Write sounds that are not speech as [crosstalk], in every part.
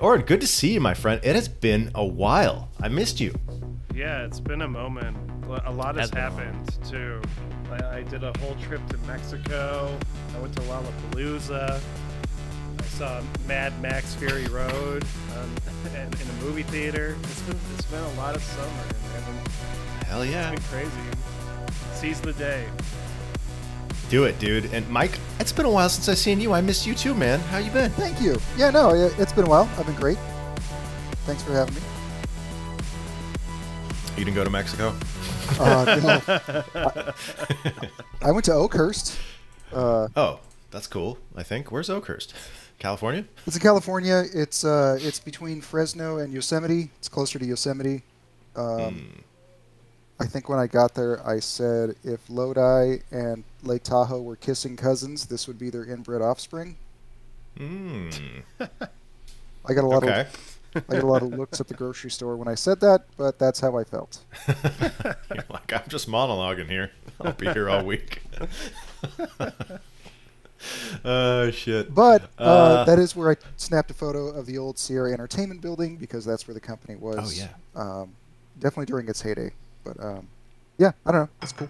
Orrin, good to see you, my friend. It has been a while. I missed you. Yeah, it's been a moment. A lot has Has happened too. I, I did a whole trip to Mexico. I went to Lollapalooza. I saw Mad Max Fury Road um, in, in a movie theater. It's been it's been a lot of summer, and Hell yeah. it's been crazy. Seize the day. Do it, dude. And Mike, it's been a while since I've seen you. I miss you too, man. How you been? Thank you. Yeah, no, it- it's been a while. I've been great. Thanks for having me. You didn't go to Mexico? Uh, no, I, I went to Oakhurst. Uh, Oh, that's cool. I think. Where's Oakhurst? California? it's in California. It's uh, it's between Fresno and Yosemite. It's closer to Yosemite. Um, I think when I got there, I said if Lodi and Lake Tahoe were kissing cousins, this would be their inbred offspring. Hmm. [laughs] I got a lot Okay. of I got a lot of looks at the grocery store when I said that, but that's how I felt. [laughs] You're like, I'm just monologuing here. I'll be here all week. [laughs] Oh shit. But uh, Uh, that is where I snapped a photo of the old Sierra Entertainment Building because that's where the company was. Oh, yeah. Um, definitely during its heyday. But um, yeah, I don't know. It's cool.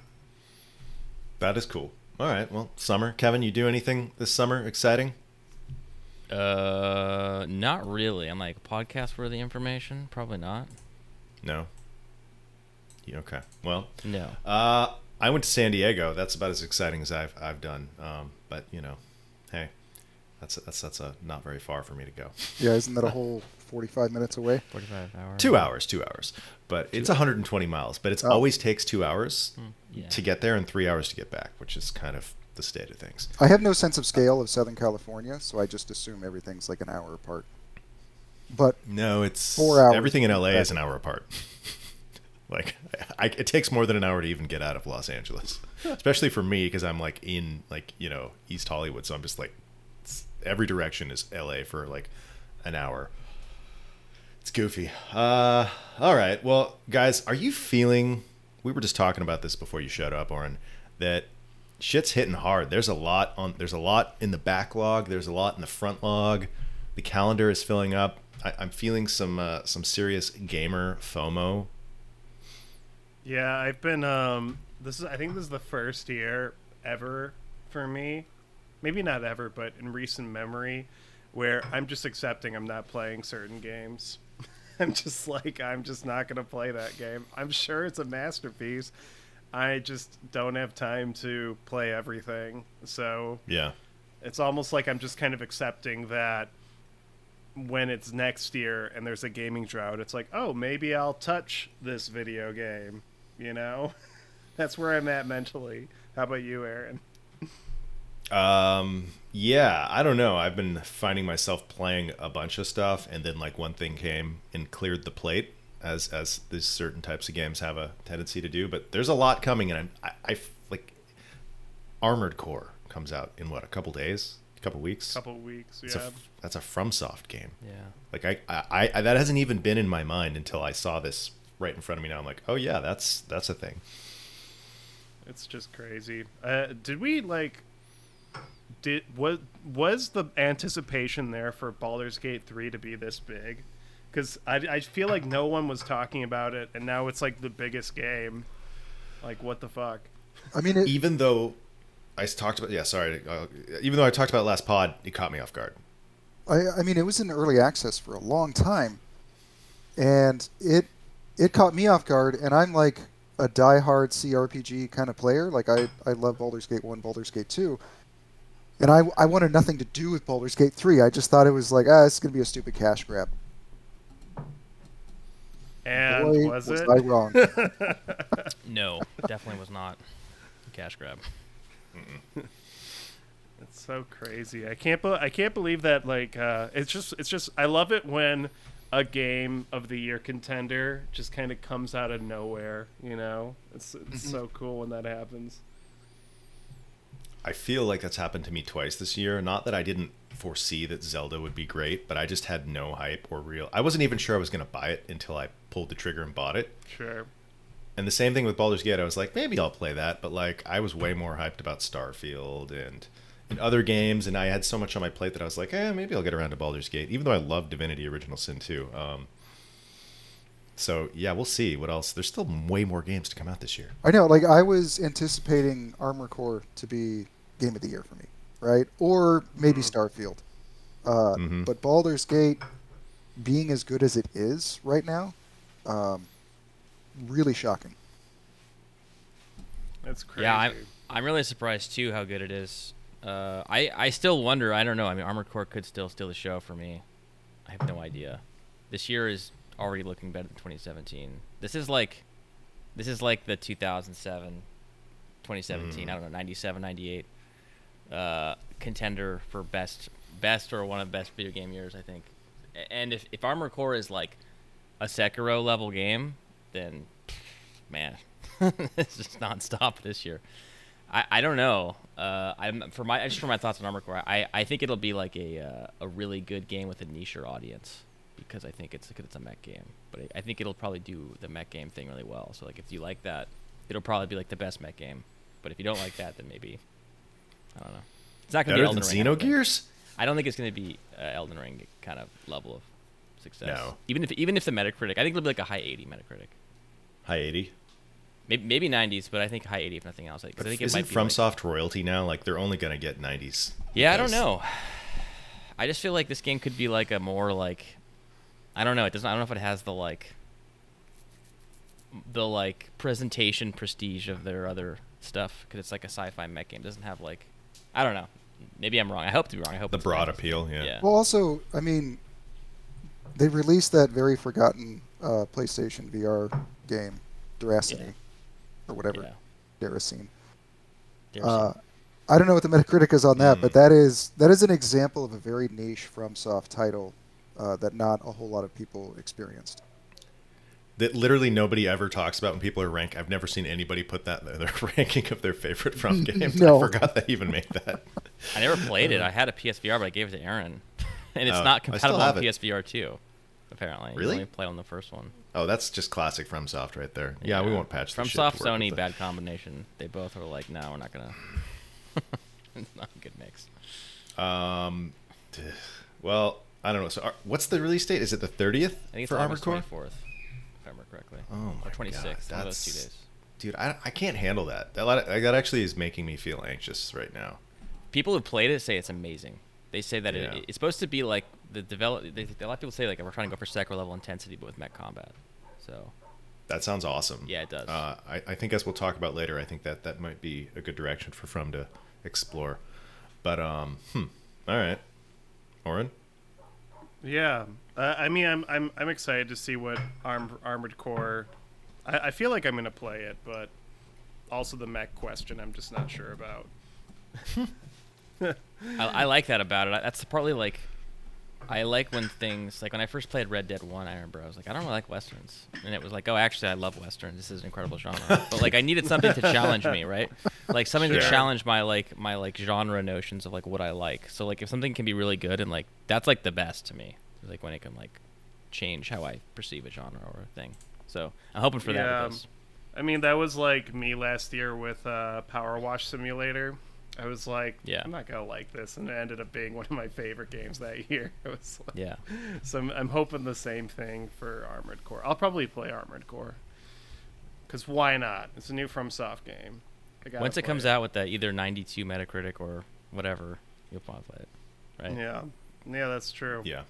That is cool. All right. Well, summer. Kevin, you do anything this summer exciting? Uh, not really. I'm like podcast worthy information. Probably not. No. Yeah, okay. Well, No. uh, I went to San Diego. That's about as exciting as I've I've done. Um, but you know, hey, that's that's that's a not very far for me to go. Yeah, isn't that a whole 45 minutes away? 45 hours. Two hours, two hours. But it's 120 miles. But it Oh. always takes two hours hmm. Yeah. to get there and three hours to get back, which is kind of the state of things. I have no sense of scale of Southern California, so I just assume everything's like an hour apart. But No, it's Four hours Everything in LA back. is an hour apart. [laughs] like, I, it takes more than an hour to even get out of Los Angeles, [laughs] especially for me because I'm like in like you know East Hollywood, so I'm just like every direction is LA for like an hour. It's goofy. Uh, all right. Well, guys, are you feeling? We were just talking about this before you showed up, Orrin. That shit's hitting hard. There's a lot on. There's a lot in the backlog. There's a lot in the front log. The calendar is filling up. I, I'm feeling some uh, some serious gamer FOMO. Yeah, I've been. Um, this is. I think this is the first year ever for me. Maybe not ever, but in recent memory, where I'm just accepting I'm not playing certain games. [laughs] I'm just like I'm just not gonna play that game. I'm sure it's a masterpiece. I just don't have time to play everything. So Yeah. it's almost like I'm just kind of accepting that when it's next year and there's a gaming drought, it's like, oh, maybe I'll touch this video game. You know, [laughs] that's where I'm at mentally. How about you, Aaron? Um, yeah, I don't know. I've been finding myself playing a bunch of stuff, and then like one thing came and cleared the plate, as as these certain types of games have a tendency to do. But there's a lot coming, and I'm, I, I f- like Armored Core comes out in what a couple days, a couple weeks. couple weeks, It's a yeah. f- that's a FromSoft game. Yeah. Like I, I, I, that hasn't even been in my mind until I saw this right in front of me. Now I'm like, oh yeah, that's that's a thing. It's just crazy. Uh, did we like? Did was was the anticipation there for Baldur's Gate three to be this big? Because I, I feel like no one was talking about it, and now it's like the biggest game. Like what the fuck? I mean, it, even though I talked about yeah, sorry, uh, even though I talked about it last pod, it caught me off guard. I, I mean, it was in early access for a long time, and it it caught me off guard. And I'm like a diehard CRPG kind of player. Like I, I love Baldur's Gate one, Baldur's Gate two, and I I wanted nothing to do with Baldur's Gate three. I just thought it was like ah, it's gonna be a stupid cash grab. And Boy, was, was it? I wrong? [laughs] No, definitely was not a cash grab. It's so crazy. I can't. Be- I can't believe that. Like, uh, it's just. It's just. I love it when a game of the year contender just kind of comes out of nowhere. You know, it's it's so cool when that happens. I feel like that's happened to me twice this year. Not that I didn't foresee that Zelda would be great, but I just had no hype or real. I wasn't even sure I was going to buy it until I pulled the trigger and bought it. Sure. And the same thing with Baldur's Gate. I was like, maybe I'll play that, but like I was way more hyped about Starfield and in other games, and I had so much on my plate that I was like, eh, maybe I'll get around to Baldur's Gate, even though I love Divinity: Original Sin too. Um, so yeah, we'll see what else. There's still way more games to come out this year. I know, like I was anticipating Armor Core to be game of the year for me, right? Or maybe Starfield. Uh, Mhm. But Baldur's Gate, being as good as it is right now, um, really shocking. That's crazy. Yeah, I'm I'm really surprised too how good it is. Uh, I I still wonder. I don't know. I mean, Armored Core could still steal the show for me. I have no idea. This year is already looking better than 2017. This is like, this is like the 2007, 2017. Mm. I don't know, 97, 98 uh, contender for best best or one of the best video game years. I think. And if if Armored Core is like a Sekiro level game, then man, [laughs] it's just nonstop [laughs] this year. I, I don't know. Uh, I'm for my just for my thoughts on Armored Core. I, I think it'll be like a uh, a really good game with a niche audience because I think it's because it's a mech game. But I, I think it'll probably do the mech game thing really well. So like if you like that, it'll probably be like the best mech game. But if you don't like that, then maybe I don't know. It's not gonna Better be Elden Ring. I don't think. Xenogears? I don't think it's gonna be uh, Elden Ring kind of level of success. No. Even if even if the Metacritic, I think it'll be like a high 80 Metacritic. High eighty. Maybe, maybe 90s, but I think high 80 if nothing else. Like, But I think isn't it might be like- FromSoft royalty now? Like they're only gonna get nineties. Yeah, I don't know. [sighs] I just feel like this game could be like a more like I don't know. It doesn't. I don't know if it has the like the like presentation prestige of their other stuff because it's like a sci-fi mech game. It doesn't have like I don't know. Maybe I'm wrong. I hope to be wrong. I hope The broad good. appeal, yeah. Yeah. Well, also, I mean, they released that very forgotten uh, PlayStation VR game, Duracity, Yeah. or whatever, Yeah. Déraciné. There's- Uh, I don't know what the Metacritic is on that, but Mm. that is that is an example of a very niche FromSoft title uh, that not a whole lot of people experienced. That literally nobody ever talks about when people are rank. I've never seen anybody put that in their [laughs] ranking of their favorite from [laughs] games. No. I forgot they even made that. I never played it. I had a PSVR, but I gave it to Aaron, [laughs] and it's Oh, not compatible have on it. PSVR two. Apparently, Really? You only play on the first one. Oh, that's just classic FromSoft right there. Yeah, we won't patch From this Soft shit Sony, bad combination. They both are like, no, we're not gonna. it's not a good mix. Um, [sighs] well, I don't know. So, what's the release date? Is it the thirtieth I think it's for Armored Core? fourth, if I remember correctly. Oh my or twenty sixth. God, One of those two days. Dude, I, I can't handle that. That that actually is making me feel anxious right now. People who played it say it's amazing. They say that Yeah. it, it's supposed to be like the develop. They, a lot of people say like we're trying to go for Sekiro level intensity, but with mech combat. So That sounds awesome. Yeah, it does. Uh, I, I think as we'll talk about later, I think that that might be a good direction for From to explore. But um, hmm. All right, Orrin. Yeah, uh, I mean, I'm I'm I'm excited to see what Arm, Armored Core. I, I feel like I'm gonna play it, but also the mech question, I'm just not sure about. [laughs] I, I like that about it. That's partly like I like when things like when I first played Red Dead One. I remember I was like, I don't really like westerns, and it was like, oh, actually, I love westerns. This is an incredible genre. but like, I needed something to challenge me, right? Like something to challenge my like my like genre notions of like what I like. So like, if something can be really good and like that's like the best to me, like when it can like change how I perceive a genre or a thing. So I'm hoping for Yeah. that with this. I mean, that was like me last year with uh, Power Wash Simulator. I was like, Yeah. I'm not gonna like this, and it ended up being [laughs] one of my favorite games that year. [laughs] It was like, Yeah. So I'm, I'm hoping the same thing for Armored Core. I'll probably play Armored Core. Cause why not? It's a new FromSoft game. I Once it play comes out with that either 92 Metacritic or whatever, you'll probably play it, right? Yeah, yeah, that's true. Yeah.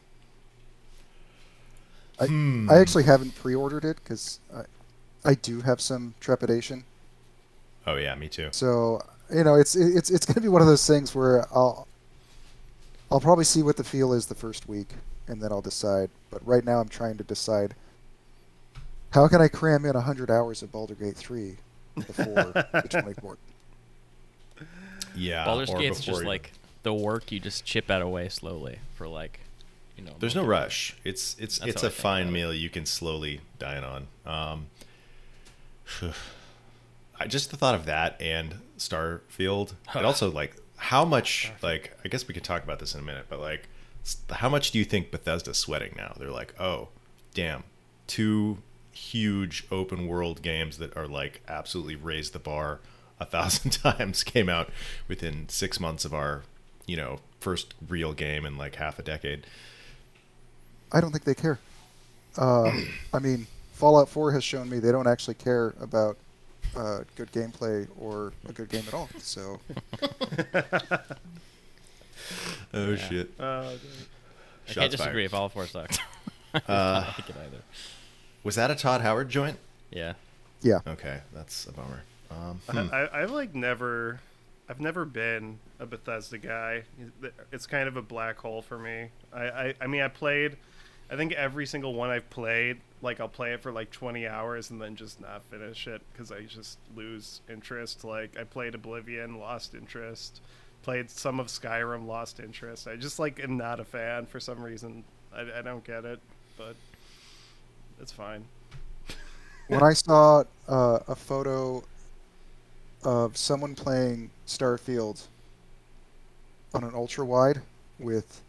I, Hmm. I actually haven't pre-ordered it because I, I do have some trepidation. Oh yeah, me too. So you know, it's it's it's going to be one of those things where I'll I'll probably see what the feel is the first week, and then I'll decide. But right now, I'm trying to decide how can I cram in 100 hours of Baldur Gate 3 before the [laughs] 24th. Yeah. Baldur's or Gate's before just you- like the work you just chip at away slowly for like, you know. There's no multiple- rush. It's it's That's it's how a I fine about it. meal you can slowly dine on. Um, [sighs] [sighs] [sighs] I just the thought of that and Starfield. and also like how much like I guess we could talk about this in a minute, but like how much do you think Bethesda's sweating now? They're like, oh, damn, two huge open world games that are like absolutely raised the bar a thousand [laughs] times came out within six months of our you know, first real game in like half a decade. I don't think they care. Uh, [clears throat] I mean, Fallout 4 has shown me they don't actually care about uh, good gameplay or a good game at all. So [laughs] Oh Yeah. shit. Uh, I can't disagree. fired. all 4 sucked. [laughs] I did Uh, not like it either. Was that a Todd Howard joint? Yeah. yeah, Okay, that's a bummer. Um, I, hmm. I, I've like never, I've never been a Bethesda guy. It's kind of a black hole for me. I, I, I mean, I played, I think every single one I've played, like I'll play it for like 20 hours and then just not finish it because I just lose interest. Like I played Oblivion, lost interest. Played some of Skyrim, lost interest. I just like am not a fan for some reason. I, I don't get it, but it's fine. when I saw uh, a photo of someone playing Starfield on an ultra wide with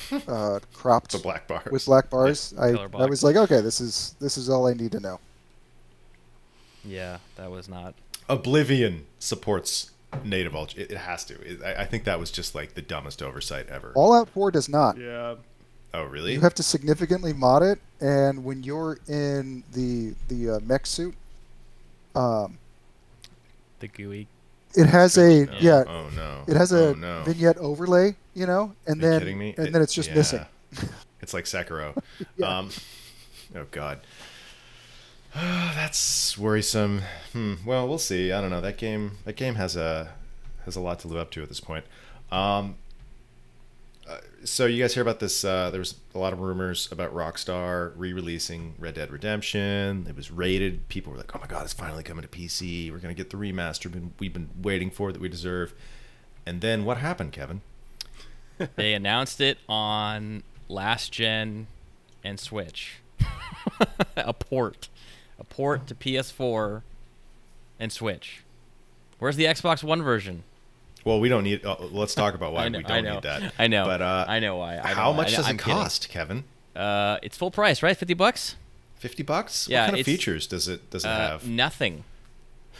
[laughs] uh, cropped the black bars. with black bars, I, color I was like, okay, this is this is all I need to know. Yeah, that was not. Oblivion supports native ultra. It, it has to. It, I, I think that was just like the dumbest oversight ever. Fallout 4 does not. Yeah. oh, really? You have to significantly mod it, and when you're in the the uh, mech suit, um, The GUI. It has a Oh, yeah, Oh no. it has a Oh, no. vignette overlay, you know, and then and It- then it's just yeah. missing. [laughs] It's like Sekiro. [laughs] Yeah. Um, oh God. [sighs] That's worrisome. Hmm. Well, we'll see. I don't know. That game. That game has a has a lot to live up to at this point. Um. So you guys hear about this? Uh, there was a lot of rumors about Rockstar re-releasing Red Dead Redemption. It was rated. People were like, "Oh my God, it's finally coming to PC. We're gonna get the remaster we've been waiting for that we deserve." And then what happened, Kevin? [laughs] They announced it on last gen and Switch. [laughs] a port. A port to PS4 and Switch. Where's the Xbox One version? Well, we don't need. Uh, let's talk about why [laughs] know, we don't need that. I know. But uh, I know why. I know how why. much does I'm it kidding. cost, Kevin? Uh, it's full price, right? Fifty bucks. Fifty bucks. Yeah, What kind of features does it does it Uh, have? nothing.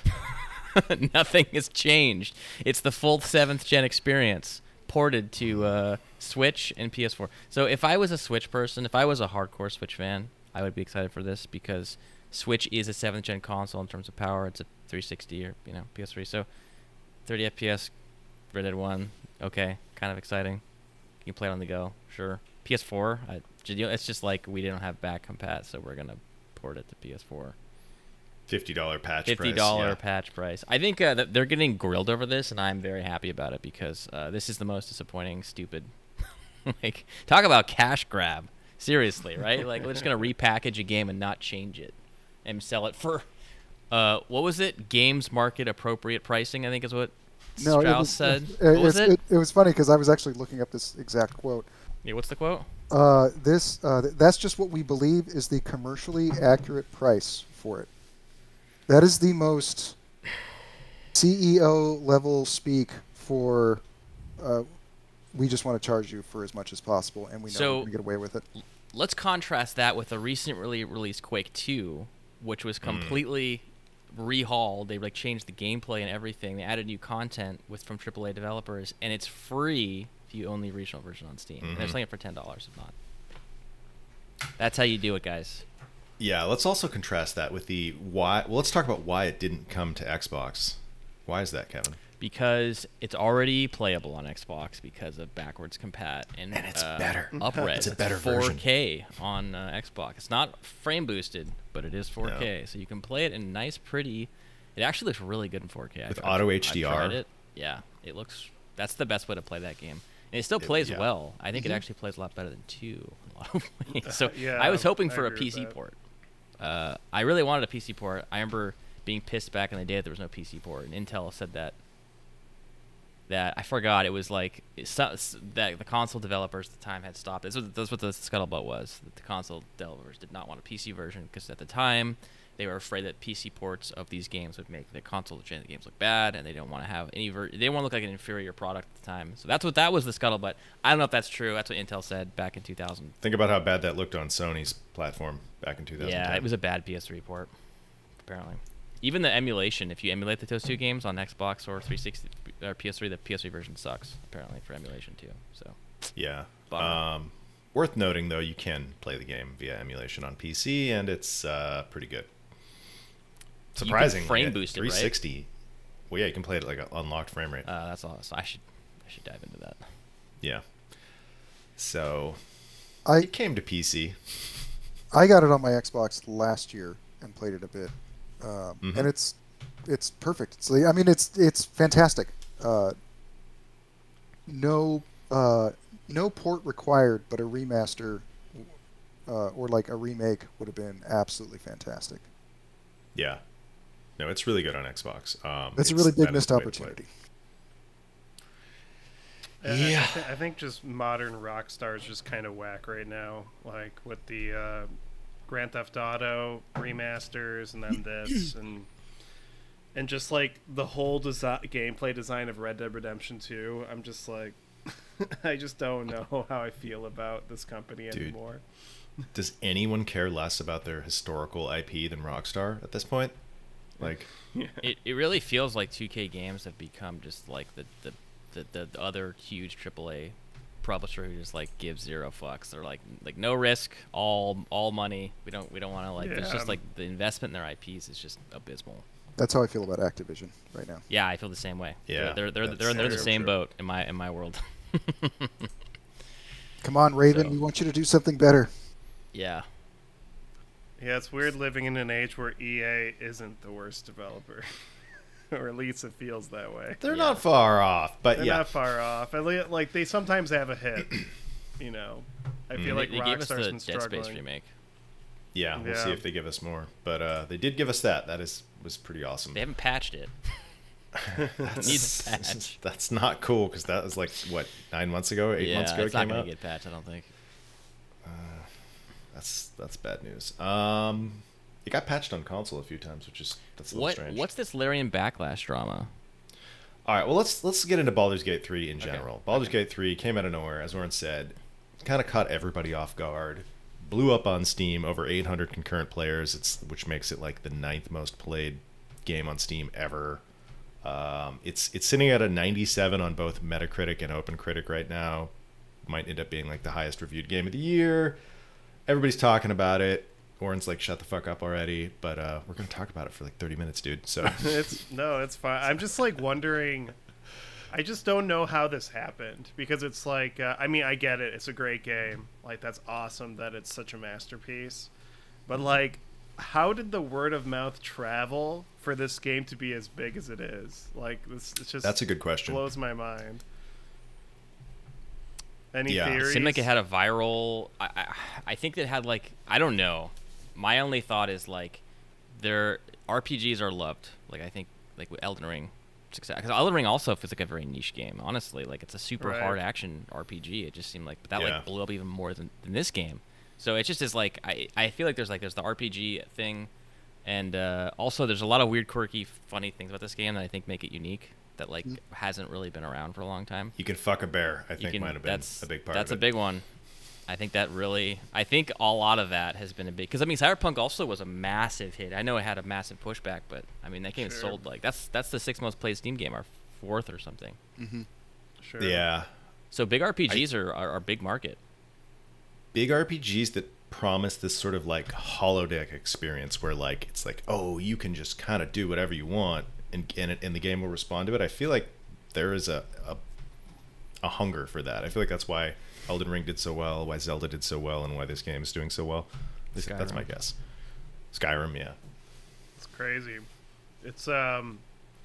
[laughs] nothing has changed. It's the full seventh gen experience ported to uh, Switch and PS4. So if I was a Switch person, if I was a hardcore Switch fan, I would be excited for this because Switch is a seventh gen console in terms of power. It's a 360 or you know PS3. So 30 FPS, Red Dead One, okay, kind of exciting. You can play it on the go, sure. PS4, I, it's just like we didn't have back compat, so we're gonna port it to PS4 Fifty dollar patch. fifty price, dollar yeah. patch price. I think uh, they're getting grilled over this, and I'm very happy about it because uh, this is the most disappointing, stupid. [laughs] like, talk about cash grab. Seriously, right? Like, we're just gonna [laughs] repackage a game and not change it, and sell it for, uh, what was it? Games market appropriate pricing. I think is what No, it was, said. what was it's- it? it was funny because I was actually looking up this exact quote. Yeah, what's the quote? Uh, this uh, th- that's just what we believe is the commercially accurate price for it. That is the most CEO level speak for. Uh, we just want to charge you for as much as possible, and we know So- we're get away with it. let's contrast that with a recently released Quake 2, which was completely rehauled. They like changed the gameplay and everything. They added new content with from AAA developers, and it's free if you own the original version on Steam. And they're Mhm. selling it for ten dollars if not. That's how you do it, guys. Yeah. Let's also contrast that with the why. Well, let's talk about why it didn't come to Xbox. Why is that, Kevin? Because it's already playable on Xbox because of backwards compat and, And it's uh, better. [laughs] Upres. It's a better version. 4K on uh, Xbox. It's not frame boosted, but it is 4K, so you can play it in nice, pretty. It actually looks really good in 4K. With I've- auto I've HDR? tried it. Yeah, it looks. That's the best way to play that game, and it still It- plays yeah. well. I think Mhm. it actually plays a lot better than two [laughs] in a lot of [laughs] ways. So Yeah, I was hoping I for a PC port. Uh, I really wanted a PC port. I remember being pissed back in the day that there was no PC port, and Intel said that that I forgot it was like so- that the console developers at the time had stopped. That's what, that's what the scuttlebutt was. That the console developers did not want a PC version because at the time they were afraid that PC ports of these games would make the console games look bad, and they don't want to have any. Ver- they want to look like an inferior product at the time. So that's what that was the scuttlebutt. I don't know if that's true. That's what Intel said back in 2000. Think about how bad that looked on Sony's platform back in 2000. Yeah, it was a bad PS3 port, apparently. Even the emulation, if you emulate the those two games on Xbox or 360 or PS3. The PS3 version sucks apparently for emulation too. So Yeah. Um, worth noting though, you can play the game via emulation on PC, and it's uh, pretty good. can Surprising. frame at boost it, right? 360. Well, yeah, you can play it like a unlocked frame rate. uh, that's all. So I should I should dive into that. yeah. So I it came to PC. I got it on my Xbox last year and played it a bit, um, Mhm. and it's it's perfect. It's I mean it's it's fantastic. Uh, no uh, no port required, but a remaster uh, or like a remake would have been absolutely fantastic. Yeah. No, it's really good on Xbox. Um, That's a really big missed the way to play it. opportunity. I- I- Yeah. I, thi- I think just modern Rockstar is just kind of whack right now. Like with the uh, Grand Theft Auto remasters and then this [clears throat] and and just like the whole desi- gameplay design of Red Dead Redemption 2. I'm just like, [laughs] I just don't know how I feel about this company Dude. anymore. Does anyone care less about their historical IP than Rockstar at this point? Like, [laughs] It, it really feels like 2K games have become just like the the, the, the other huge AAA publisher who just like gives zero fucks. They're like like no risk, all all money. We don't we don't want to like. It's Yeah. just like the investment in their IPs is just abysmal. That's how I feel about Activision right now. Yeah, I feel the same way. Yeah, they're they're that's they're, they're the same true. boat in my in my world. [laughs] Come on, Raven, So- we want you to do something better. yeah. Yeah, it's weird living in an age where EA isn't the worst developer. [laughs] or at least it feels that way. they're Yeah. not far off, but They're yeah. not far off. At least, like they sometimes have a hit. [clears throat] you know, I feel Mm. like they, they gave us the been Dead Space remake. Yeah, we'll see if they give us more. But uh, they did give us that. That is was pretty awesome. They haven't patched it. [laughs] That's, needs patch. [laughs] that's not cool because that was like what nine months ago, eight yeah, months ago it it's not came gonna out. get patched. I don't think. That's that's bad news. Um, it got patched on console a few times, which is that's a little What strange. what's this Larian backlash drama? All right, well let's let's get into Baldur's Gate 3 in Okay, general. Baldur's Gate 3 came out of nowhere, as Orrin said, kind of caught everybody off guard. Blew up on Steam, over 800 concurrent players, it's which makes it like the ninth most played game on Steam ever. Um, it's it's sitting at a 97 on both Metacritic and OpenCritic right now. Might end up being like the highest reviewed game of the year. Everybody's talking about it. Orrin's like, "Shut the fuck up already!" But uh, we're gonna talk about it for like 30 minutes, dude. So [laughs] it's no, it's fine. I'm just like wondering. I just don't know how this happened because it's like uh, I mean I get it. It's a great game. Like that's awesome that it's such a masterpiece. But like how did the word of mouth travel for this game to be as big as it is? Like this it's just that's a good question. blows my mind. Any Yeah. It theories? It seemed like it had a viral. I, I, I think it had like I don't know. My only thought is like, their RPGs are loved. Like I think like with Elden Ring, success because Elden Ring also feels like a very niche game. Honestly, like it's a super Right. hard action RPG. It just seemed like but that Yeah. like blew up even more than, than this game. So it just is like I I feel like there's like there's the RPG thing, and uh, also there's a lot of weird, quirky, funny things about this game that I think make it unique. That like Mm. hasn't really been around for a long time You can fuck a bear. I think can, might have been that's a big part. Of it. That's of a it. big one. I think that really. I think a lot of that has been a big because I mean Cyberpunk also was a massive hit. I know it had a massive pushback, but I mean that game Sure. sold like that's that's the sixth most played Steam game, or fourth or something. Mm-hmm. Sure. Yeah, So big RPGs are, are are big market. big RPGs that promise this sort of like holodeck experience where like it's like oh you can just kind of do whatever you want and and, it, and the game will respond to it. I feel like there is a, a a hunger for that. I feel like that's why Elden Ring did so well, why Zelda did so well, and why this game is doing so well. At least That's my guess. Skyrim, yeah. It's crazy. It's um,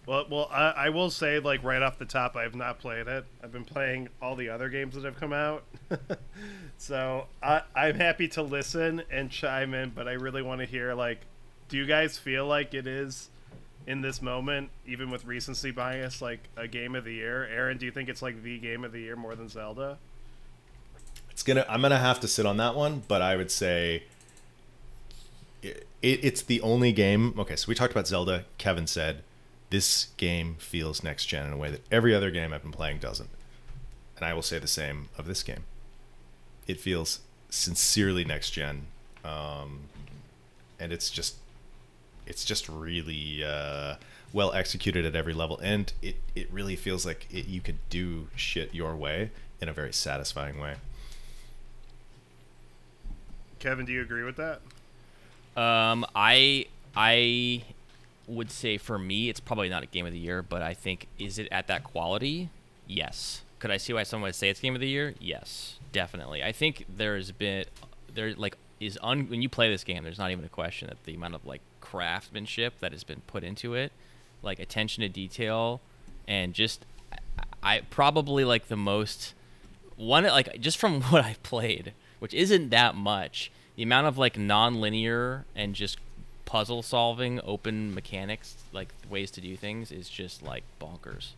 well, well, I, I will say like right off the top, I have not played it. I've been playing all the other games that have come out, [laughs] so I, I'm happy to listen and chime in. But I really want to hear like, do you guys feel like it is in this moment, even with recency bias, like a game of the year? Aaron, do you think it's like the game of the year more than Zelda? It's gonna. I'm gonna have to sit on that one, but I would say it, it, it's the only game. Okay, so we talked about Zelda. Kevin said this game feels next gen in a way that every other game I've been playing doesn't, and I will say the same of this game. It feels sincerely next gen, um, and it's just it's just really uh, well executed at every level, and it it really feels like it, you could do shit your way in a very satisfying way. Kevin, do you agree with that? Um, I I would say for me, it's probably not a game of the year, but I think is it at that quality? Yes. Could I see why someone would say it's game of the year? Yes, definitely. I think there's been there like is un when you play this game, there's not even a question that the amount of like craftsmanship that has been put into it, like attention to detail, and just I, I probably like the most one like just from [laughs] what I played, which isn't that much. The amount of like non-linear and just puzzle solving, open mechanics, like ways to do things is just like bonkers.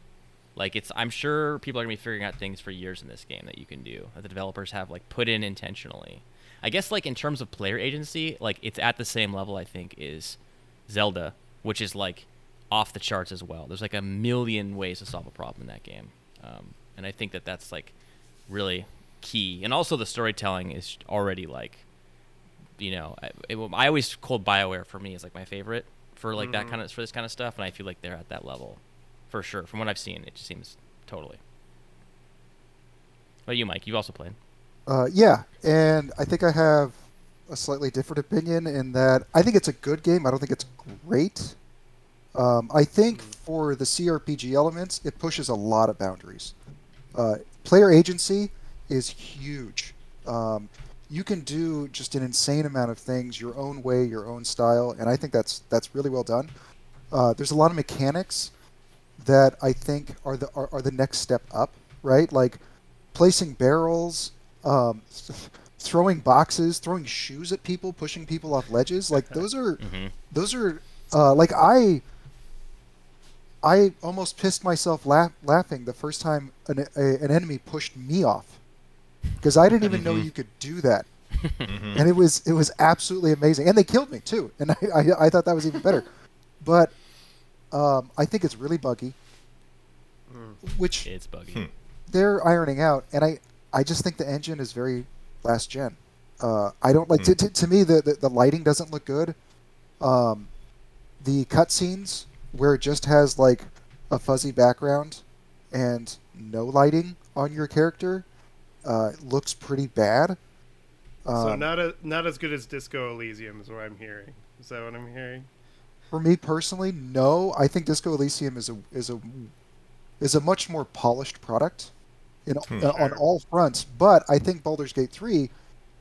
Like it's I'm sure people are gonna be figuring out things for years in this game that you can do that the developers have like put in intentionally. I guess like in terms of player agency, like it's at the same level I think is Zelda, which is like off the charts as well. There's like a million ways to solve a problem in that game, um, and I think that that's like really key. And also the storytelling is already like, you know, I, it, I always called Bioware for me is like my favorite for like that Mhm. kind of for this kind of stuff, and I feel like they're at that level for sure. From what I've seen, it just seems totally. But you, Mike, you've also played. Uh, yeah, and I think I have a slightly different opinion in that I think it's a good game. I don't think it's great. Um, I think for the CRPG elements, it pushes a lot of boundaries. Uh, player agency is huge. Um, you can do just an insane amount of things your own way, your own style, and I think that's that's really well done. Uh, there's a lot of mechanics that I think are the are, are the next step up, right? Like placing barrels, um, [laughs] throwing boxes, throwing shoes at people, pushing people off ledges. Like [laughs] those are Mm-hmm. those are uh, like I I almost pissed myself laugh, laughing the first time an, a, an enemy pushed me off because I didn't even know Mhm. you could do that, Mhm. and it was it was absolutely amazing, and they killed me too, and [laughs] I I, I thought that was even better, but um, I think it's really buggy, Mm. which It's buggy. Hmm. they're ironing out, and I I just think the engine is very last gen. Uh, I don't like to, to, to me the, the the lighting doesn't look good. Um, the cutscenes where it just has like a fuzzy background and no lighting on your character uh, looks pretty bad. so Um, not a, not as good as Disco Elysium is what I'm hearing. Is that what I'm hearing? For me personally, no. I think Disco Elysium is a is a is a much more polished product in, Hmm. uh, on all fronts. But I think Baldur's Gate three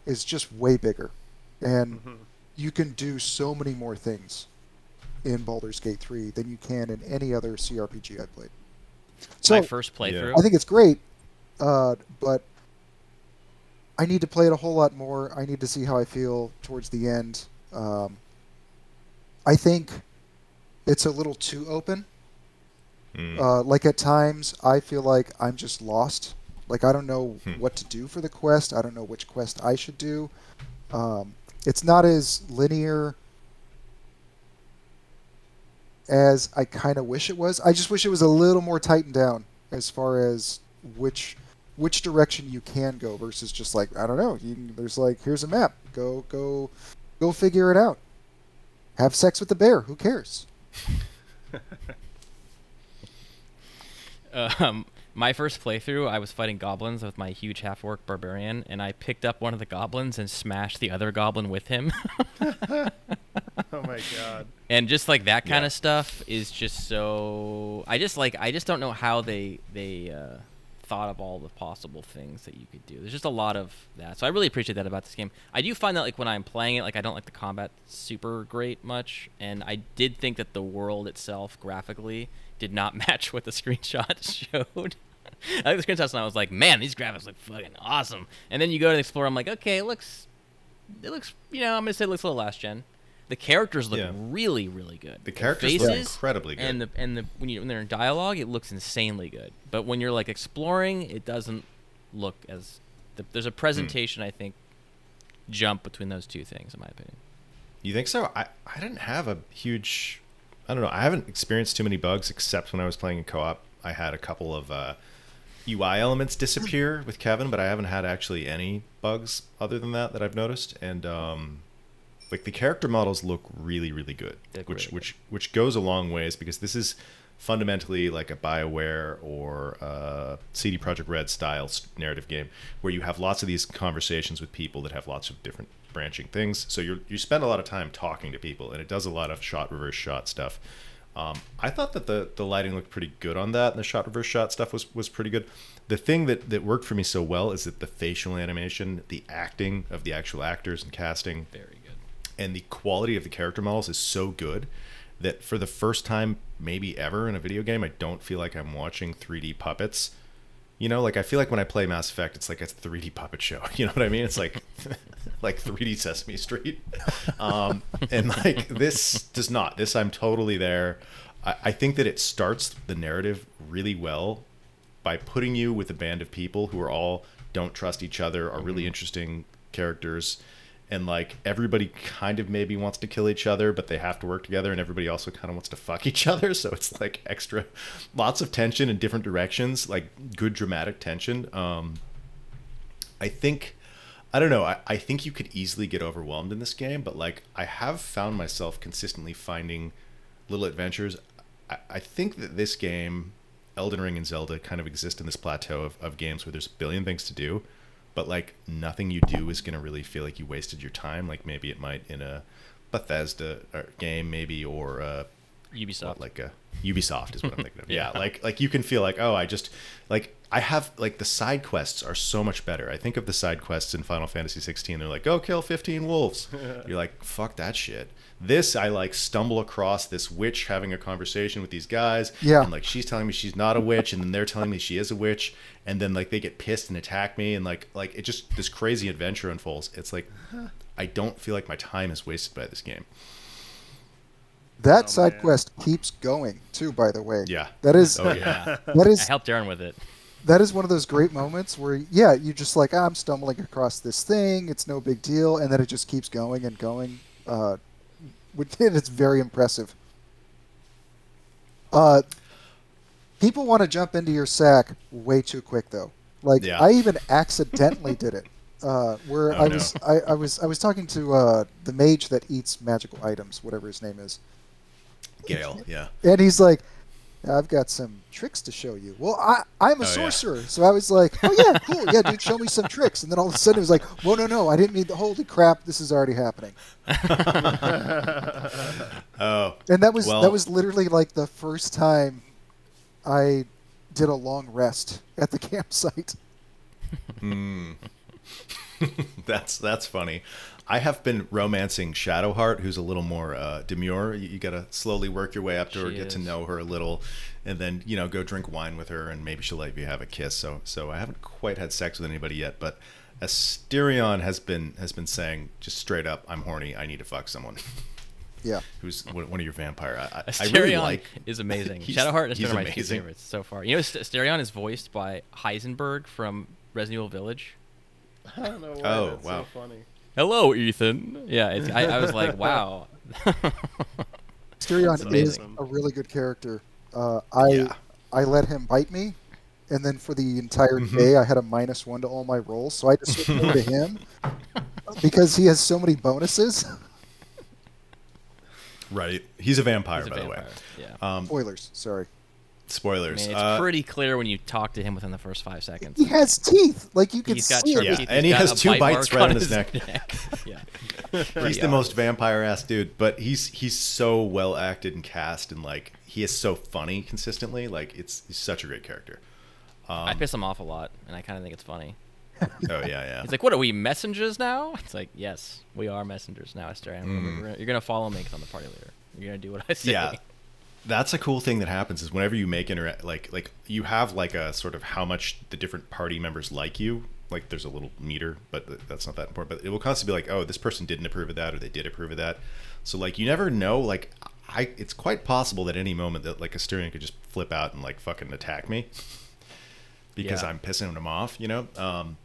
is just way bigger, and Mhm. you can do so many more things in Baldur's Gate three than you can in any other CRPG I played. So My first playthrough. I think it's great, uh, but I need to play it a whole lot more. I need to see how I feel towards the end. Um, I think it's a little too open. Mm. Uh, like at times, I feel like I'm just lost. Like I don't know Hmm. what to do for the quest. I don't know which quest I should do. Um, it's not as linear as I kind of wish it was. I just wish it was a little more tightened down as far as which which direction you can go versus just like I don't know. You can, there's like here's a map. Go go go figure it out. Have sex with the bear. Who cares? [laughs] um, my first playthrough, I was fighting goblins with my huge half orc barbarian, and I picked up one of the goblins and smashed the other goblin with him. [laughs] Oh my god. and just like that kind Yeah. of stuff is just so. I just like I just don't know how they they uh, thought of all the possible things that you could do. There's just a lot of that, so I really appreciate that about this game. I do find that like when I'm playing it, like I don't like the combat super great much, and I did think that the world itself graphically did not [laughs] match what the screenshot [laughs] showed. I at the screenshots and I was like, man, these graphics look fucking awesome. And then you go to the explore, I'm like, okay, it looks, it looks, you know, I'm gonna say it looks a little last gen. The characters look Yeah. really, really good. The characters look faces incredibly good. and the and the when you when they're in dialogue, it looks insanely good. But when you're like exploring, it doesn't look as. The, there's a presentation I think jump between those two things, in my opinion. You think so? I, I didn't have a huge. I don't know. I haven't experienced too many bugs except when I was playing in co-op. I had a couple of uh, UI elements disappear with Kevin, but I haven't had actually any bugs other than that that I've noticed. And um, like the character models look really really good, They look which really which which goes a long ways because this is fundamentally like a Bioware or uh, CD Projekt Red style narrative game where you have lots of these conversations with people that have lots of different branching things. So you you spend a lot of time talking to people, and it does a lot of shot reverse shot stuff. Um, I thought that the the lighting looked pretty good on that, and the shot reverse shot stuff was was pretty good. The thing that that worked for me so well is that the facial animation, the acting of the actual actors and casting, Very. And the quality of the character models is so good that for the first time maybe ever in a video game i don't feel like i'm watching 3d puppets. You know like i feel like when i play mass effect it's like a 3d puppet show. [laughs] You know what i mean? It's like [laughs] like 3d sesame street. [laughs] Um, and like this does not. This i'm totally there. I, I think that it starts the narrative really well by putting you with a band of people who are all don't trust each other are really interesting characters and like everybody kind of maybe wants to kill each other but they have to work together and everybody also kind of wants to fuck [laughs] each other so it's like extra lots of tension in different directions like good dramatic tension. Um i think i don't know I, I think you could easily get overwhelmed in this game but like i have found myself consistently finding little adventures. I, I think that this game elden ring and zelda kind of exist in this plateau of, of games where there's a billion things to do but like nothing you do is going to really feel like you wasted your time like maybe it might in a bethesda game maybe or uh Ubisoft. what, like a Ubisoft is what I'm thinking of. [laughs] Yeah, like like you can feel like oh I just like I have like the side quests are so much better. I think of the side quests in Final Fantasy 16. They're like go kill 15 wolves. [laughs] You're like fuck that shit. This I like stumble across this witch having a conversation with these guys. Yeah. And like she's telling me she's not a witch, and then they're telling me she is a witch, and then like they get pissed and attack me, and like like it just this crazy adventure unfolds. It's like I don't feel like my time is wasted by this game. That Oh, side man. quest keeps going too. By the way, Yeah. that is Oh yeah. [laughs] that I helped Aaron with it. that is one of those great moments where yeah, you just like "Ah, I'm stumbling across this thing. It's no big deal, and then it just keeps going and going. Uh, with [laughs] it's very impressive. Uh, people want to jump into your sack way too quick though. Like Yeah. I even accidentally did it. [laughs] Uh, where Oh, I no. was I, I was I was talking to uh, the mage that eats magical items, whatever his name is. Gale. [laughs] Yeah. And he's like, I've got some tricks to show you. Well, I, I'm a Oh, yeah. sorcerer. So I was like, oh, yeah, cool. Yeah, dude, show me some tricks. And then all of a sudden it was like, whoa, no, no, I didn't mean the holy crap. This is already happening. [laughs] Oh. And that was Well- that was literally like the first time I did a long rest at the [laughs] campsite. Mm. that's that's funny. I have been romancing Shadowheart, who's a little more uh, demure. You, you got to slowly work your way up to her, She get to know her a little, and then you know go drink wine with her, and maybe she'll let you have a kiss. So so I haven't quite had sex with anybody yet, but Astarion has been has been saying just straight up, I'm horny. I need to fuck someone. Yeah. [laughs] Who's one one of your vampire? I, I, I Astarion really like. is amazing. [laughs] He's- Shadowheart has been one of my two favorites so far. You know, Astarion is voiced by Heisenberg from Resident Evil Village. I don't know why Oh, that's wow. so funny. Hello, Ethan. Yeah, it's, I, I was like, [laughs] wow. [laughs] Astarion That's is a really good character. Uh, I Yeah. I let him bite me, and then for the entire Mhm. day I had a minus one to all my rolls, so I just switched over to him [laughs] because he has so many bonuses. Right, he's a vampire, He's a by vampire. the way. Yeah. Um, Spoilers, sorry. I spoilers. mean, it's Uh, pretty clear when you talk to him within the first five seconds. He has teeth, like you can He's got see sharp. Yeah, teeth. and He's he has two bite bites mark right on his neck. [laughs] yeah. he's Pretty the most vampire ass dude but he's he's so well acted and cast and like he is so funny consistently like it's he's such a great character I um, piss him off a lot, and I kind of think it's funny. [laughs] oh yeah yeah He's like, "What are we messengers now?" [laughs] It's like, "Yes, we are messengers now, Astarion. We're- Mm. You're gonna follow me 'cause I'm the party leader. You're gonna do what I say." yeah that's a cool thing that happens is whenever you make interact like like you have like a sort of how much the different party members like you like there's a little meter but that's not that important but it will constantly be like oh this person didn't approve of that or they did approve of that so like you never know like i it's quite possible that any moment that like a Astarion could just flip out and like fucking attack me [laughs] because Yeah. i'm pissing them off you know um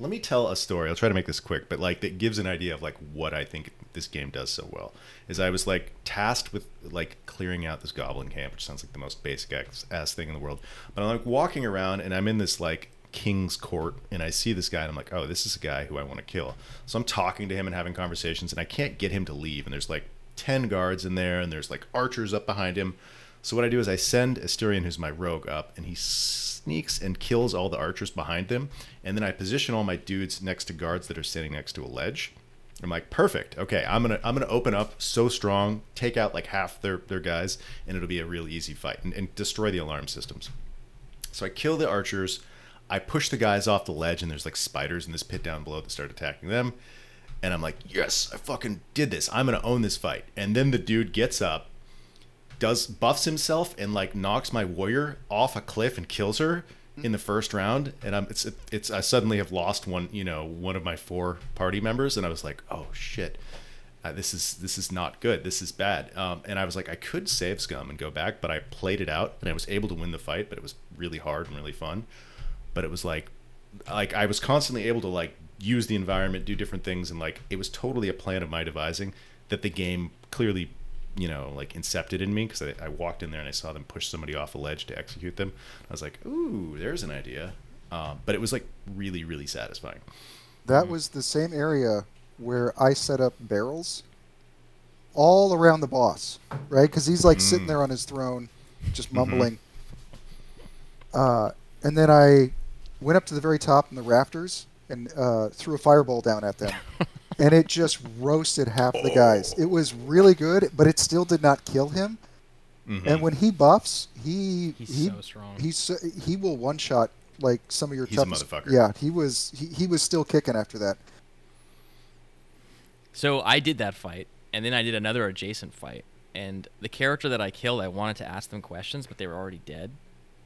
let me tell a story. I'll try to make this quick, but like that gives an idea of like what I think this game does so well. Is I was like tasked with like clearing out this goblin camp, which sounds like the most basic ass ass thing in the world. But I'm like walking around and I'm in this like King's Court, and I see this guy, and I'm like, oh, this is a guy who I want to kill. So I'm talking to him and having conversations, and I can't get him to leave. And there's like ten guards in there, and there's like archers up behind him. So what I do is I send Astarion, who's my rogue, up, and he sneaks and kills all the archers behind them, and then I position all my dudes next to guards that are standing next to a ledge. I'm like, perfect. Okay, I'm gonna I'm gonna open up so strong, take out like half their their guys, and it'll be a real easy fight and, and destroy the alarm systems. So I kill the archers. I push the guys off the ledge, and there's like spiders in this pit down below that start attacking them. And I'm like, yes, I fucking did this. I'm gonna own this fight. And then the dude gets up, does buffs himself, and like knocks my warrior off a cliff and kills her in the first round. And I'm it's it's I suddenly have lost one you know one of my four party members, and I was like, oh shit. Uh, this is this is not good. This is bad. Um, and I was like, I could save Scum and go back, but I played it out and I was able to win the fight, but it was really hard and really fun. But it was like, like I was constantly able to like use the environment, do different things, and like it was totally a plan of my devising that the game clearly, you know, like incepted in me because I, I walked in there and I saw them push somebody off a ledge to execute them. I was like, ooh, there's an idea. Um, but it was like really, really satisfying. That was the same area where I set up barrels all around the boss, right? Because he's like sitting Mm. there on his throne, just Mhm. mumbling. Uh, and then I went up to the very top in the rafters and uh, threw a fireball down at them. [laughs] and it just roasted half the guys. It was really good, but it still did not kill him. Mhm. And when he buffs, he He's he so strong. he's he will one shot like some of your He's a toughest. motherfucker. Yeah, he was he, he was still kicking after that. So I did that fight, and then I did another adjacent fight. And the character that I killed, I wanted to ask them questions, but they were already dead.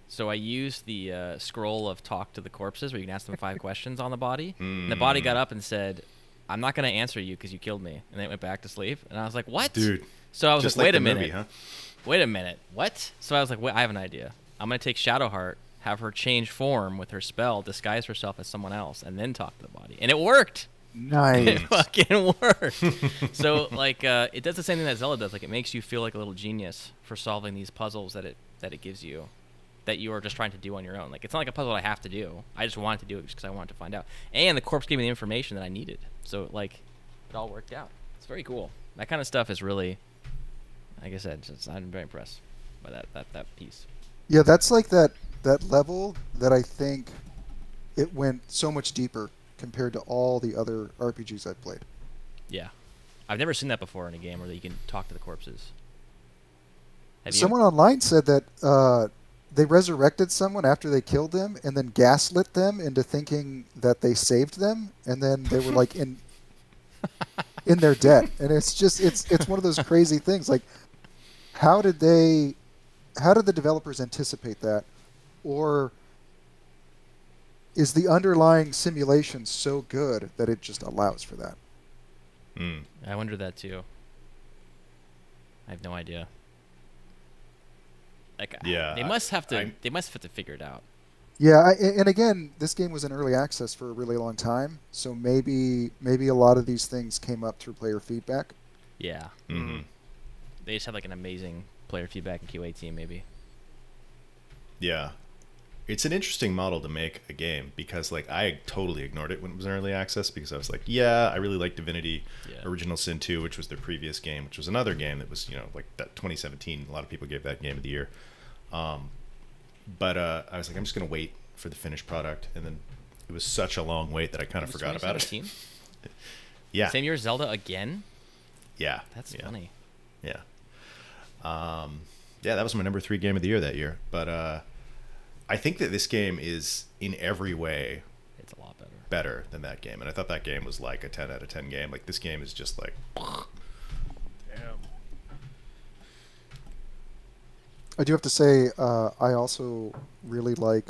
So I used the uh, scroll of talk to the corpses, where you can ask them five [laughs] questions on the body. And the body got up and said, "I'm not going to answer you because you killed me." And then it went back to sleep. And I was like, "What, Dude, So I was just like, like "Wait the a minute, movie, huh? wait a minute, what?" So I was like, "Wait, I have an idea. I'm going to take Shadowheart, have her change form with her spell, disguise herself as someone else, and then talk to the body." And it worked. It Nice. fucking worked. [laughs] so like uh, it does the same thing that Zelda does. Like it makes you feel like a little genius for solving these puzzles that it that it gives you, that you are just trying to do on your own. Like it's not like a puzzle I have to do. I just wanted to do it because I wanted to find out. And the corpse gave me the information that I needed. So like it all worked out. It's very cool. That kind of stuff is really, like I said, just, I'm very impressed by that that that piece. Yeah, that's like that that level that I think it went so much deeper compared to all the other RPGs I've played. Yeah, I've never seen that before in a game where you can talk to the corpses. Have you? Someone online said that uh, they resurrected someone after they killed them and then gaslit them into thinking that they saved them, and then they were like in [laughs] in their debt. And it's just it's it's one of those crazy things. Like, how did they? How did the developers anticipate that, or is the underlying simulation so good that it just allows for that? Mm. I wonder that too. I have no idea. Like, Yeah, they must have to. I- they must have to figure it out. Yeah, I, and again, this game was in early access for a really long time, so maybe maybe a lot of these things came up through player feedback. Yeah, Mm-hmm. they just have like an amazing player feedback and QA team, maybe. Yeah. It's an interesting model to make a game because like I totally ignored it when it was in early access because I was like, yeah, I really like Divinity Yeah. Original Sin 2, which was their previous game, which was another game that was, you know, like that 2017, a lot of people gave that game of the year. Um but uh I was like I'm just going to wait for the finished product and then it was such a long wait that I kind of forgot about it. 2017? [laughs] Yeah. Same year Zelda again. Yeah. That's yeah. funny. Yeah. Um, yeah, that was my number three game of the year that year. But uh, I think that this game is in every way It's a lot better. better than that game. And I thought that game was like a 10 out of 10 game. Like this game is just like, Damn. I do have to say, uh, I also really like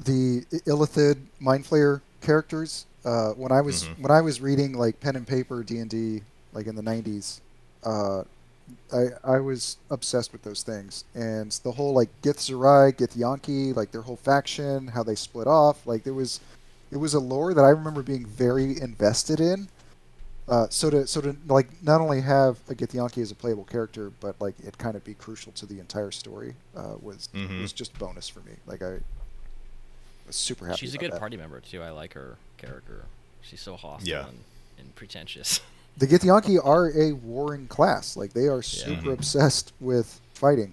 the Illithid Mind Flayer characters. Uh, when I was Mhm. when I was reading like pen and paper D and D, like in the '90s, uh, I I was obsessed with those things, and the whole like Githzerai, Gith Yankee, like their whole faction, how they split off. Like there was, it was a lore that I remember being very invested in. Uh, so to so to like not only have a Githyanki as a playable character, but like it kind of be crucial to the entire story uh, was Mhm. was just bonus for me. Like I, was super happy. She's a good that. party member too. I like her character. She's so hostile Yeah. and, and pretentious. [laughs] The Githyanki are a warring class. Like they are super Mhm. obsessed with fighting,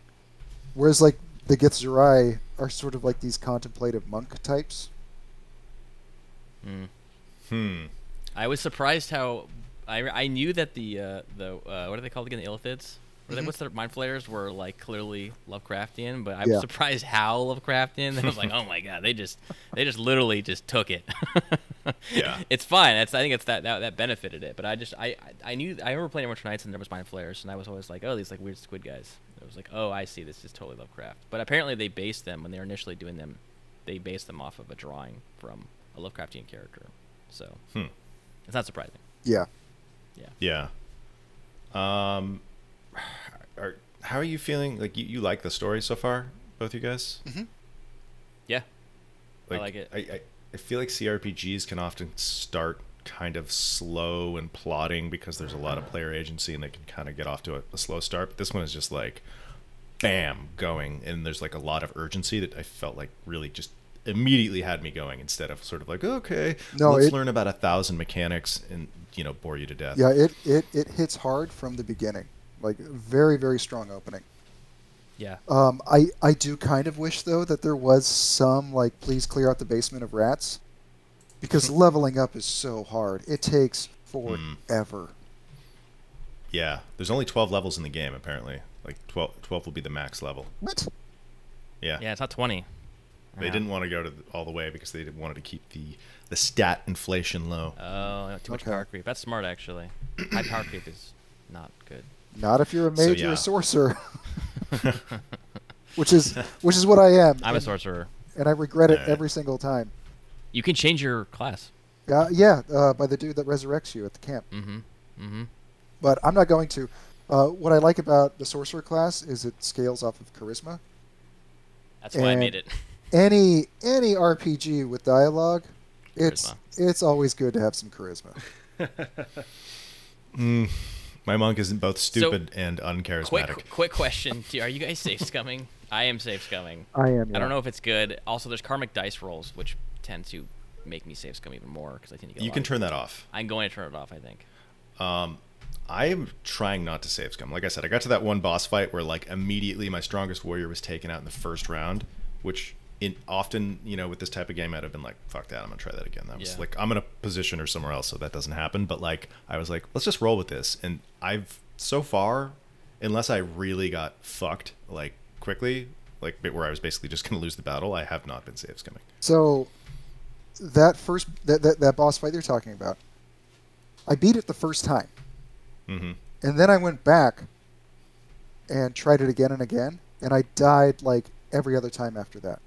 whereas like the Githzerai are sort of like these contemplative monk types. mm. Hmm. I was surprised how I, I knew that the uh, the uh, what are they called again? The Illithids. What are they- Mhm. What's their mind flayers were like clearly Lovecraftian, but I Yeah. was surprised how Lovecraftian. [laughs] I was like, oh my god, they just they just literally just took it. [laughs] Yeah. it's fine. That's I think it's that, that that benefited it. But I just I I I knew I remember playing Winter Nights and there was mind flayers, and I was always like, oh, these like weird squid guys. It was like, oh, I see. This is totally Lovecraft. But apparently they based them when they were initially doing them. They based them off of a drawing from a Lovecraftian character. So Hmm. it's not surprising. Yeah. Yeah. Yeah. Um, are, how are you feeling? Like you, you like the story so far, both you guys? Mm-hmm. Yeah. I like it. I, I, I feel like CRPGs can often start kind of slow and plotting because there's a lot of player agency and they can kind of get off to a, a slow start. But this one is just like, bam, going, and there's like a lot of urgency that I felt like really just immediately had me going instead of sort of like, okay, No, let's it- learn about a thousand mechanics and you know bore you to death. Yeah, it, it, it hits hard from the beginning. Like very, very strong opening. Yeah. Um, I, I do kind of wish though that there was some like please clear out the basement of rats. Because [laughs] leveling up is so hard. It takes Hmm. forever. Yeah, there's only 12 levels in the game apparently. Like 12, 12 will be the max level. What? Yeah. Yeah, it's not 20. They Yeah. didn't want to go to the, all the way because they wanted to keep the the stat inflation low. Oh, too much Okay. power creep. That's smart, actually. [clears throat] High power creep is not good. Not if you're a So, mage or a sorcerer. [laughs] [laughs] which is which is what I am. I'm a sorcerer. and I regret it Alright. every single time. You can change your class. Uh, yeah, uh, by the dude that resurrects you at the camp. Mm-hmm. Mm-hmm. But I'm not going to. Uh, what I like about the sorcerer class is it scales off of charisma. That's why I made it. [laughs] Any any RPG with dialogue, it's it's always good to have some charisma. Mm, my monk is both stupid and uncharismatic. Quick, quick question: Are you guys save scumming? [laughs] I am save scumming. I am. I don't know if it's good. Also, there's karmic dice rolls, which tend to make me save scum even more because I tend to get. You lot can of- turn that off. I'm going to turn it off. I think. Um, I am trying not to save scum. Like I said, I got to that one boss fight where like immediately my strongest warrior was taken out in the first round, which in often you know with this type of game I'd have been like, fuck that, I'm gonna try that again. That was Yeah. like I'm in a position or somewhere else, so that doesn't happen. But like I was like, let's just roll with this, and I've so far, unless I really got fucked like quickly, like where I was basically just gonna lose the battle, I have not been save scumming. So that first that, that that boss fight you're talking about, I beat it the first time, Mm-hmm. and then I went back and tried it again and again, and I died like every other time after that.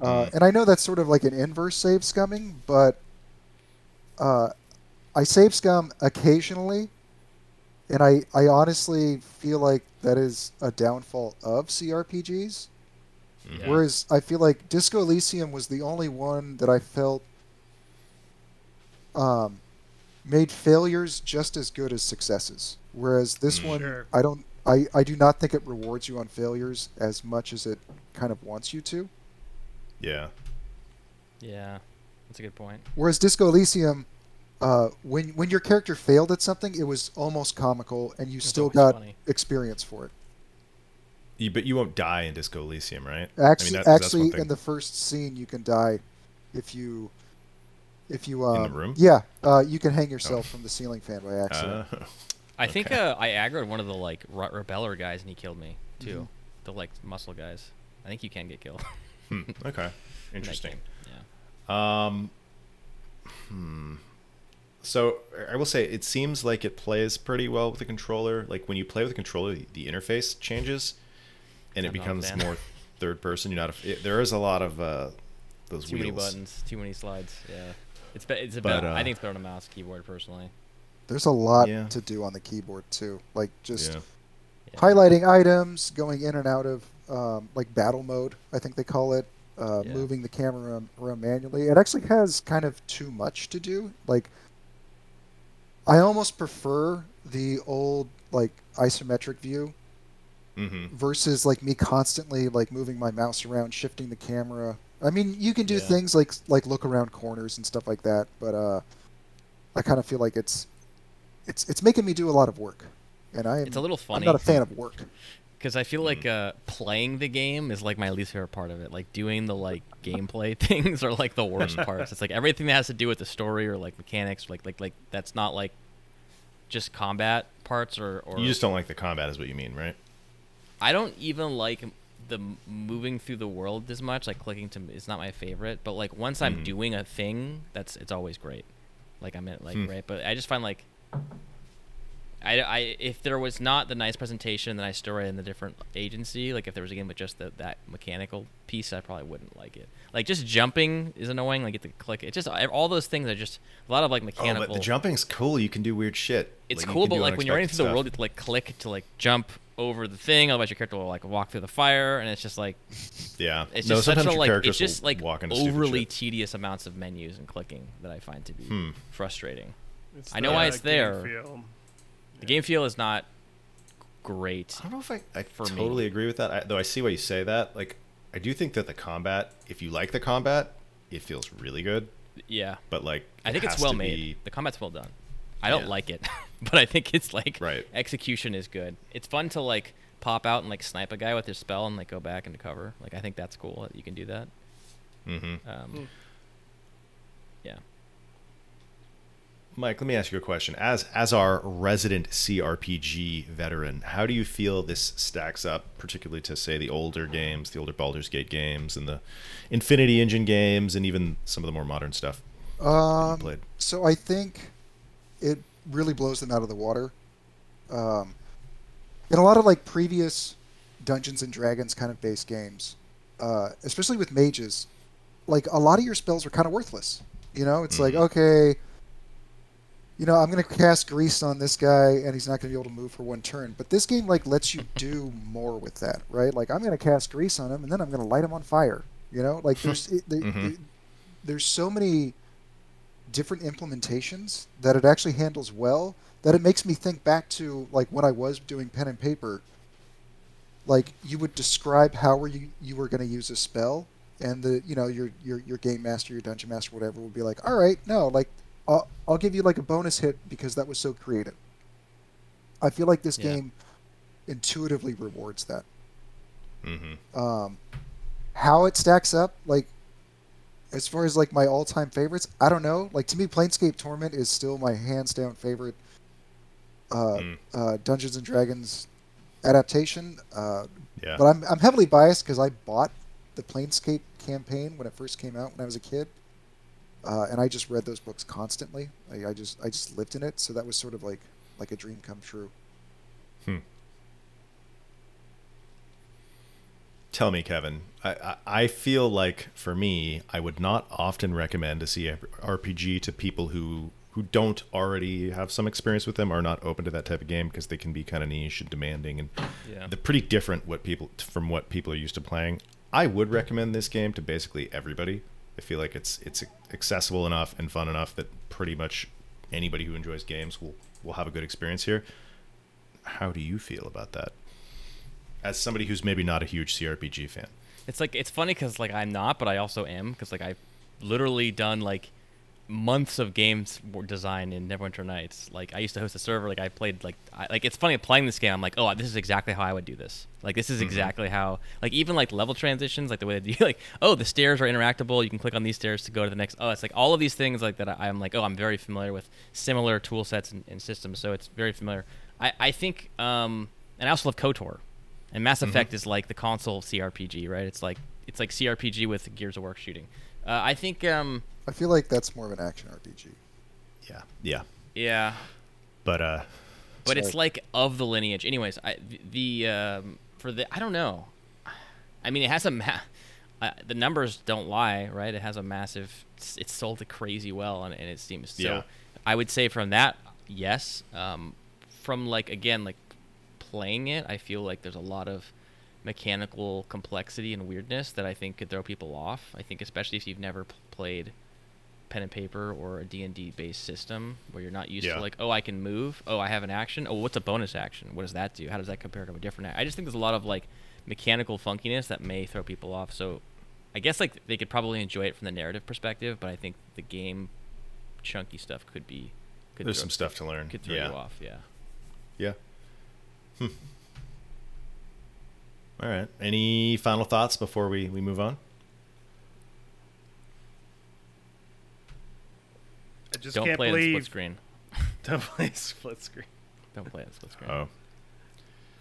Uh, and I know that's sort of like an inverse save scumming, but uh, I save scum occasionally, and I, I honestly feel like that is a downfall of CRPGs. Yeah. Whereas I feel like Disco Elysium was the only one that I felt um, made failures just as good as successes. Whereas this Mm. one, Sure. I don't, I, I do not think it rewards you on failures as much as it kind of wants you to. Yeah. Yeah, that's a good point. Whereas Disco Elysium, uh, when when your character failed at something, it was almost comical, and you It's still got funny. experience for it. You, but you won't die in Disco Elysium, right? Actually, that- that's one actually, in the first scene, you can die if you if you um, In the room? Yeah, uh, you can hang yourself from the ceiling fan by accident. Uh, I think Okay. uh, I aggroed one of the like re- rebeller guys and he killed me too. Mhm. The like muscle guys. I think you can get killed. [laughs] hmm, okay. Interesting. Yeah. Um, hmm. So I will say it seems like it plays pretty well with the controller. Like when you play with the controller, the, the interface changes, and it I'm not becomes more [laughs] third person. You're not. A, it, there is a lot of uh, those Too many buttons. Too many slides. Yeah. It's be- it's a But, bit, I uh, think it's better on a mouse keyboard personally. There's a lot Yeah. to do on the keyboard too, like just Yeah. Yeah. highlighting items, going in and out of um, like battle mode, I think they call it, uh, Yeah. moving the camera around, manually. It actually has kind of too much to do. Like, I almost prefer the old like isometric view Mm-hmm. versus like me constantly like moving my mouse around, shifting the camera I mean, you can do Yeah. things like like look around corners and stuff like that, but uh, I kind of feel like it's it's it's making me do a lot of work, and I am, It's a little I'm not a fan of work. Because I feel like uh, playing the game is like my least favorite part of it. Like doing the like gameplay [laughs] things are like the worst [laughs] parts. It's like everything that has to do with the story or like mechanics, like like like that's not like just combat parts or or You just don't like the combat, is what you mean, right? I don't even like the moving through the world as much. Like clicking to is not my favorite. But like once I'm Mhm. doing a thing, that's it's always great. Like I'm in like Hmm. right. But I just find like I, I if there was not the nice presentation that I store in the different agency, like if there was a game with just the, that mechanical piece, I probably wouldn't like it. Like just jumping is annoying. Like you have to click. It just all those things are just a lot of like mechanical. Oh, mechanical. but the jumping's cool. You can do weird shit. It's Like, cool, but like when you're running unexpected through the world, you have to like click to like jump over the thing. Otherwise, your character will like walk through the fire, and it's just like Yeah. it's no, just such sometimes a your like characters it's just like walk into stupid overly tedious amounts of menus and clicking that I find to be Hmm. frustrating. It's I know why it's there. feel. The game feel is not great. I don't know if I, I For me. totally agree with that. I, though I see why you say that. Like, I do think that the combat, if you like the combat, it feels really good. Yeah, But like, I think it's well made. be- The combat's well done. I don't Yeah. like it, [laughs] but I think it's like Right. execution is good. It's fun to like pop out and like snipe a guy with your spell and like go back into cover. Like I think that's cool that you can do that. Mhm. Um, Hmm. Yeah. Mike, let me ask you a question. As as our resident CRPG veteran, how do you feel this stacks up, particularly to say the older games, the older Baldur's Gate games, and the Infinity Engine games, and even some of the more modern stuff Um, played? so I think it really blows them out of the water. Um, in a lot of like previous Dungeons and Dragons kind of base games, uh, especially with mages, like a lot of your spells are kind of worthless. You know, it's like Mhm. okay, you know, I'm gonna cast grease on this guy and he's not gonna be able to move for one turn. But this game like lets you do more with that, right? Like I'm gonna cast grease on him and then I'm gonna light him on fire. You know, like there's it, there- Mhm. it- there's so many different implementations that it actually handles well that it makes me think back to like when I was doing pen and paper. Like you would describe how were you you were going to use a spell, and the you know your your your game master, your dungeon master, whatever would be like, all right, no, like I'll I'll give you like a bonus hit because that was so creative. I feel like this Yeah. game intuitively rewards that. Mm-hmm. Um, how it stacks up, like as far as like my all-time favorites, I don't know. Like to me, Planescape Torment is still my hands-down favorite uh, Mm. uh, Dungeons and Dragons adaptation. Uh, Yeah. but I'm I'm heavily biased because I bought the Planescape campaign when it first came out when I was a kid, uh, and I just read those books constantly. I, I just I just lived in it, so that was sort of like like a dream come true. Hmm. Tell me, Kevin. I, I I feel like for me, I would not often recommend a CRPG to people who who don't already have some experience with them, are not open to that type of game because they can be kind of niche and demanding, and Yeah. they're pretty different what people from what people are used to playing. I would recommend this game to basically everybody. I feel like it's it's accessible enough and fun enough that pretty much anybody who enjoys games will will have a good experience here. How do you feel about that? As somebody who's maybe not a huge CRPG fan. It's like it's funny because like I'm not, but I also am because like I've literally done like months of games design in Neverwinter Nights. Like I used to host a server. Like I played like I, like it's funny playing this game. I'm like, oh, this is exactly how I would do this. Like this is Mhm. exactly how like even like level transitions, like the way they do [laughs] like oh the stairs are interactable. You can click on these stairs to go to the next. Oh, it's like all of these things like that. I, I'm like oh I'm very familiar with similar tool sets and, and systems, so it's very familiar. I I think um and I also love Kotor. And Mass Mhm. Effect is like the console CRPG, right? It's like it's like CRPG with Gears of War shooting. Uh, I think, um, I feel like that's more of an action RPG. Yeah. Yeah. yeah, But uh but it's Sorry. like of the lineage. Anyways, I, the, the um, for the I don't know. I mean, it has a ma- uh, the numbers don't lie, right? It has a massive. It's, it's sold crazy well, and, and it seems so. Yeah. I would say from that, yes. Um, from like again, like playing it, I feel like there's a lot of mechanical complexity and weirdness that I think could throw people off. I think especially if you've never p- played pen and paper or a D&D based system where you're not used Yeah. to like, oh, I can move. Oh, I have an action. Oh, what's a bonus action? What does that do? How does that compare to a different? I just think there's a lot of like mechanical funkiness that may throw people off. So I guess like they could probably enjoy it from the narrative perspective, but I think the game chunky stuff could be could There's throw, some stuff to learn. could throw yeah. you off. Yeah. Yeah. Hmm. All right. Any final thoughts before we, we move on? Just Don't can't play it [laughs] in split screen. don't play split screen. Don't play it in split screen. Oh.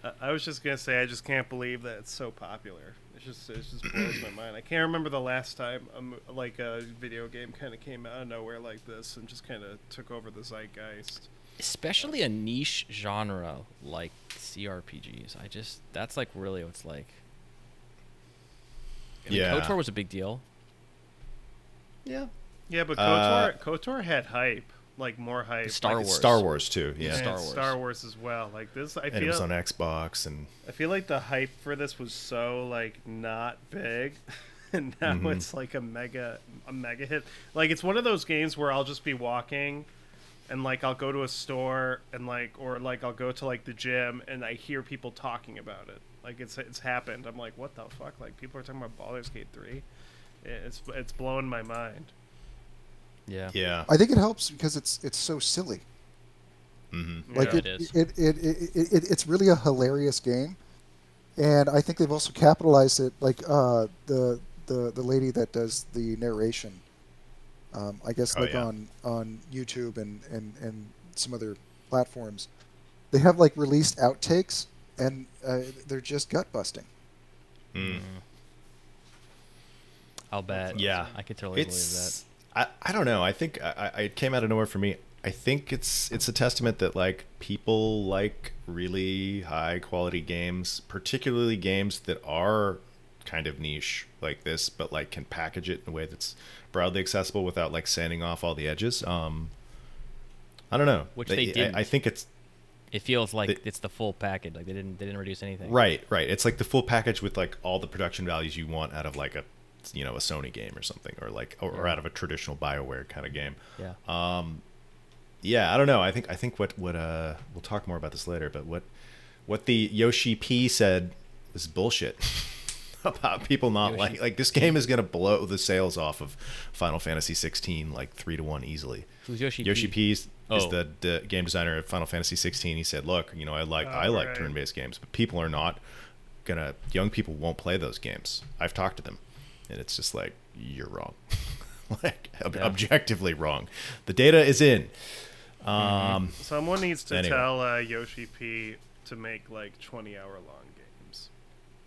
I- I was just gonna say I just can't believe that it's so popular. It's just it just blows my mind. I can't remember the last time a, mo- like a video game kind of came out of nowhere like this and just kind of took over the zeitgeist. Especially a niche genre like CRPGs. I just that's like really what's like. I mean, Yeah. KOTOR was a big deal. Yeah. Yeah, but Uh, KOTOR KOTOR had hype, like more hype. Star like, Wars. Star Wars too. Yeah. and Star Wars. Star Wars as well. Like this, I and it was on Xbox and I feel like the hype for this was so like not big, [laughs] and now Mhm. it's like a mega a mega hit. Like it's one of those games where I'll just be walking, and like I'll go to a store and like or like I'll go to like the gym and I hear people talking about it. Like it's it's happened. I'm like, what the fuck? Like people are talking about Baldur's Gate three. It's it's blowing my mind. Yeah. yeah. I think it helps because it's it's so silly. Mm-hmm. Like Yeah. it, It is. it, it, it, it, it, it's really a hilarious game, and I think they've also capitalized it. Like uh, the the the lady that does the narration, um, I guess Oh, like yeah. on on YouTube and and and some other platforms, they have like released outtakes, and uh, they're just gut busting. Mm. I'll bet. Yeah. I could totally It's I, I don't know. I think I, I, it came out of nowhere for me. I think it's it's a testament that like people like really high quality games, particularly games that are kind of niche like this, but like can package it in a way that's broadly accessible without like sanding off all the edges. Um, I don't know. Which they I- didn't. I, think it's. It feels like The- it's the full package. Like they didn't they didn't reduce anything. Right, right. It's like the full package with like all the production values you want out of like a you know a Sony game or something, or like or, or out of a traditional Bioware kind of game. Yeah. Um, yeah, I don't know. I think I think what what uh we'll talk more about this later, but what what the Yoshi P said was bullshit [laughs] about people not Yoshi. like like this game is gonna blow the sales off of Final Fantasy 16 like three to one easily. Who's Yoshi? Yoshi P? P is Oh. the, the game designer of Final Fantasy 16. He said, "Look, you know, I like Oh, I like right. turn-based games, but people are not gonna. Young people won't play those games. I've talked to them, and it's just like you're wrong, [laughs] like ob- Yeah. objectively wrong. The data is in. Um, Someone needs to Anyway. tell uh, Yoshi P to make like twenty hour long games,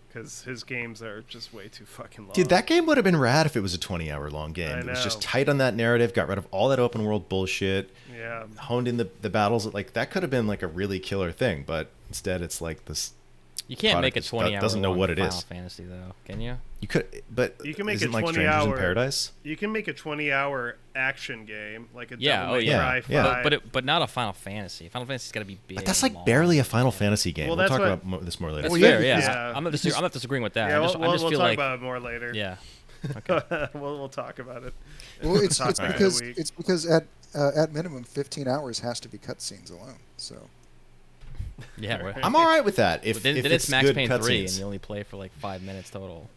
because his games are just way too fucking long. Dude, that game would have been rad if it was a 20 hour long game. I It was just tight on that narrative, got rid of all that open world bullshit, yeah. honed in the, the battles. Like, that could have been like a really killer thing, but instead it's like this. You can't make a 20 hour doesn't know what it Final is. Fantasy though, can you? You could, but You can make isn't a like 20 Strangers in hour- Paradise. You can make a twenty-hour action game like a Yeah, Devil oh yeah. Cry Yeah. But 5. but, it, but not a Final Fantasy. Final Fantasy's got to be big. But that's like long. barely a Final Fantasy game. Well, we'll talk what- about this more later. That's Well, yeah, fair. Yeah, yeah. I'm not disagreeing, I'm not disagreeing with that. yeah, I just, we'll, I we'll, just we'll feel talk like about it more later. yeah. [laughs] Okay. we'll we'll talk about it. Well, it's it's about it in a because it's because at uh, at minimum 15 hours has to be cutscenes alone. So [laughs] Yeah. Right. I'm all right with that. If, But then, if then it's, Max good Payne 3 and you only play for like 5 minutes total.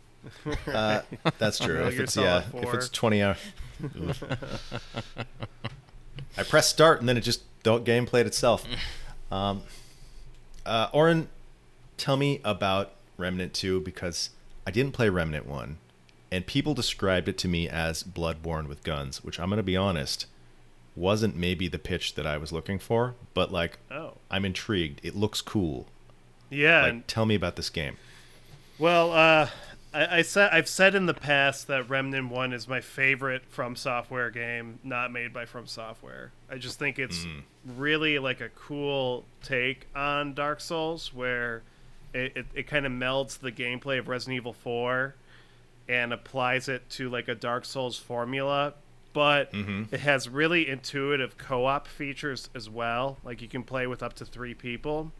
Uh, that's true. If it's yeah, if it's 20 hours. I press start and then it just the game played itself. [laughs] Um, uh, Orrin, tell me about Remnant 2 because I didn't play Remnant 1 and people described it to me as Bloodborne with guns, which I'm going to be honest wasn't maybe the pitch that I was looking for, but like Oh, I'm intrigued. It looks cool. yeah. Like tell me about this game. Well, uh, I, I said I've said in the past that Remnant One is my favorite From Software game, not made by From Software. I just think it's Mm. really like a cool take on Dark Souls, where it, it, it kind of melds the gameplay of Resident Evil Four and applies it to like a Dark Souls formula. But Mhm. it has really intuitive co-op features as well. Like you can play with up to three people,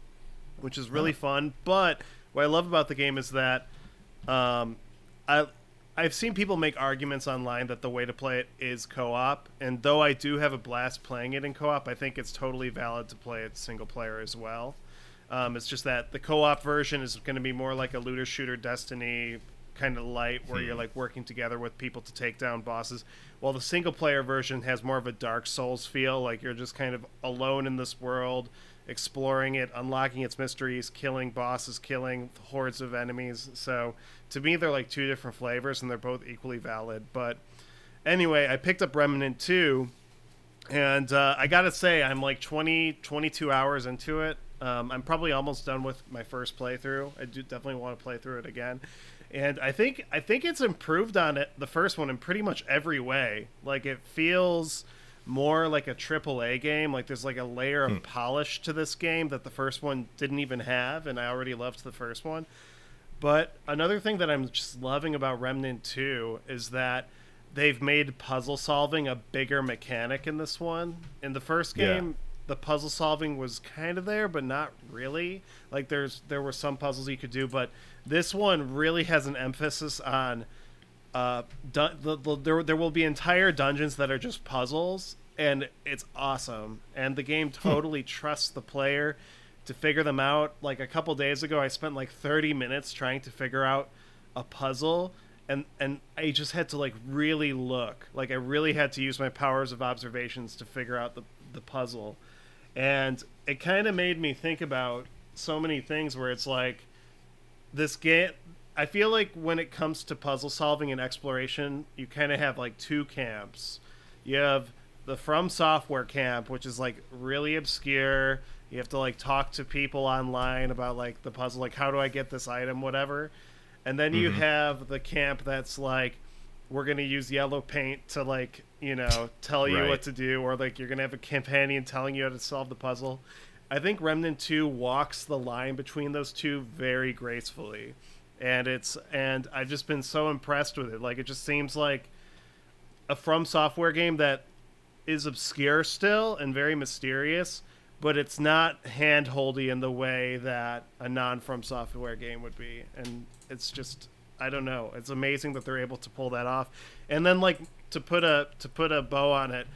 which is really fun. But what I love about the game is that um, I I've seen people make arguments online that the way to play it is co-op, and though I do have a blast playing it in co-op, I think it's totally valid to play it single player as well. Um, it's just that the co-op version is going to be more like a looter shooter Destiny kind of light, where Hmm. you're like working together with people to take down bosses. While the single player version has more of a Dark Souls feel, like you're just kind of alone in this world, exploring it, unlocking its mysteries, killing bosses, killing hordes of enemies. So to me, they're like two different flavors, and they're both equally valid. But anyway, I picked up Remnant 2, and uh, I gotta say, I'm like 20, 22 hours into it. Um, I'm probably almost done with my first playthrough. I do definitely want to play through it again, and I think I think it's improved on it the first one in pretty much every way. Like it feels more like a triple A game. Like there's like a layer of hmm. polish to this game that the first one didn't even have, and I already loved the first one. But another thing that I'm just loving about Remnant 2 is that they've made puzzle solving a bigger mechanic in this one. In the first game, the puzzle solving was kind of there, but not really. Like there's there were some puzzles you could do, but this one really has an emphasis on uh, dun- the, the, there, there will be entire dungeons that are just puzzles, and it's awesome. And the game totally trusts the player to figure them out. Like a couple days ago, I spent like 30 minutes trying to figure out a puzzle, and and I just had to like really look. Like I really had to use my powers of observations to figure out the the puzzle, and it kind of made me think about so many things where it's like this game i feel like when it comes to puzzle solving and exploration you kind of have like two camps. You have the from software camp which is like really obscure. You have to like talk to people online about like the puzzle like how do i get this item whatever. And then you mm-hmm. have the camp that's like we're going to use yellow paint to like you know tell you Right. what to do or like you're going to have a companion telling you how to solve the puzzle. I think remnant 2 walks the line between those two very gracefully. And it's and i've just been so impressed with it. Like it just seems like a from software game that is obscure still and very mysterious but it's not handholdy in the way that a non from software game would be. And it's just i don't know. It's amazing that they're able to pull that off. And then like to put a to put a bow on it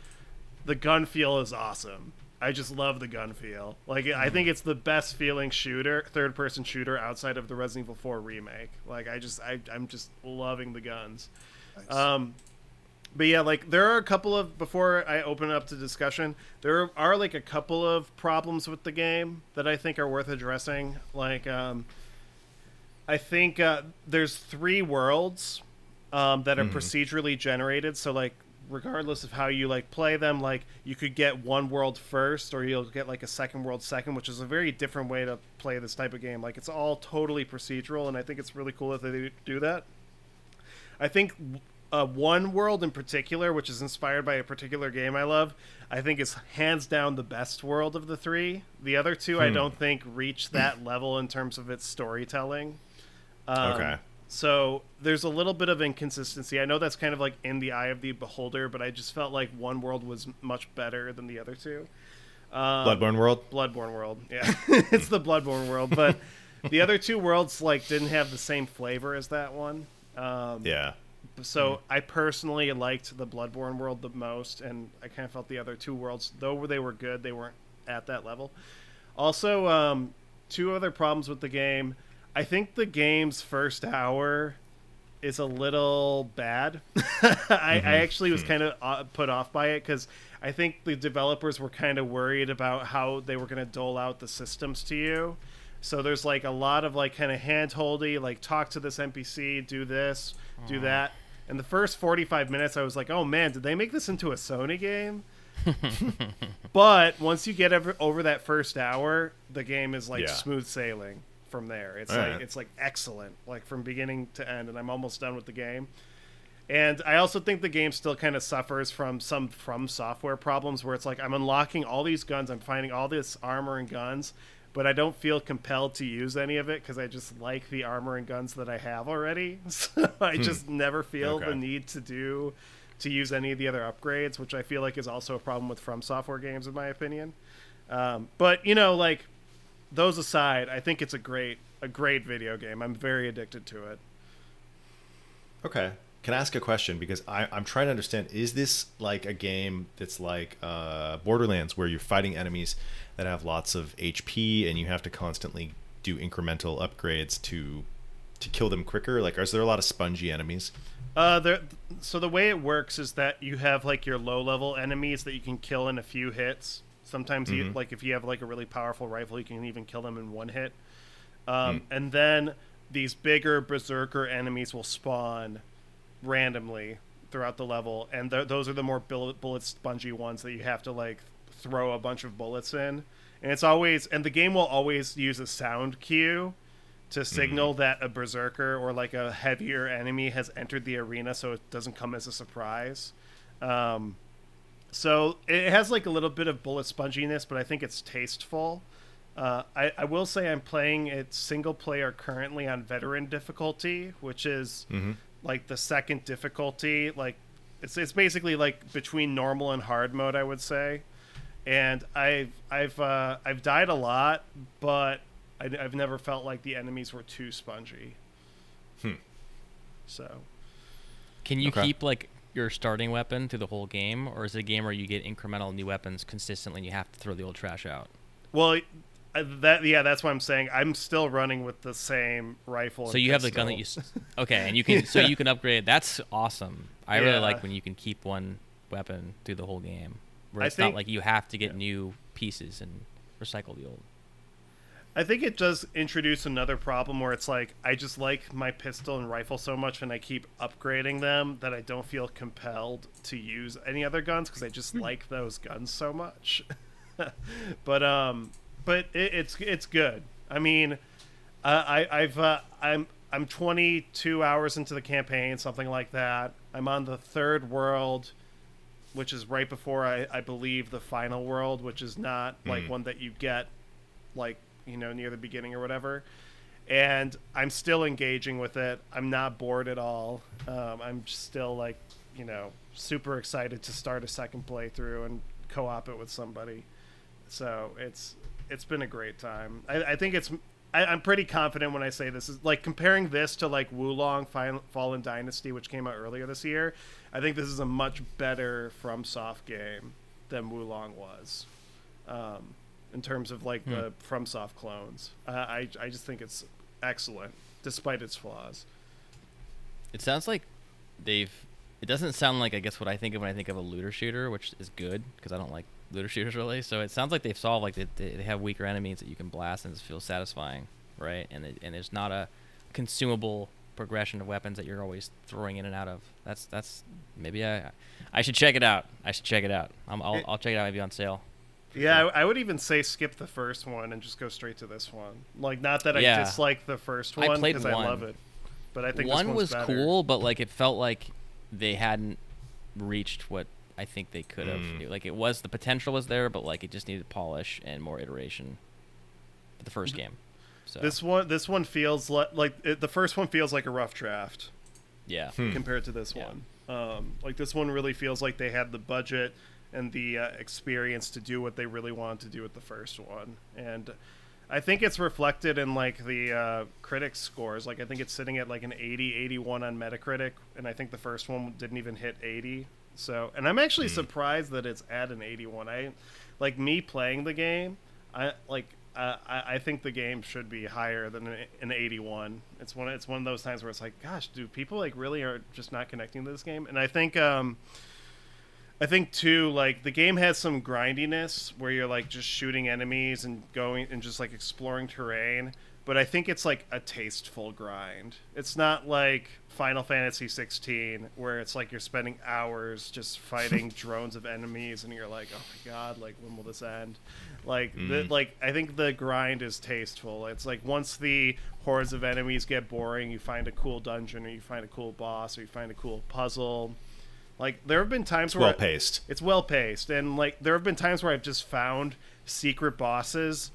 the gun feel is awesome. I just love the gun feel. Like i think it's the best feeling shooter third person shooter outside of the resident evil 4 remake. Like i just I, i'm just loving the guns. Nice. um, but yeah, like there are a couple of before I open it up to discussion, there are like a couple of problems with the game that I think are worth addressing. Like, um, I think uh, there's three worlds um, that are procedurally generated. So like, regardless of how you like play them, like you could get one world first, or you'll get like a second world second, which is a very different way to play this type of game. Like it's all totally procedural, and I think it's really cool that they do that. I think uh, one world in particular, which is inspired by a particular game I love, I think is hands down the best world of the three. The other two, I Hmm. don't think reach that level in terms of its storytelling. Um, Okay. So there's a little bit of inconsistency. I know that's kind of like in the eye of the beholder, but I just felt like one world was much better than the other two. Um, Bloodborne World. Bloodborne world. Yeah, [laughs] it's the Bloodborne world, but [laughs] the other two worlds like didn't have the same flavor as that one. Um, Yeah. so I personally liked the Bloodborne world the most, and I kind of felt the other two worlds, though they were good, they weren't at that level. Also, um, two other problems with the game. I think the game's first hour is a little bad. [laughs] I, I mm-hmm. actually was hmm. kind of uh, put off by it because I think the developers were kind of worried about how they were going to dole out the systems to you. So there's like a lot of like kind of hand holdy, like talk to this NPC, do this, do mm. that. And the first 45 minutes, I was like, oh man, did they make this into a Sony game? [laughs] but once you get over, over that first hour, the game is like Yeah. smooth sailing from there. It's All like right. it's like excellent, like from beginning to end, and I'm almost done with the game. And I also think the game still kind of suffers from some from software problems where it's like I'm unlocking all these guns, I'm finding all this armor and guns, but I don't feel compelled to use any of it because I just like the armor and guns that I have already. [laughs] So I just never feel Okay. the need to do to use any of the other upgrades, which I feel like is also a problem with from software games, in my opinion. Um, but you know, like those aside, I think it's a great a great video game. I'm very addicted to it. Okay. Can I ask a question? Because I, I'm trying to understand is this like a game that's like uh, Borderlands where you're fighting enemies that have lots of HP and you have to constantly do incremental upgrades to to kill them quicker? Like, is there a lot of spongy enemies? Uh, there. So the way it works is that you have like your low level enemies that you can kill in a few hits. Sometimes, you, Mhm. like if you have like a really powerful rifle, you can even kill them in one hit. Um, Mm. And then these bigger berserker enemies will spawn randomly throughout the level, and th- those are the more bullet, bullet spongy ones that you have to like throw a bunch of bullets in. And it's always and the game will always use a sound cue to signal that a berserker or like a heavier enemy has entered the arena, so it doesn't come as a surprise. Um, so it has like a little bit of bullet sponginess, but I think it's tasteful. Uh, I, I will say I'm playing it single player currently on veteran difficulty, which is Mm-hmm. like the second difficulty. Like it's it's basically like between normal and hard mode, I would say. And I've I've uh, I've died a lot, but I, I've never felt like the enemies were too spongy. Hmm. So Can you Okay. keep like your starting weapon through the whole game, or is it a game where you get incremental new weapons consistently and you have to throw the old trash out? well. That yeah, that's what I'm saying. I'm still running with the same rifle. So you have the gun that you. [laughs] Okay, and you can so you can upgrade. That's awesome. I really like when you can keep one weapon through the whole game, where it's think- not like you have to get new pieces and recycle the old. I think it does introduce another problem where it's like I just like my pistol and rifle so much, and I keep upgrading them that I don't feel compelled to use any other guns because I just like those guns so much. [laughs] but um, but it, it's it's good. I mean, uh, I I've uh, I'm I'm 22 hours into the campaign, something like that. I'm on the third world, which is right before I, I believe the final world, which is not like Mm. one that you get like you know near the beginning or whatever. And i'm still engaging with it. I'm not bored at all. Um, i'm still like you know super excited to start a second playthrough and co-op it with somebody. So it's it's been a great time. I, I think it's I, i'm pretty confident when i say this is like comparing this to like Wo Long Final, fallen dynasty which came out earlier this year i think this is a much better FromSoft game than Wo Long was. Um, in terms of like the FromSoft clones. Uh, I I just think it's excellent despite its flaws. It sounds like they've. It doesn't sound like I guess what I think of when I think of a looter shooter, which is good because I don't like looter [laughs] shooters really. So it sounds like they've solved like they, they they have weaker enemies that you can blast and it feels satisfying, right? And it, and there's not a consumable progression of weapons that you're always throwing in and out of. That's that's maybe I I should check it out. I should check it out. I'm, I'll It- I'll check it out maybe on sale. Yeah, I, I would even say skip the first one and just go straight to this one. Like, not that I Yeah. dislike the first one because I one. love it, but I think one this was better. cool, but like it felt like they hadn't reached what I think they could have. Mm. Like it was the potential was there, but like it just needed polish and more iteration. For the first game, so This one, this one feels like like it, the first one feels like a rough draft yeah, Hmm. compared to this Yeah. one. Um, like this one really feels like they had the budget and the uh, experience to do what they really wanted to do with the first one, and I think it's reflected in like the uh, critics scores. Like I think it's sitting at like an 80, 81 on Metacritic, and I think the first one didn't even hit 80. So, and I'm actually surprised that it's at an 81. I like me playing the game. I like. Uh, I, I think the game should be higher than an, an 81. It's one. It's one of those times where it's like, gosh, do people like really are just not connecting to this game? And I think, um, I think too, like the game has some grindiness where you're like just shooting enemies and going and just like exploring terrain. But I think it's like a tasteful grind. It's not like Final Fantasy 16 where it's like you're spending hours just fighting [laughs] drones of enemies and you're like, oh my god, like when will this end? Like, the, Mhm. like I think the grind is tasteful. It's like once the hordes of enemies get boring, you find a cool dungeon or you find a cool boss or you find a cool puzzle. Like there have been times where well paced. it's well paced, and like there have been times where I've just found secret bosses,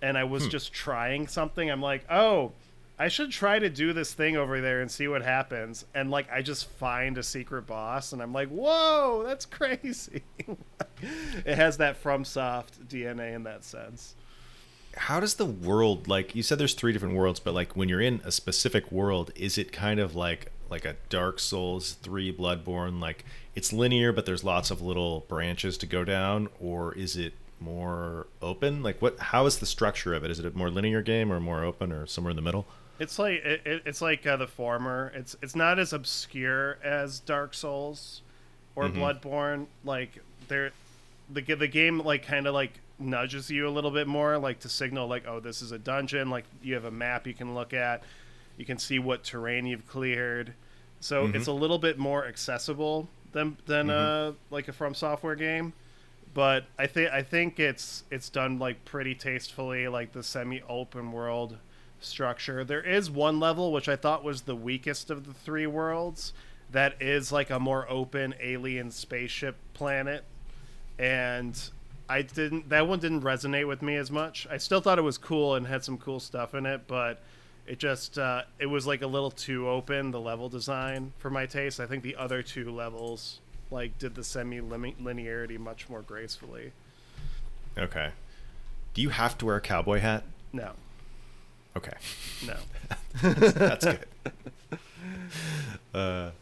and I was Hmm. just trying something. I'm like, oh, I should try to do this thing over there and see what happens. And like I just find a secret boss, and I'm like, whoa, that's [laughs] crazy. it has that FromSoft DNA in that sense. How does the world like you said there's three different worlds, but like when you're in a specific world, is it kind of like like a Dark Souls 3 Bloodborne like it's linear but there's lots of little branches to go down or is it more open? Like what how is the structure of it? Is it a more linear game or more open or somewhere in the middle? It's like it, it- it's like uh, the former. It's it's not as obscure as Dark Souls or Mhm. Bloodborne. Like there, the the game like kind of like nudges you a little bit more, like to signal like oh this is a dungeon. Like you have a map you can look at, you can see what terrain you've cleared. So Mhm. it's a little bit more accessible than than uh like a From Software game. But I think I think it's it's done like pretty tastefully, like the semi open world structure. There is one level which I thought was the weakest of the three worlds that is like a more open alien spaceship planet and I didn't that one didn't resonate with me as much. I still thought it was cool and had some cool stuff in it, but it just uh, it was like a little too open the level design for my taste. I think the other two levels like did the semi linearity much more gracefully. Okay. Do you have to wear a cowboy hat? No. Okay. No. [laughs] That's good. Because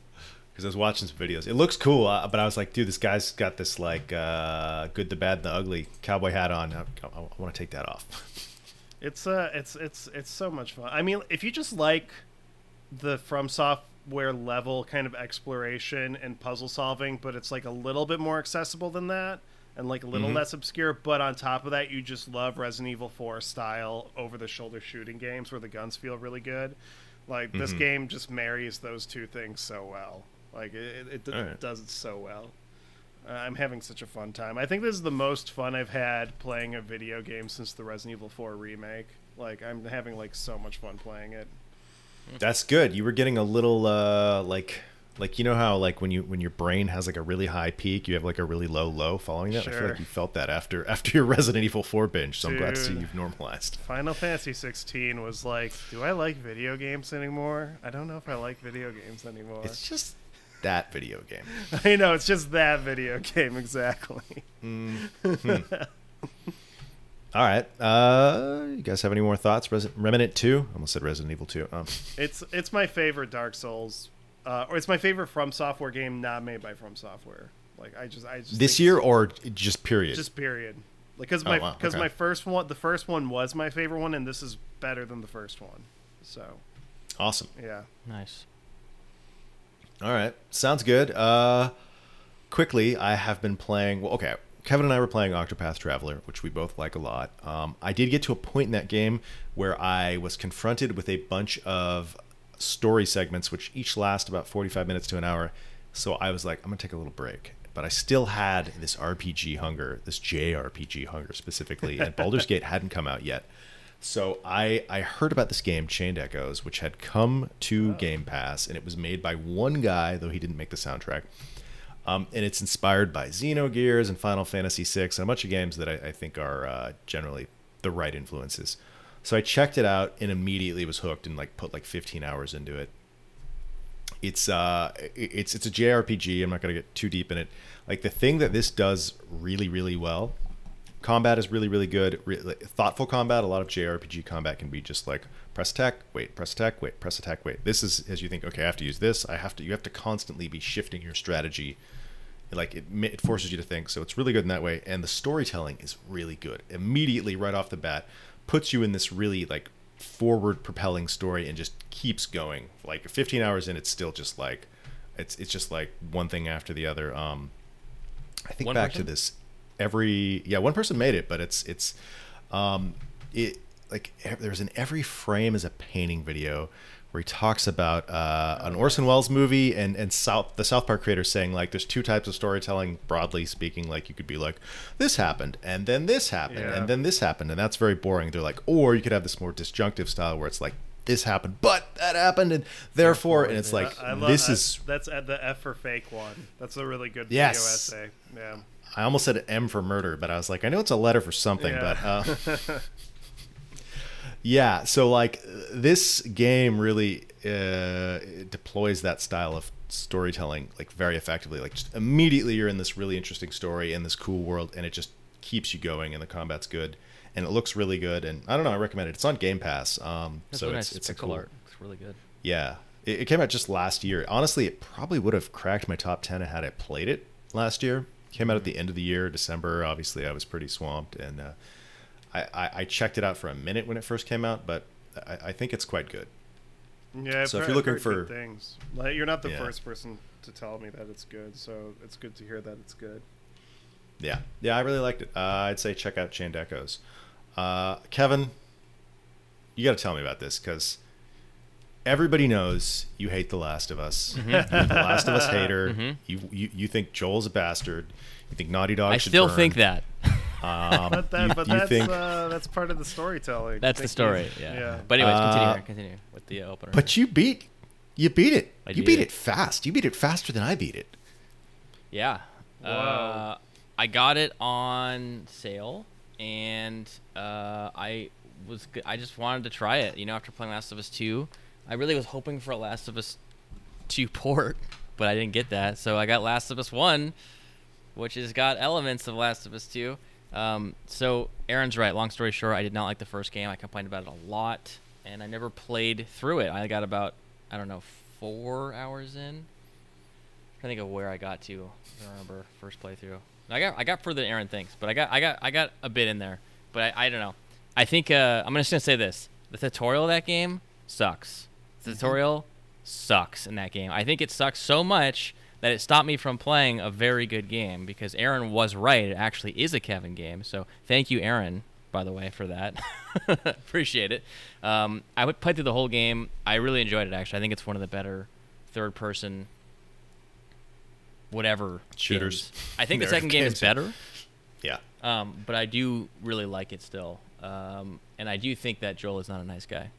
I was watching some videos. It looks cool, uh, but I was like, dude, this guy's got this like uh, good, the bad, and the ugly cowboy hat on. I, I, want to take that off. [laughs] It's uh it's it's it's so much fun. I mean, if you just like the from software level kind of exploration and puzzle solving, but it's like a little bit more accessible than that and like a little Mhm. less obscure, but on top of that you just love Resident Evil 4 style over the shoulder shooting games where the guns feel really good. Like this Mhm. game just marries those two things so well. Like it, it, it Alright. does it so well. Uh, I'm having such a fun time. I think this is the most fun I've had playing a video game since the Resident Evil 4 remake. Like I'm having like so much fun playing it. That's good. You were getting a little uh, like, like you know how like when you when your brain has like a really high peak, you have like a really low low following that. I feel like you felt that after [laughs] after your Resident Evil 4 binge. So I'm glad to see you've normalized. Final Fantasy 16 was like, do I like video games anymore? I don't know if I like video games anymore. It's just that video game. [laughs] I know it's just that video game exactly. [laughs] All right. Uh, you guys have any more thoughts? Resi- Remnant 2? I almost said Resident Evil 2. Um, It's it's my favorite Dark Souls, uh, or it's my favorite From Software game not made by From Software. Like I just I just this year or just period? just period. Like because Oh, my wow, because okay. my first one the first one was my favorite one and this is better than the first one. So awesome. yeah. Nice. All right. Sounds good. Uh, quickly, I have been playing. Well, okay. Kevin and I were playing Octopath Traveler, which we both like a lot. Um, I did get to a point in that game where I was confronted with a bunch of story segments, which each last about 45 minutes to an hour. So I was like, I'm going to take a little break. But I still had this RPG hunger, this JRPG hunger specifically, and Baldur's [laughs] Gate hadn't come out yet. So I I heard about this game Chained Echoes, which had come to Game Pass, and it was made by one guy, though he didn't make the soundtrack. Um, and it's inspired by Xenogears and Final Fantasy VI and a bunch of games that I, I think are uh, generally the right influences. So I checked it out and immediately was hooked and like put like 15 hours into it. It's uh it's it's a JRPG. I'm not gonna get too deep in it. Like the thing that this does really really well combat is really really good. Re- like, thoughtful combat a lot of jrpg combat can be just like press attack wait press attack wait press attack wait. This is as you think okay i have to use this i have to you have to constantly be shifting your strategy. Like it, it forces you to think so it's really good in that way and the storytelling is really good. Immediately right off the bat puts you in this really like forward propelling story and just keeps going. Like 15 hours in it's still just like it's it's just like one thing after the other. Um i think One back person? to this every yeah one person made it but it's it's um it like there's an every frame is a painting video where he talks about uh, an Orson Welles movie and and South the South Park creator saying like there's two types of storytelling broadly speaking like you could be like this happened and then this happened Yeah. and then this happened and that's very boring they're like or you could have this more disjunctive style where it's like this happened but that happened and therefore and it's like I, I love this I- is that's at the F for fake one. That's a really good Yes. video essay. Yeah. I almost said M for murder, but I was like, I know it's a letter for something, Yeah. but uh, [laughs] yeah. So like this game really uh, deploys that style of storytelling like very effectively. Like just immediately you're in this really interesting story in this cool world, and it just keeps you going, and the combat's good, and it looks really good. And I don't know, I recommend it. It's on Game Pass, um, That's so really it's nice it's a cool. art. It's really good. Yeah, it, it came out just last year. Honestly, it probably would have cracked my top ten had I played it last year. Came out at the end of the year, December. Obviously, I was pretty swamped, and uh, I, I, I checked it out for a minute when it first came out, but I, I think it's quite good. Yeah, I've So if heard- you're looking I've heard good for- things, like you're not the Yeah. first person to tell me that it's good, so it's good to hear that it's good. Yeah, yeah, I really liked it. Uh, I'd say check out Chained Echoes. Uh, Kevin, you got to tell me about this because everybody knows you hate The Last of Us. Mm-hmm. You're the Last of Us hater. Mhm. You, you you think Joel's a bastard. You think Naughty Dog should be. I should still burn. think that. [laughs] Um, But that, you, but you that's think, uh, that's part of the storytelling. That's the story. he's- Yeah. But anyways, Uh, continue. Continue with the uh, opener. but you beat you beat it. I you beat did. it fast. You beat it faster than I beat it. Yeah. Uh, I got it on sale, and uh, I was g- I just wanted to try it. You know, after playing Last of Us Two, I really was hoping for a Last of Us Two port, but I didn't get that. So I got Last of Us One, which has got elements of Last of Us Two. Um, so Aaron's right. Long story short, I did not like the first game. I complained about it a lot, and I never played through it. I got about I don't know four hours in. I think of where I got to. I remember first playthrough. I got I got further than Aaron thinks, but I got I got I got a bit in there. But I, I don't know. I think uh, I'm just gonna say this: the tutorial of that game sucks. The tutorial sucks in that game. I think it sucks so much that it stopped me from playing a very good game because Aaron was right. It actually is a Kevin game. So thank you, Aaron, by the way, for that. [laughs] Appreciate it. Um, I would play through the whole game. I really enjoyed it. Actually, I think it's one of the better third-person whatever Shooters. games. I think [laughs] the second game is better, Yeah. um, but I do really like it still, um, and I do think that Joel is not a nice guy.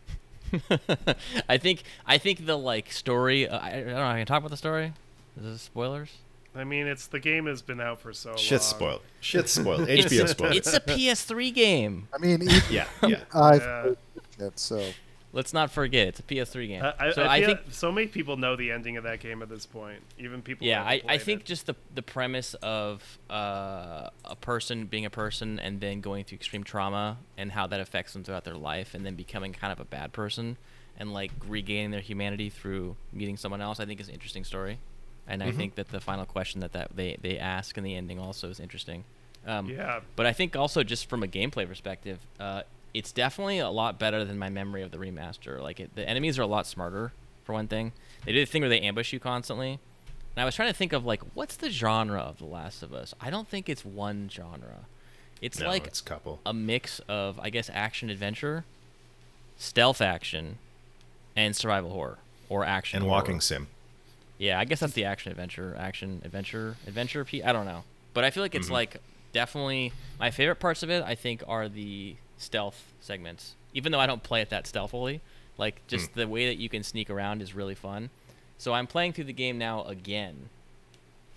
[laughs] I think I think the like story. Uh, I, I don't know. I can talk about the story. Is this spoilers? I mean, it's the game has been out for so Shit long. spoiled. [laughs] Shit spoiled. HBO spoiled. It's a PS3 game. I mean, [laughs] even yeah, yeah. I've Yeah. it, so Let's not forget it's a PS3 game. I, I, so I, I, think so many people know the ending of that game at this point. Even people. yeah, I, I think it. just the the premise of uh, a person being a person and then going through extreme trauma and how that affects them throughout their life and then becoming kind of a bad person and like regaining their humanity through meeting someone else, I think is an interesting story. And I Mhm. think that the final question that, that they, they ask in the ending also is interesting. Um, Yeah. But I think also just from a gameplay perspective, uh, it's definitely a lot better than my memory of the remaster. Like it, the enemies are a lot smarter for one thing. They did a thing where they ambush you constantly. And I was trying to think of like what's the genre of The Last of Us. I don't think it's one genre. It's no, like it's a a mix of I guess action adventure, stealth action, and survival horror or action and horror. walking sim. Yeah, I guess that's the action adventure, action adventure, adventure. P- I don't know, but I feel like it's Mhm. like definitely my favorite parts of it. I think are the stealth segments. Even though I don't play it that stealthily, like just Mm. the way that you can sneak around is really fun. So I'm playing through the game now again.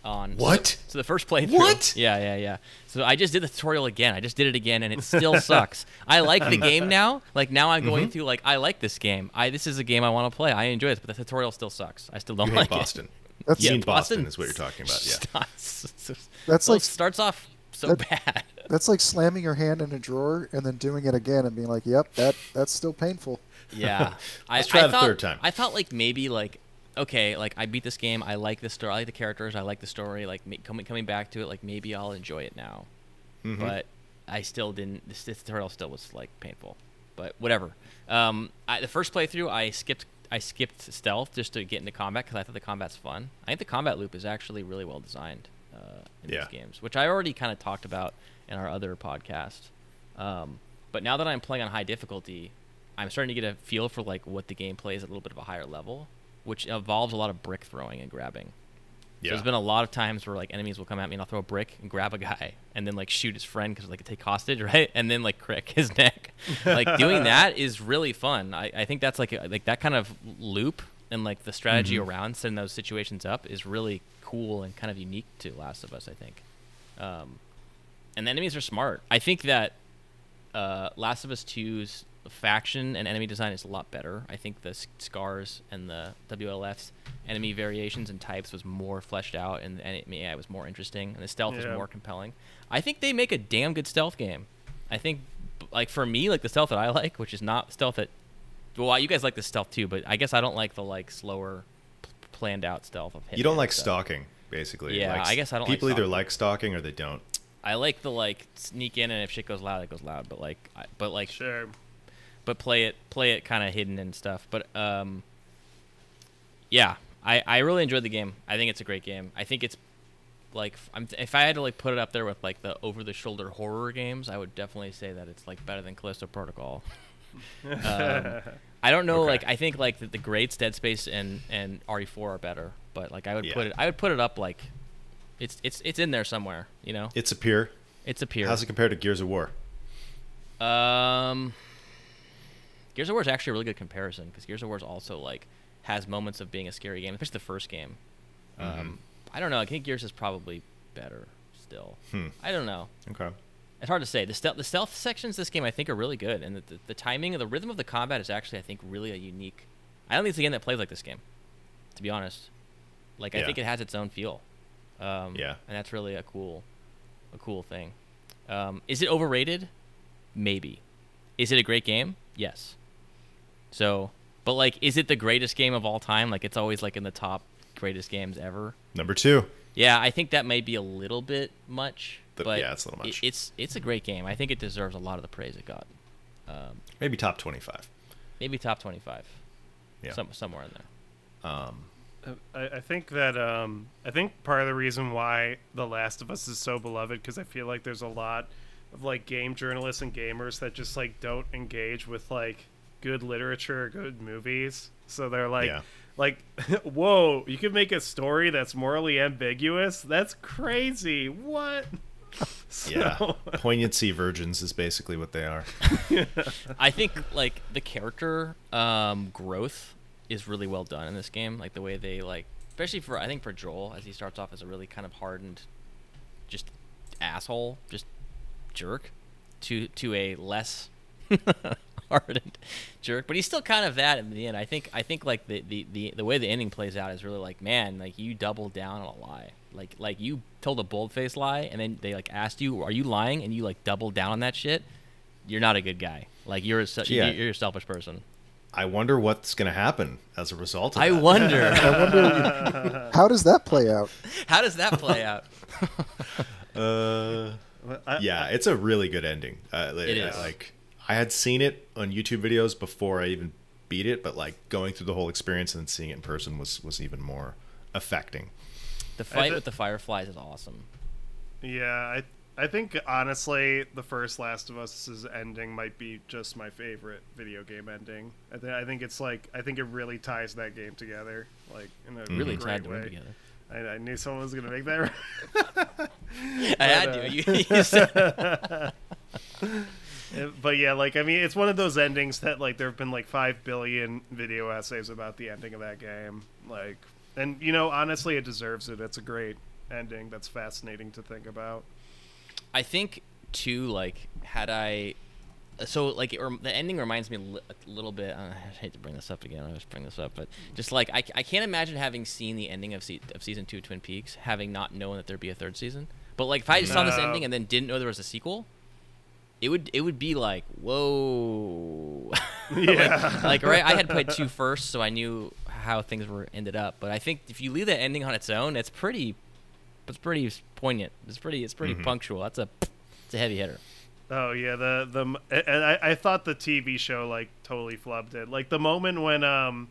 On What? So, the first playthrough. What? [laughs] Yeah, yeah, yeah. So I just did the tutorial again. I just did it again, and it still [laughs] sucks. I like the game [laughs] now. Like now I'm going Mhm. through like I like this game. I this is a game I want to play. I enjoy it, but the tutorial still sucks. I still don't You like hate it. Boston. that's Yeah, Yeah, Boston Boston is what you're talking about, yeah. starts- That's well, like- starts off so that- bad. That's like slamming your hand in a drawer and then doing it again and being like, "Yep, that that's still painful." [laughs] Yeah, I, Let's try I the thought, third time. I thought like maybe like okay, like I beat this game. I like the story. I like the characters. I like the story. Like ma- coming coming back to it, like maybe I'll enjoy it now. Mhm. But I still didn't. This, this tutorial still was like painful. But whatever. Um, I, the first playthrough, I skipped. I skipped stealth just to get into combat because I thought the combat's fun. I think the combat loop is actually really well designed uh, in Yeah. these games, which I already kind of talked about in our other podcast. Um, but now that I'm playing on high difficulty, I'm starting to get a feel for like what the gameplay is at a little bit of a higher level, which involves a lot of brick throwing and grabbing. yeah. There's been a lot of times where like enemies will come at me and I'll throw a brick and grab a guy and then like shoot his friend because like a take hostage, [laughs] right? And then like crick [laughs] his neck. like doing [laughs] that is really fun. I, I think that's like a, like that kind of loop and like the strategy Mhm. around setting those situations up is really cool and kind of unique to Last of Us. I think. Um, and the enemies are smart. I think that uh, Last of Us 2's faction and enemy design is a lot better. I think the scars and the WLF's enemy variations and types was more fleshed out, and the enemy AI was more interesting, and the stealth Yeah. was more compelling. I think they make a damn good stealth game. I think, like for me, like the stealth that I like, which is not stealth that. Well, you guys like the stealth too, but I guess I don't like the like slower, p- planned out stealth of. you don't like stuff. stalking, basically. Yeah, Like, I guess I don't like People either like stalking or they don't. I like the like sneak in, and if shit goes loud, it goes loud. But like, I, but like Sure. but play it play it kind of hidden and stuff. But um, yeah, I, I really enjoyed the game. I think it's a great game. I think it's like I'm, if I had to like put it up there with like the over the shoulder horror games, I would definitely say that it's like better than Callisto Protocol. [laughs] um, I don't know. Okay. Like I think like the, the greats Dead Space and and RE4 are better, but like I would Yeah. put it I would put it up like it's it's it's in there somewhere. You know, It's a peer. it's a peer. How's it compared to Gears of War? Um, Gears of War is actually a really good comparison because Gears of War is also like has moments of being a scary game, especially the first game. Mm-hmm. Um, I don't know. I think Gears is probably better still. Hmm. I don't know. Okay. It's hard to say. The stealth, the stealth sections this game I think are really good, and the, the, the timing and the rhythm of the combat is actually I think really a unique. I don't think it's a game that plays like this game, to be honest. Like I Yeah. think it has its own feel. Um, Yeah. and that's really a cool, a cool thing. Um, is it overrated? Maybe. Is it a great game? Yes. So, but like, is it the greatest game of all time? Like, it's always like in the top greatest games ever. Number two. Yeah, I think that may be a little bit much, The- but yeah, it's a little it- much. it's it's a great game. I think it deserves a lot of the praise it got. Um, Maybe top twenty-five. maybe top twenty-five. Yeah. Some, somewhere in there. Um, I, I think that um, I think part of the reason why The Last of Us is so beloved because I feel like there's a lot of like game journalists and gamers that just like don't engage with like good literature, or good movies. So they're like, Yeah. like, [laughs] whoa, you could make a story that's morally ambiguous. That's crazy. What? [laughs] yeah. Poignancy virgins is basically what they are. [laughs] I think like the character um, growth is really well done in this game. Like the way they like, especially for I think for Joel as he starts off as a really kind of hardened, just asshole, just jerk, to to a less [laughs] hardened jerk. But he's still kind of that in the end. I think I think like the, the, the, the way the ending plays out is really like man, like you doubled down on a lie. Like like you told a bold faced lie and then they like asked you, are you lying? And you like doubled down on that shit. You're not a good guy. Like you're a, se- Gee, I- you're, you're a selfish person. I wonder what's going to happen as a result of I that. wonder [laughs] I wonder [laughs] how does that play out? how does that play out. [laughs] Uh, yeah, it's a really good ending. Uh, li- It is. Like I had seen it on YouTube videos before I even beat it, but like going through the whole experience and then seeing it in person was was even more affecting. The fight thi- with the fireflies is awesome. Yeah, I I think honestly, the first Last of Us's ending might be just my favorite video game ending. I, th- I think it's like I think it really ties that game together, like in a Really great tied way. together. I, I knew someone was gonna make that. [laughs] [laughs] I had uh, to. You, [laughs] you said, but yeah, like I mean, it's one of those endings that like there have been like five billion video essays about the ending of that game. Like, and you know, honestly, it deserves it. It's a great ending. That's fascinating to think about. I think too. Like, had I, so like it, rem- the ending reminds me a li- a little bit. Uh, [laughs] I hate to bring this up again. I just bring this up, but just like I, I can't imagine having seen the ending of se- of season two of Twin Peaks, having not known that there'd be a third season. But like, if I just saw this No. ending and then didn't know there was a sequel, it would it would be like whoa. [laughs] Yeah. like, like right, I had played two [laughs] first, so I knew how things were ended up. But I think if you leave that ending on its own, it's pretty, it's pretty poignant. It's pretty, it's pretty Mhm. punctual. That's a, it's a heavy hitter. Oh yeah, the the and I, I thought the TV show like totally flubbed it. Like the moment when um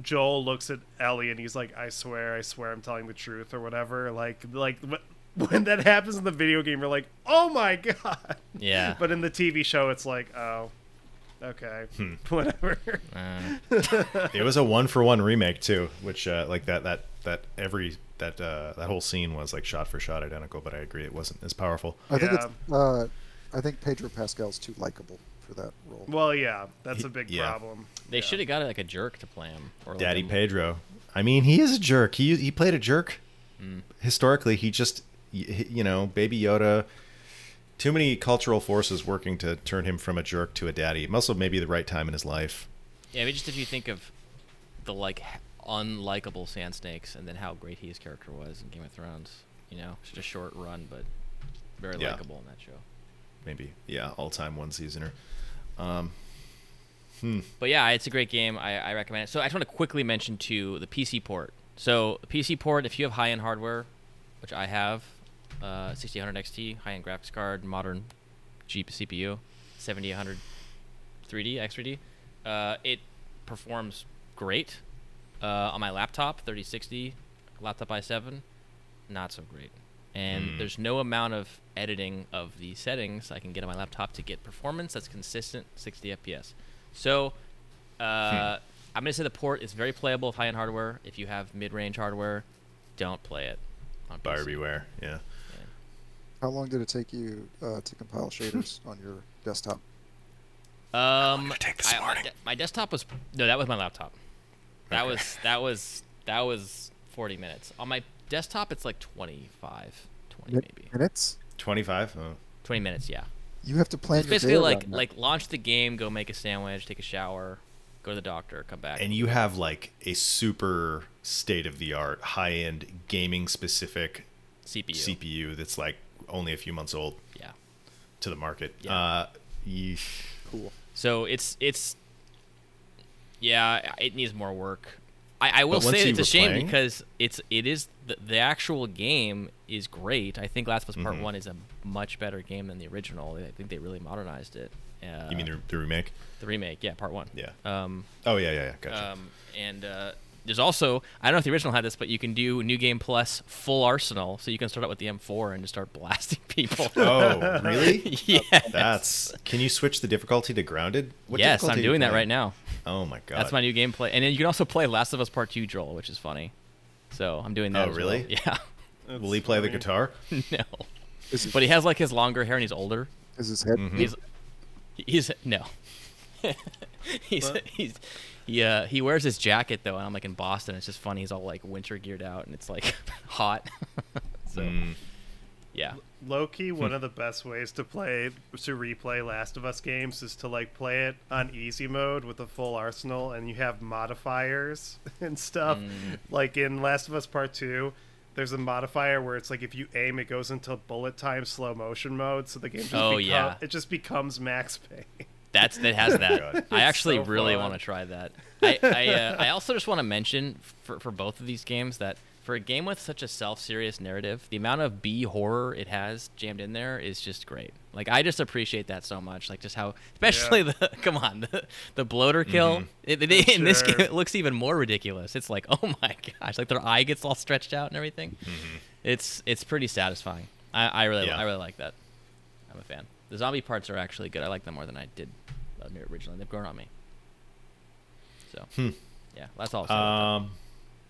Joel looks at Ellie and he's like, "I swear, I swear, I'm telling the truth" or whatever. Like like [laughs] when that happens in the video game, you're like, "Oh my [laughs] god!" Yeah. But in the TV show, it's like, "Oh, okay, Hmm. [laughs] whatever." Uh, It was a one for one remake too, which uh, like that that that every that uh, that whole scene was like shot for shot identical. But I agree, it wasn't as powerful. I think it's uh, I think Pedro Pascal's too likable for that role. well, yeah, that's a big Yeah. problem. they Yeah. should have got like a jerk to play him. Or Daddy a- Pedro. I mean, he is a jerk. He he played a jerk. Mm. Historically, he just you know, Baby Yoda. Too many cultural forces working to turn him from a jerk to a daddy. Also, maybe the right time in his life. Yeah, maybe just if you think of the like h- unlikable Sand Snakes and then how great his character was in Game of Thrones. You know, it's just a short run, but very Yeah. likable in that show. Maybe yeah, all time one seasoner. Um, hmm. But yeah, it's a great game. I, I recommend it. So I just want to quickly mention to the PC port. So PC port, if you have high-end hardware, which I have, uh, 6800 XT, high-end graphics card, modern Jeep CPU, 7800 3D X3D, uh, it performs great. Uh, on my laptop, 3060, laptop i7, not so great. And Mm. there's no amount of editing of the settings I can get on my laptop to get performance that's consistent 60 FPS. So uh, I'm gonna say the port is very playable with high-end hardware. If you have mid-range hardware, don't play it. On Buyer PC. beware. Yeah. How long did it take you uh, to compile shaders [laughs] on your desktop? Um, take this I- my morning? de- my desktop was no, that was my laptop. That Okay. was that was that was 40 minutes. On my desktop, it's like 25, 20 Min- maybe. Minutes? 25? Oh. 20 minutes, yeah. You have to plan It's your basically day like that. like launch the game, go make a sandwich, take a shower, go to the doctor, come back. And you have like a super state of the art, high end gaming specific CPU. CPU that's like only a few months old Yeah. to the market. Yeah. Uh, yeesh. cool. So it's it's yeah, it needs more work. I, I will say it's a shame playing- because it's it is the, the actual game is great. I think Last of Us Part Mhm. One is a much better game than the original. I think they really modernized it. Uh, You mean the, the remake? the remake? Yeah, Part One. Yeah. Um, Oh, yeah, yeah, yeah. Gotcha. um, and uh, there's also I don't know if the original had this, but you can do New Game Plus full arsenal, so you can start out with the M4 and just start [laughs] blasting people. oh, really? [laughs] yeah. That's. Can you switch the difficulty to grounded? What yes, I'm doing that right now. Oh my god. That's my new gameplay. And then you can also play Last of Us Part 2 Joel, which is funny. So I'm doing that. Oh, as well. really? [laughs] Yeah. That's Will he play the guitar? no. Is, But he has like his longer hair and he's older. is his head? Mhm. He's he's no. he's What? he's he uh, he wears his jacket though, and I'm like in Boston. It's just funny. He's all like winter geared out, and it's like [laughs] hot. [laughs] so Mm. yeah, Low key, one of the best ways to play to replay Last of Us games is to like play it on easy mode with a full arsenal, and you have modifiers [laughs] and stuff. Mm. Like in Last of Us Part Two, there's a modifier where it's like if you aim, it goes into bullet time slow motion mode, so the game just Oh, become- yeah. it just becomes Max Payne. That's that has [laughs] that. God. I actually so really want to try that. I I, uh, I also just want to mention for for both of these games that for a game with such a self-serious narrative, the amount of B horror it has jammed in there is just great. Like I just appreciate that so much. Like just how, especially the [laughs] come on the, the bloater kill. It, they, in this game, it looks even more ridiculous. It's like [laughs] oh my gosh, like their eye gets all stretched out and everything. It's it's pretty satisfying. I, I really Yeah. I really like that. I'm a fan. The zombie parts are actually good. I like them more than I did uh, originally. They've grown on me. So Hmm. yeah, that's all. I'll Um,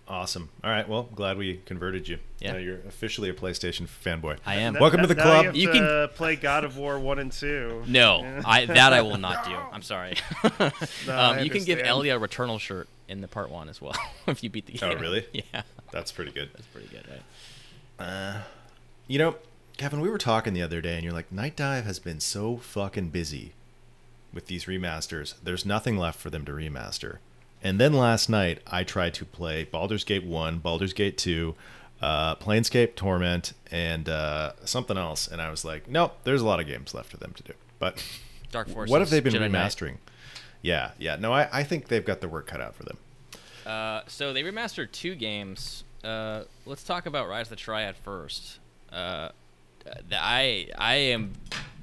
awesome. All right. Well, glad we converted you. Yeah. Now you're officially a PlayStation fanboy. I am. N- Welcome to n- the now club. You, have You to can- play God of War one and two. No, [laughs] I that I will not do. I'm sorry. [laughs] No, [laughs] um, you can give understand. Ellie a Returnal shirt in the part one as well if you beat the game. Oh, really? Yeah, That's pretty good. that's pretty good, right? Uh, you know, Kevin, we were talking the other day, and you're like, Night Dive has been so fucking busy with these remasters. There's nothing left for them to remaster. And then last night, I tried to play Baldur's Gate 1, Baldur's Gate 2, uh, Planescape Torment, and uh, something else. And I was like, nope, there's a lot of games left for them to do. But Dark [laughs] Forces. what have they been Jedi Knight. remastering? Yeah, yeah. No, I, I think they've got their work cut out for them. Uh, so they remastered two games. Uh, let's talk about Rise of the Triad first. Uh, the, I I am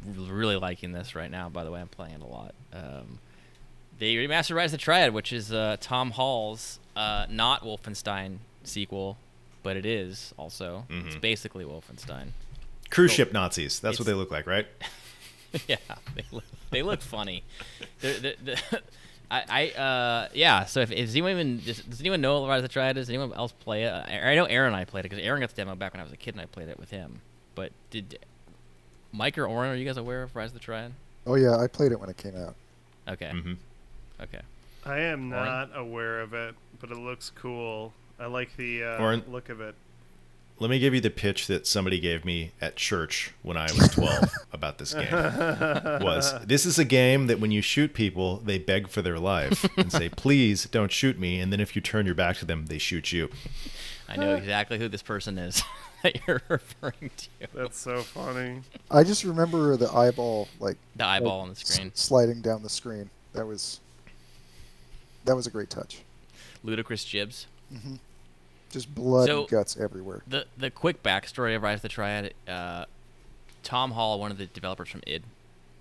really liking this right now. By the way, I'm playing it a lot. Um, they remastered Rise of the Triad, which is uh, Tom Hall's uh, not Wolfenstein sequel, but it is also. It's Mhm. basically Wolfenstein. Cruise Oh. ship Nazis. That's what they look like, right? [laughs] yeah, they look, they look funny. They're, they're, they're- [laughs] I, I, uh, yeah. So if, if does anyone even does, does anyone know what Rise of the Triad is? Does anyone else play it? I, I know Aaron and I played it because Aaron got the demo back when I was a kid and I played it with him. But did Mike or Orrin, are you guys aware of Rise of the Triad? Oh yeah, I played it when it came out. Okay, Mm-hmm. okay. I am Orrin? not aware of it, but it looks cool. I like the uh, Orrin? look of it. Let me give you the pitch that somebody gave me at church when I was 12 [laughs] about this game. Was this is a game that when you shoot people, they beg for their life and say, [laughs] "Please don't shoot me," and then if you turn your back to them, they shoot you. I know exactly who this person is [laughs] that you're [laughs] referring to. That's so funny. I just remember the eyeball like The eyeball like, on the s- screen. sliding down the screen. That was that was a great touch. Ludicrous gibs. Just blood So- and guts everywhere. the the quick backstory of Rise of the Triad, uh, Tom Hall, one of the developers from id,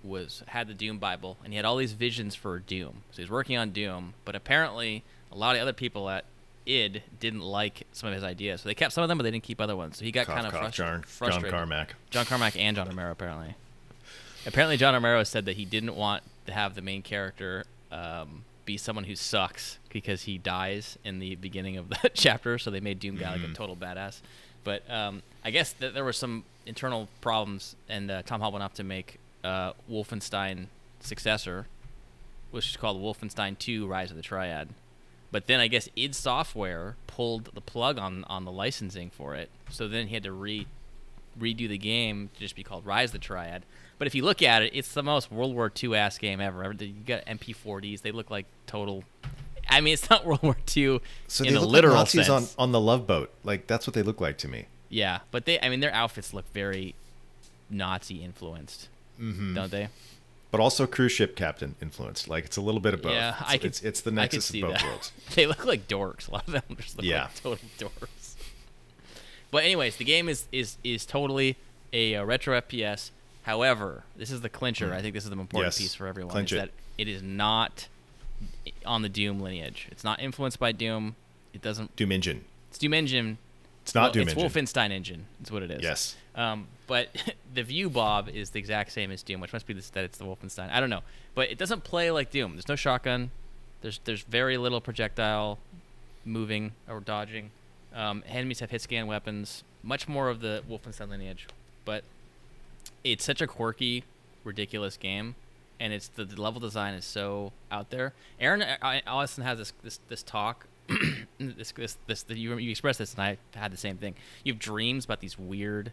was had the Doom Bible and he had all these visions for Doom. So he was working on Doom, but apparently a lot of other people at id didn't like some of his ideas, so they kept some of them, but they didn't keep other ones. So he got Cough, kind of cough, John, John. Carmack. John Carmack and John Romero apparently. Apparently, John Romero said that he didn't want to have the main character um, be someone who sucks because he dies in the beginning of the [laughs] chapter. So they made Doom Guy like a total badass. But um, I guess that there were some internal problems, and uh, Tom Hall went off to make uh, Wolfenstein successor, which is called Wolfenstein 2: Rise of the Triad. But then I guess id Software pulled the plug on on the licensing for it. So then he had to re redo the game to just be called Rise the Triad. But if you look at it, it's the most World War II ass game ever. Ever- You got MP40s; they look like total. I mean, [laughs] it's not World War II So in they look literal like Nazis sense. on on the Love Boat. Like that's what they look like to me. Yeah, but they, I mean, their outfits look very Nazi influenced, Mm-hmm. don't they? But also cruise ship captain influenced. Like it's a little bit of both. Yeah, it's, I could. it's, it's the nexus see of both that. worlds. [laughs] they look like dorks. A lot of them just look Yeah. like total dorks. But anyways, the game is is is totally a, uh retro FPS. However, this is the clincher. I think this is the important Yes, piece for everyone. clinch is it. that it is not on the Doom lineage. It's not influenced by Doom. It doesn't. Doom Engine. It's Doom Engine. It's not well, Doom it's Engine. Wolfenstein Engine. Is what it is. Yes. Um, but [laughs] the view bob is the exact same as Doom, which must be this, that it's the Wolfenstein. I don't know, but it doesn't play like Doom. There's no shotgun. There's there's very little projectile moving or dodging. Um, enemies have hit scan weapons. Much more of the Wolfenstein lineage, but it's such a quirky, ridiculous game, and it's the, the level design is so out there. Aaron uh, Allison has this this this talk. [coughs] this this this the, you you expressed this and I had the same thing. You have dreams about these weird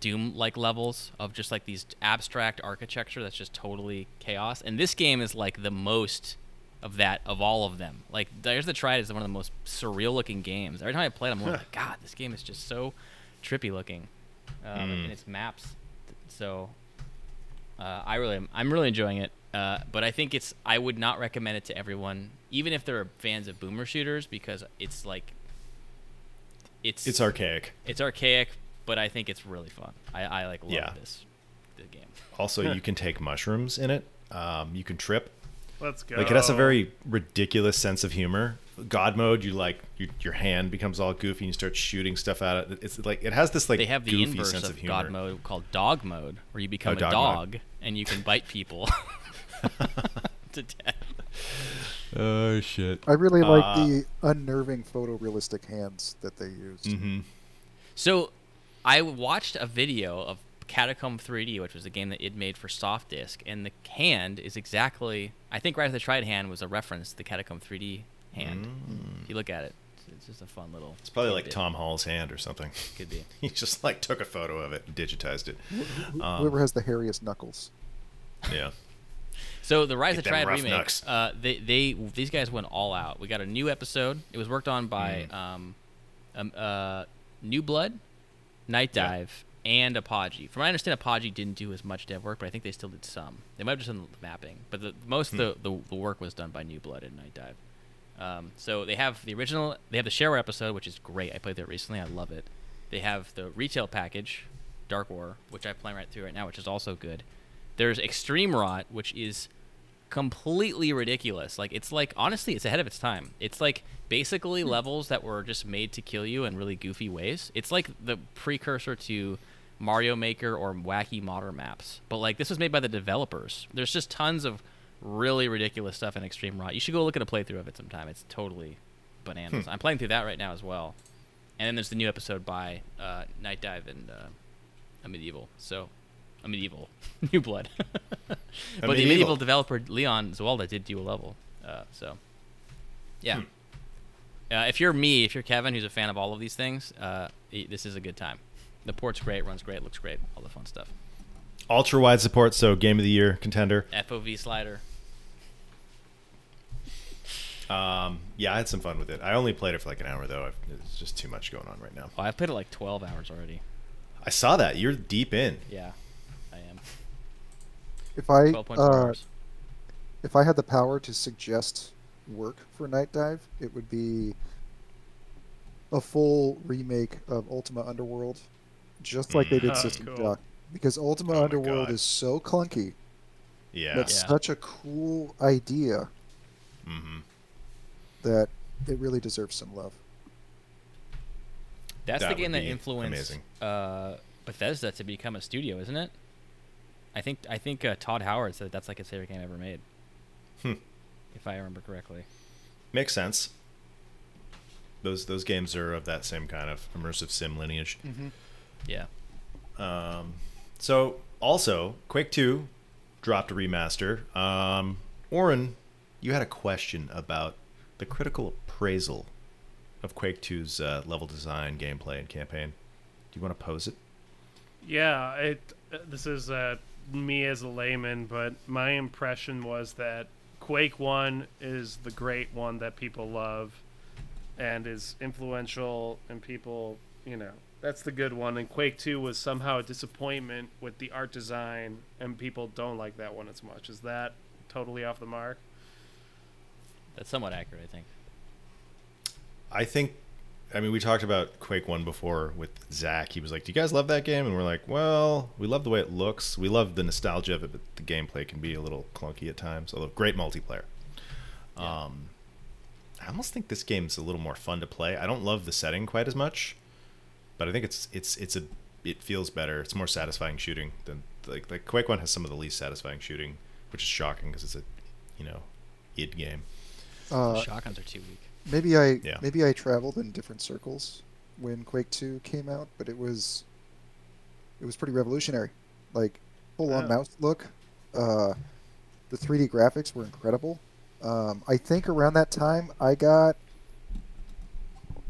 doom like levels of just like these abstract architecture that's just totally chaos. And this game is like the most of that of all of them. Like there's the triad is one of the most surreal looking games. Every time i play it i'm like god this game is just so trippy looking. Um, Mm. and its maps so uh, i really am i'm really enjoying it. Uh, but i think it's i would not recommend it to everyone even if they're fans of boomer shooters because it's like it's It's archaic. it's archaic, but I think it's really fun. I, I like love Yeah. this the game. Also, you can take mushrooms in it. Um, you can trip. Let's go. Like it has a very ridiculous sense of humor. God mode, you like you, your hand becomes all goofy and you start shooting stuff at it. It's like it has this like They have the goofy inverse sense of, of, humor. God mode called dog mode, where you become Oh, a dog dog, mode. and you can bite people [laughs] to death. Oh shit. I really like Uh, the unnerving photorealistic hands that they used. Mm-hmm. So, I watched a video of Catacomb 3D, which was a game that it made for Softdisk, and the hand is exactly. I think Rise of the Triad hand was a reference to the Catacomb 3D hand. If you look at it, it's- it's just a fun little. It's probably like tidbit. Tom Hall's hand or something. [laughs] Could be. [laughs] he just like took a photo of it and digitized it. Wh- Um, Whoever has the hairiest knuckles. Yeah. [laughs] So the Rise Get of them Triad remake, uh, they they these guys went all out. We got a new episode. It was worked on by Mm. um, um, uh, New Blood, Night Yeah. Dive, and Apogee. From what I understand, Apogee didn't do as much dev work, but I think they still did some. They might have just done the mapping, but the most Hmm. of the, the the work was done by New Blood and Night Dive. Um, so they have the original. They have the shareware episode, which is great. I played that recently. I love it. They have the retail package, Dark War, which I'm playing right through right now, which is also good. There's Extreme ROTT, which is completely ridiculous. Like it's like honestly, it's ahead of its time. It's like basically levels that were just made to kill you in really goofy ways. It's like the precursor to Mario Maker or wacky modern maps. But like this was made by the developers. There's just tons of really ridiculous stuff in Extreme ROTT. You should go look at a playthrough of it sometime. It's totally bananas. Hmm. I'm playing through that right now as well. And then there's the new episode by uh, Night Dive and uh, Amid Evil. So, Amid Evil, [laughs] New Blood. [laughs] but the Medieval. Amid Evil developer Leon Zawada did do a level. Uh, so, yeah. Hmm. Uh, if you're me, if you're Kevin, who's a fan of all of these things, uh, this is a good time. The port's great, runs great, looks great, all the fun stuff. Ultra wide support, so game of the year contender. FOV slider. Um, yeah, I had some fun with it. I only played it for like an hour though. I've, it's just too much going on right now. Oh, I've played it like 12 hours already. I saw that. You're deep in. Yeah, I. If I uh, if I had the power to suggest work for Night Dive, it would be a full remake of Ultima Underworld, just like they did Mm. [laughs] System cool. Shock. Because Ultima Oh Underworld is so clunky, Yeah. but Yeah. such a cool idea Mm-hmm. that it really deserves some love. That's That the game that influenced uh, Bethesda to become a studio, isn't it? I think I think uh, Todd Howard said that's like his favorite game ever made, Hmm. if I remember correctly. Makes sense. Those those games are of that same kind of immersive sim lineage. Yeah. Um, so also, Quake Two dropped a remaster. Um, Orrin, you had a question about the critical appraisal of Quake 2's uh, level design, gameplay, and campaign. Do you want to pose it? Yeah, it. uh, This is uh, me as a layman, but my impression was that Quake One is the great one that people love, and is influential, and people, you know, that's the good one. And Quake Two was somehow a disappointment with the art design, and people don't like that one as much. Is that totally off the mark? That's somewhat accurate, I think. I think. I mean, we talked about Quake One before with Zach. He was like, "Do you guys love that game?" And we're like, "Well, we love the way it looks. We love the nostalgia of it, but the gameplay can be a little clunky at times. Although great multiplayer." Yeah. Um, I almost think this game's a little more fun to play. I don't love the setting quite as much, but I think it's it's it's a it feels better. It's more satisfying shooting than like like Quake One has some of the least satisfying shooting, which is shocking because it's a you know id game. Uh, Shotguns are too weak. Maybe I Yeah. maybe I traveled in different circles when Quake Two came out, but it was it was pretty revolutionary. Like full on Yeah. mouse look. Uh, the 3D graphics were incredible. Um, I think around that time I got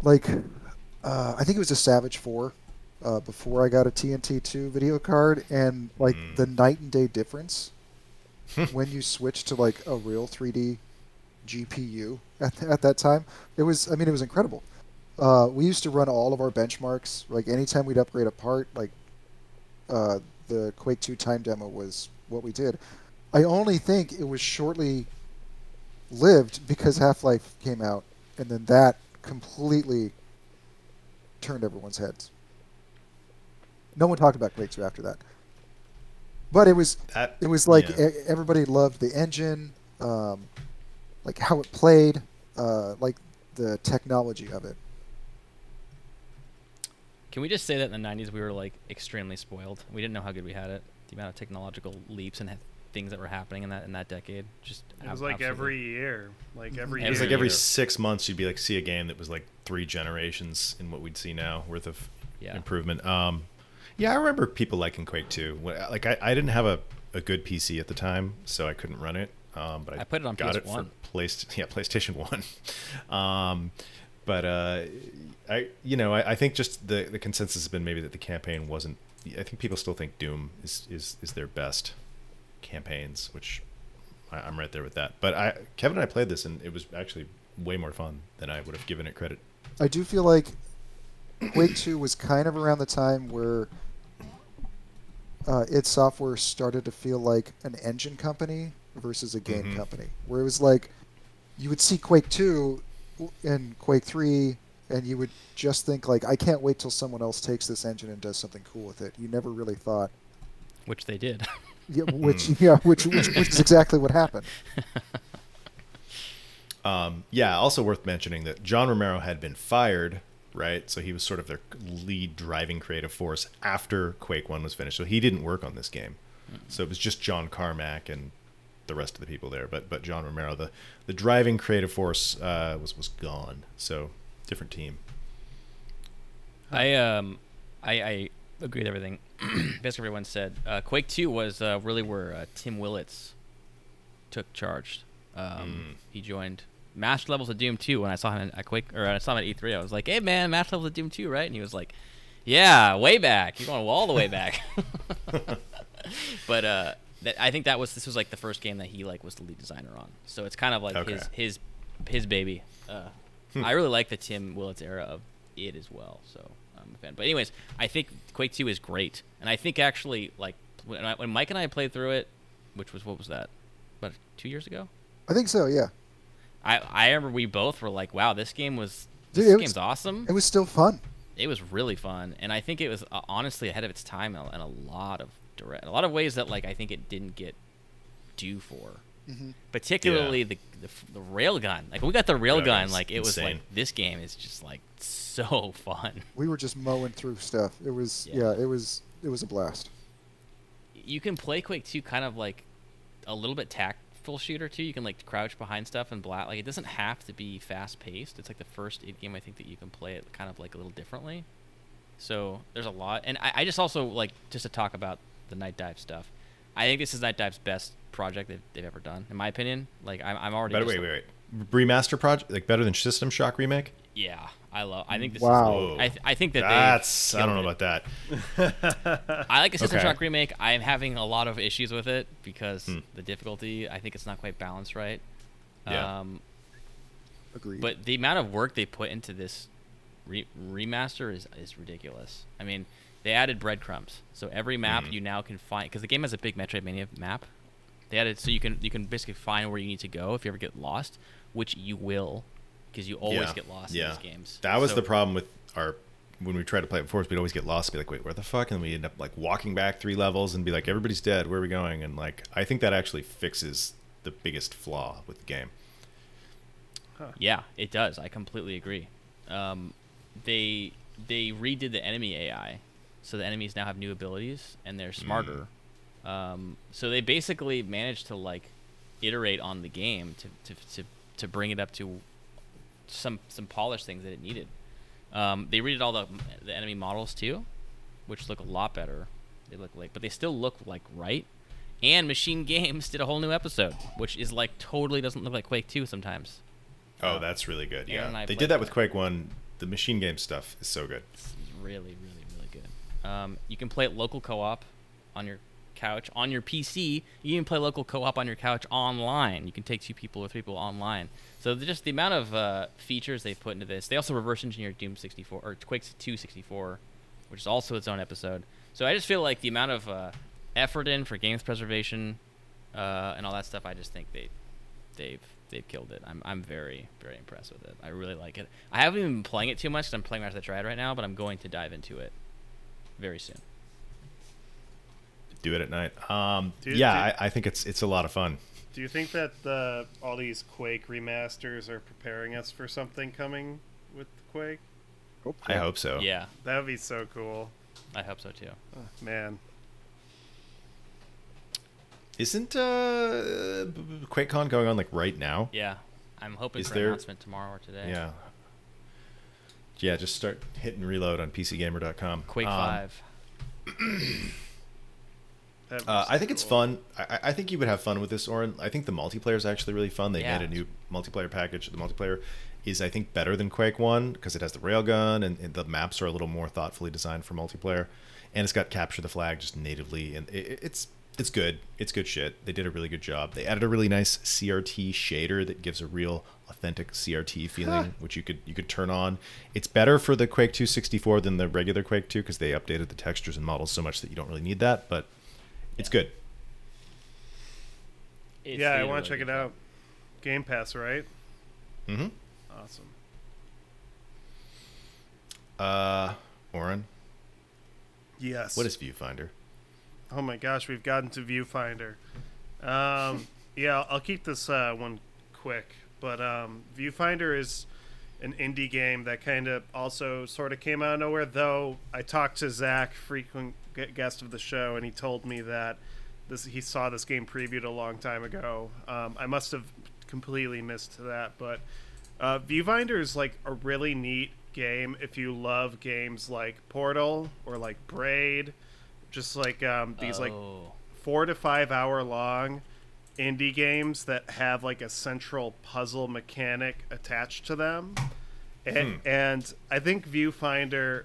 like uh, I think it was a Savage Four uh, before I got a TNT Two video card, and like Mm. the night and day difference [laughs] when you switch to like a real 3D GPU at, at that time. It was, I mean, it was incredible. Uh, we used to run all of our benchmarks. Like anytime we'd upgrade a part, like uh, the Quake 2 time demo was what we did. I only think it was shortly lived because Half Life came out, and then that completely turned everyone's heads. No one talked about Quake 2 after that. But it was That it was like yeah. everybody loved the engine, um, like how it played, uh, like the technology of it. Can we just say that in the '90s we were like extremely spoiled? We didn't know how good we had it. The amount of technological leaps and things that were happening in that in that decade. Just It was ab- like absolutely- every year, like every It It was year. like every six months you'd be like see a game that was like three generations in what we'd see now worth of Yeah. improvement. Um, yeah, I remember people liking Quake 2. Like I, I didn't have a, a good PC at the time, so I couldn't run it. Um, but I, I put it on got PS1. for Playst- [laughs] yeah, PlayStation One. [laughs] um, but uh, I you know I, I think just the the consensus has been maybe that the campaign wasn't. I think people still think Doom is is, is their best campaigns, which I, I'm right there with that. But I Kevin and I played this and it was actually way more fun than I would have given it credit. I do feel like Quake 2 was kind of around the time where uh, id Software started to feel like an engine company versus a game Mhm. company, where it was like you would see Quake 2 and Quake 3, and you would just think like, I can't wait till someone else takes this engine and does something cool with it. You never really thought, which they did. [laughs] yeah, [laughs] which yeah, which, which which is exactly what happened. [laughs] Um, yeah, also worth mentioning that John Romero had been fired, right? So he was sort of their lead driving creative force after Quake 1 was finished. So he didn't work on this game. So it was just John Carmack and the rest of the people there. But but John Romero, the, the driving creative force, uh, was, was gone. So different team. I um, I, I agree with everything [clears throat] basically everyone said. Uh, Quake Two was uh, really where uh, Tim Willits took charge. Um, He joined Master Levels of Doom Two when I saw him at Quake or I saw him at E3. I was like, "Hey man, Master Levels of Doom Two, right?" And he was like, "Yeah, way back. You're going all the way back." [laughs] [laughs] but uh, that, I think that was this was like the first game that he like was the lead designer on. So it's kind of like Okay. his his his baby. Uh, I really like the Tim Willits era of it as well. So I'm a fan. But anyways, I think Quake Two is great, and I think actually like when, I, when Mike and I played through it, which was what was that? About two years ago. I think so. Yeah, I I remember we both were like, "Wow, this game was Dude, this it was- game's awesome." it was still fun. it was really fun, and I think it was uh, honestly ahead of its time in a, in a lot of direct, a lot of ways that like I think it didn't get due for. Mhm. particularly the, the the railgun. Like we got the railgun, Railgun's like it was like this game is just like so [laughs] fun. We were just mowing through stuff. It was Yeah. yeah, it was it was a blast. You can play Quake 2 kind of like a little bit tactful shooter too. You can like crouch behind stuff and blat. Like it doesn't have to be fast paced. It's like the first id game I think that you can play it kind of like a little differently. So there's a lot, and I, I just also like just to talk about the Night Dive stuff. I think this is Night Dive's best project they've, they've ever done, in my opinion. Like I'm, I'm already. Better just, wait, wait, wait. Remaster project like better than System Shock remake. Yeah, I love. I think this Wow. is. I, th- I think that That's I don't know it. about that. [laughs] I like the System Okay. Shock remake. I'm having a lot of issues with it because Hmm. the difficulty. I think it's not quite balanced right. Yeah. Um, Agreed. but the amount of work they put into this re- remaster is is ridiculous. I mean, they added breadcrumbs, so every map Mhm. you now can find because the game has a big Metroidvania map. They added so you can you can basically find where you need to go if you ever get lost, which you will, because you always Yeah. get lost yeah. in these games. That was So- the problem with our when we tried to play it before. is We'd always get lost, be like, "Wait, where the fuck?" And we end up like walking back three levels and be like, "Everybody's dead. Where are we going?" And like, I think that actually fixes the biggest flaw with the game. Yeah, it does. I completely agree. Um, they they redid the enemy AI, so the enemies now have new abilities and they're smarter. Um, so they basically managed to like iterate on the game to, to, to, to bring it up to some some polished things that it needed. Um, they redid all the the enemy models too, which look a lot better. They look like, but they still look like right. And Machine Games [laughs] did a whole new episode, which is like totally doesn't look like Quake 2 sometimes. Oh, Uh, that's really good. Aaron Yeah, they did that that. with Quake One. The machine game stuff is so good. It's really, really. Um, you can play it local co-op on your couch on your PC. You can play local co-op on your couch online. You can take two people or three people online. So just the amount of uh, features they put into this. They also reverse engineered Doom 64 or Quake 2 64, which is also its own episode. So I just feel like the amount of uh, effort in for games preservation uh, and all that stuff. I just think they they've they've killed it. I'm I'm very very impressed with it. I really like it. I haven't even been playing it too much 'cause I'm playing Rise of the Triad right now, but I'm going to dive into it very soon. Do it at night. Um, Do- yeah, do- I, I think it's it's a lot of fun. Do you think that the all these Quake remasters are preparing us for something coming with Quake? I hope so. Yeah, That would be so cool, I hope so too. Oh, man. Isn't uh, b- b- QuakeCon going on like right now? Yeah, I'm hoping Is for there- an announcement tomorrow or today. Yeah. Yeah, just start hitting reload on PCGamer.com. Quake Um, Five. [clears throat] Uh, I think it's fun. I, I- I think you would have fun with this, Orrin. I think the multiplayer is actually really fun. They Yeah. made a new multiplayer package. The multiplayer is, I think, better than Quake One because it has the railgun and, and the maps are a little more thoughtfully designed for multiplayer, and it's got capture the flag just natively, and it, it's it's good. It's good shit. They did a really good job. They added a really nice CRT shader that gives a real authentic CRT feeling, which you could you could turn on. It's better for the Quake 2 64 than the regular Quake 2 because they updated the textures and models so much that you don't really need that, but it's good. It's yeah, I want to check it out. Game Pass, right? Mm-hmm. Awesome. Uh, Orrin, Yes. what is Viewfinder? Oh my gosh, we've gotten to Viewfinder. Um, [laughs] yeah, I'll keep this uh, one quick. But um, Viewfinder is an indie game that kind of also sort of came out of nowhere. Though I talked to Zach, frequent guest of the show, and he told me that this he saw this game previewed a long time ago. Um, I must have completely missed that, but uh, Viewfinder is like a really neat game if you love games like Portal or like Braid, just like um, these like Oh. four to five hour long indie games that have like a central puzzle mechanic attached to them. And, and I think Viewfinder,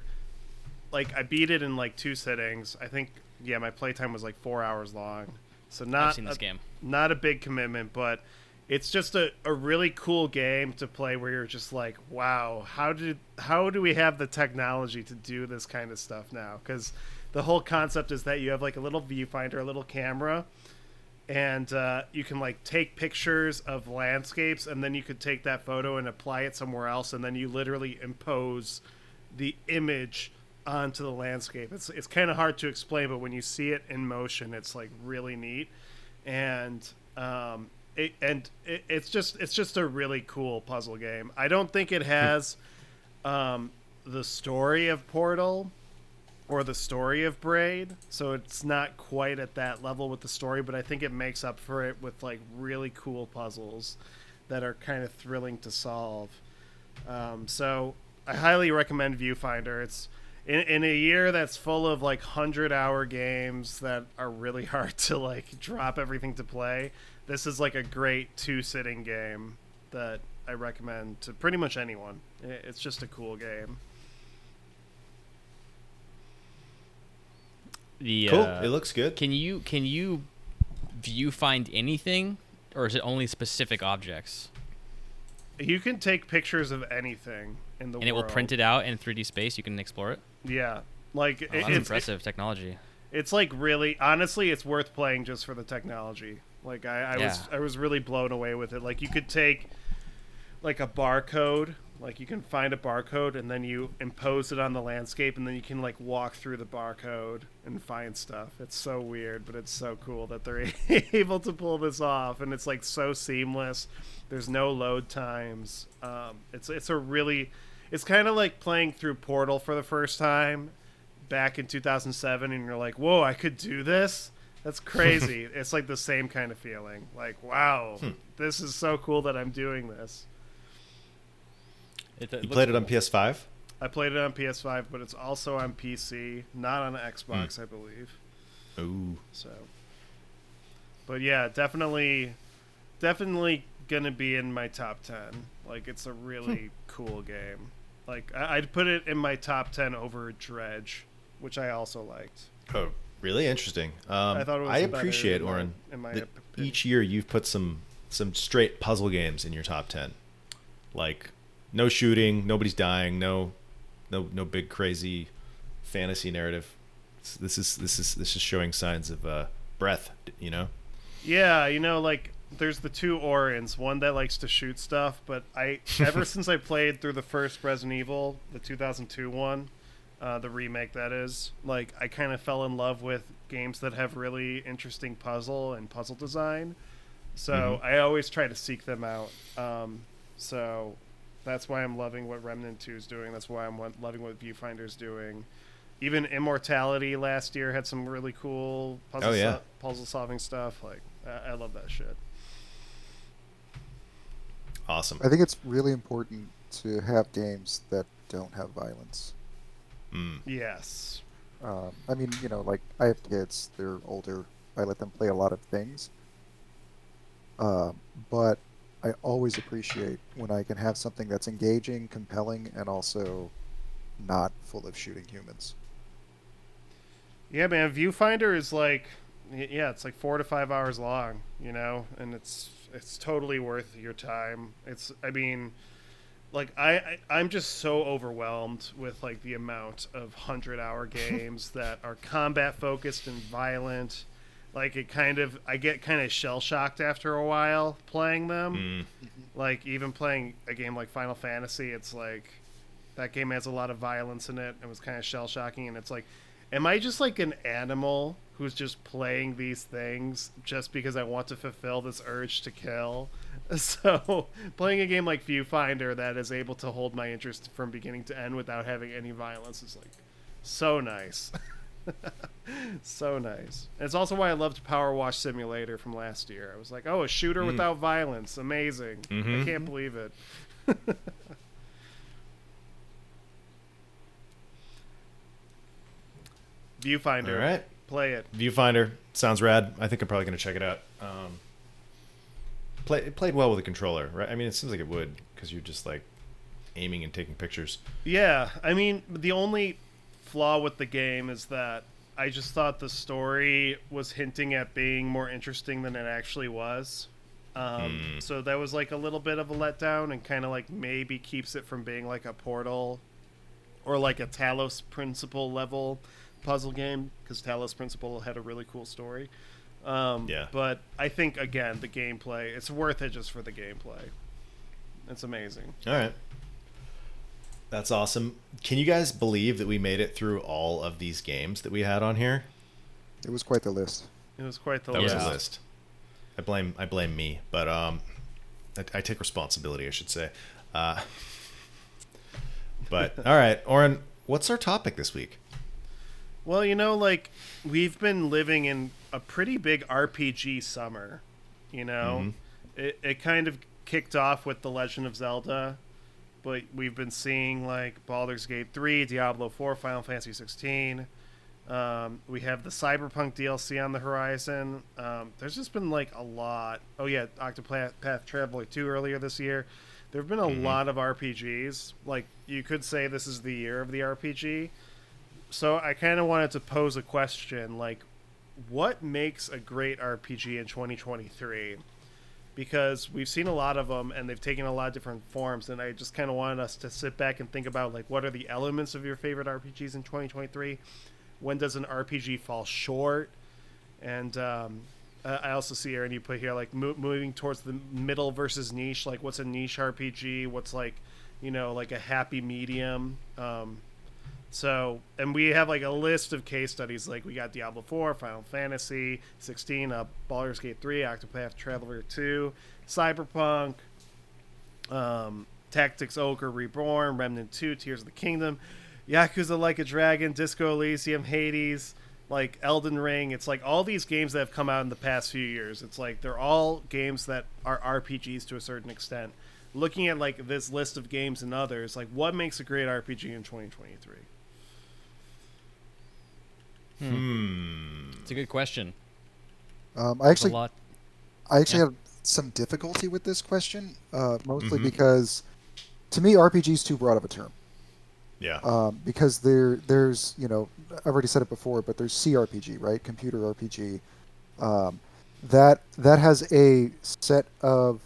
like I beat it in like two sittings. I think yeah, my playtime was like four hours long. So not I've seen this a, game. not a big commitment, but it's just a, a really cool game to play where you're just like, wow, how did how do we have the technology to do this kind of stuff now? Because the whole concept is that you have like a little viewfinder, a little camera, and uh, you can like take pictures of landscapes, and then you could take that photo and apply it somewhere else, and then you literally impose the image onto the landscape. It's it's kind of hard to explain, but when you see it in motion, it's like really neat. And um, it, and it, it's just it's just a really cool puzzle game. I don't think it has um, the story of Portal or the story of Braid, so it's not quite at that level with the story. But I think it makes up for it with like really cool puzzles that are kind of thrilling to solve. Um, so I highly recommend Viewfinder. It's in, in a year that's full of like 100 hour games that are really [laughs] hard to like drop everything to play this is like a great two sitting game that i recommend to pretty much anyone it's just a cool game The Cool. uh, it looks good. Can you can you view find anything, or is it only specific objects? you can take pictures of anything in the And it will print it out in 3D space. You can explore it. yeah like Oh, it- that's it's, impressive technology. it's like really honestly it's worth playing just for the technology like i, I was i was really blown away with it like you could take like a barcode like you can find a barcode and then you impose it on the landscape and then you can like walk through the barcode and find stuff. It's so weird but it's so cool that they're [laughs] able to pull this off and it's like so seamless. There's no load times. Um, it's it's a really it's kind of like playing through portal for the first time back in 2007 and you're like whoa i could do this? That's crazy. [laughs] It's like the same kind of feeling. Like wow this is so cool that i'm doing this It, You played it on PS5. i played it on ps5 but it's also on pc not on xbox i believe. Ooh. so but yeah definitely definitely gonna be in my top 10 like it's a really cool game. Like I- i'd put it in my top 10 over dredge which i also liked. Oh, really? Interesting. Um, I thought it was I better appreciate in my- Orrin. in my that each year you've put some some straight puzzle games in your top ten, like no shooting, nobody's dying, no no no big crazy fantasy narrative. It's- This is this is this is showing signs of uh, breath. You know. Yeah, you know, like there's the two Orrins, one that likes to shoot stuff, but I ever [laughs] since I played through the first Resident Evil, the 2002 one, uh, the remake that is, like I kind of fell in love with games that have really interesting puzzle and puzzle design. So I always try to seek them out. Um, so that's why I'm loving what Remnant 2 is doing. That's why I'm loving what Viewfinder is doing. Even Immortality last year had some really cool puzzle Oh, yeah. so- puzzle solving stuff. Like I, I love that shit. Awesome. I think it's really important to have games that don't have violence. Mm. Yes. Um, I mean, you know, like I have kids; they're older. I let them play a lot of things. Um, but I always appreciate when I can have something that's engaging, compelling, and also not full of shooting humans. Yeah, man. Viewfinder is like, yeah, it's like four to five hours long, you know, and it's it's totally worth your time. It's, I mean, like I, I I'm just so overwhelmed with like the amount of hundred hour [laughs] games that are combat focused and violent. Like it kind of, I get kind of shell shocked after a while playing them. Mm. Like even playing a game like Final Fantasy, it's like that game has a lot of violence in it. and was kind of shell shocking, and it's like, am I just like an animal who's just playing these things just because I want to fulfill this urge to kill? [laughs] So playing a game like Viewfinder that is able to hold my interest from beginning to end without having any violence is like so nice. [laughs] [laughs] so nice. And it's also why I loved Power Wash Simulator from last year. I was like, oh, a shooter without violence. Amazing. I Mhm. can't believe it. [laughs] Viewfinder. All right. Play it. Viewfinder sounds rad. I think I'm probably gonna check it out. Um, play it played well with a controller, right? I mean, it seems like it would because you're just like aiming and taking pictures. Yeah, I mean, the only flaw with the game is that I just thought the story was hinting at being more interesting than it actually was. Um, Hmm. So that was like a little bit of a letdown and kind of like maybe keeps it from being like a Portal or like a Talos Principle level puzzle game because Talos Principle had a really cool story. Um, Yeah. But I think, again, the gameplay, it's worth it just for the gameplay. It's amazing. All right. That's awesome. Can you guys believe that we made it through all of these games that we had on here? It was quite the list. It was quite the list. That was list. a list. I blame I blame me, but um, I, I take responsibility, I should say. Uh, [laughs] but [laughs] all right, Orrin, what's our topic this week? Well, you know, like we've been living in a pretty big RPG summer. You know, Mm-hmm. it it kind of kicked off with The Legend of Zelda, but we've been seeing like Baldur's Gate 3, Diablo 4, Final Fantasy 16. Um, we have the Cyberpunk DLC on the horizon. Um, there's just been like a lot. Oh yeah, Octopath Traveler 2 earlier this year. There have been a lot of RPGs. Like you could say this is the year of the RPG. So I kind of wanted to pose a question like what makes a great RPG in 2023? Because we've seen a lot of them and they've taken a lot of different forms and I just kind of wanted us to sit back and think about like what are the elements of your favorite RPGs in 2023? When does an RPG fall short? And um, I also see Aaron you put here like mo- moving towards the middle versus niche. Like what's a niche RPG? What's like you know like a happy medium? Um, so, and we have like a list of case studies. Like we got Diablo 4, Final Fantasy 16, uh, Baldur's Gate 3, Octopath Traveler 2, Cyberpunk, um, Tactics Ogre Reborn, Remnant 2, Tears of the Kingdom, Yakuza Like a Dragon, Disco Elysium, Hades, like Elden Ring. It's like all these games that have come out in the past few years. It's like they're all games that are RPGs to a certain extent. Looking at like this list of games and others, like what makes a great RPG in 2023? Hmm. It's a good question. Um, I actually a lot. I actually Yeah. have some difficulty with this question, uh, mostly Mhm. because to me RPG is too broad of a term. Yeah. Um, because there there's you know I've already said it before, but there's CRPG, right? Computer RPG. Um, that that has a set of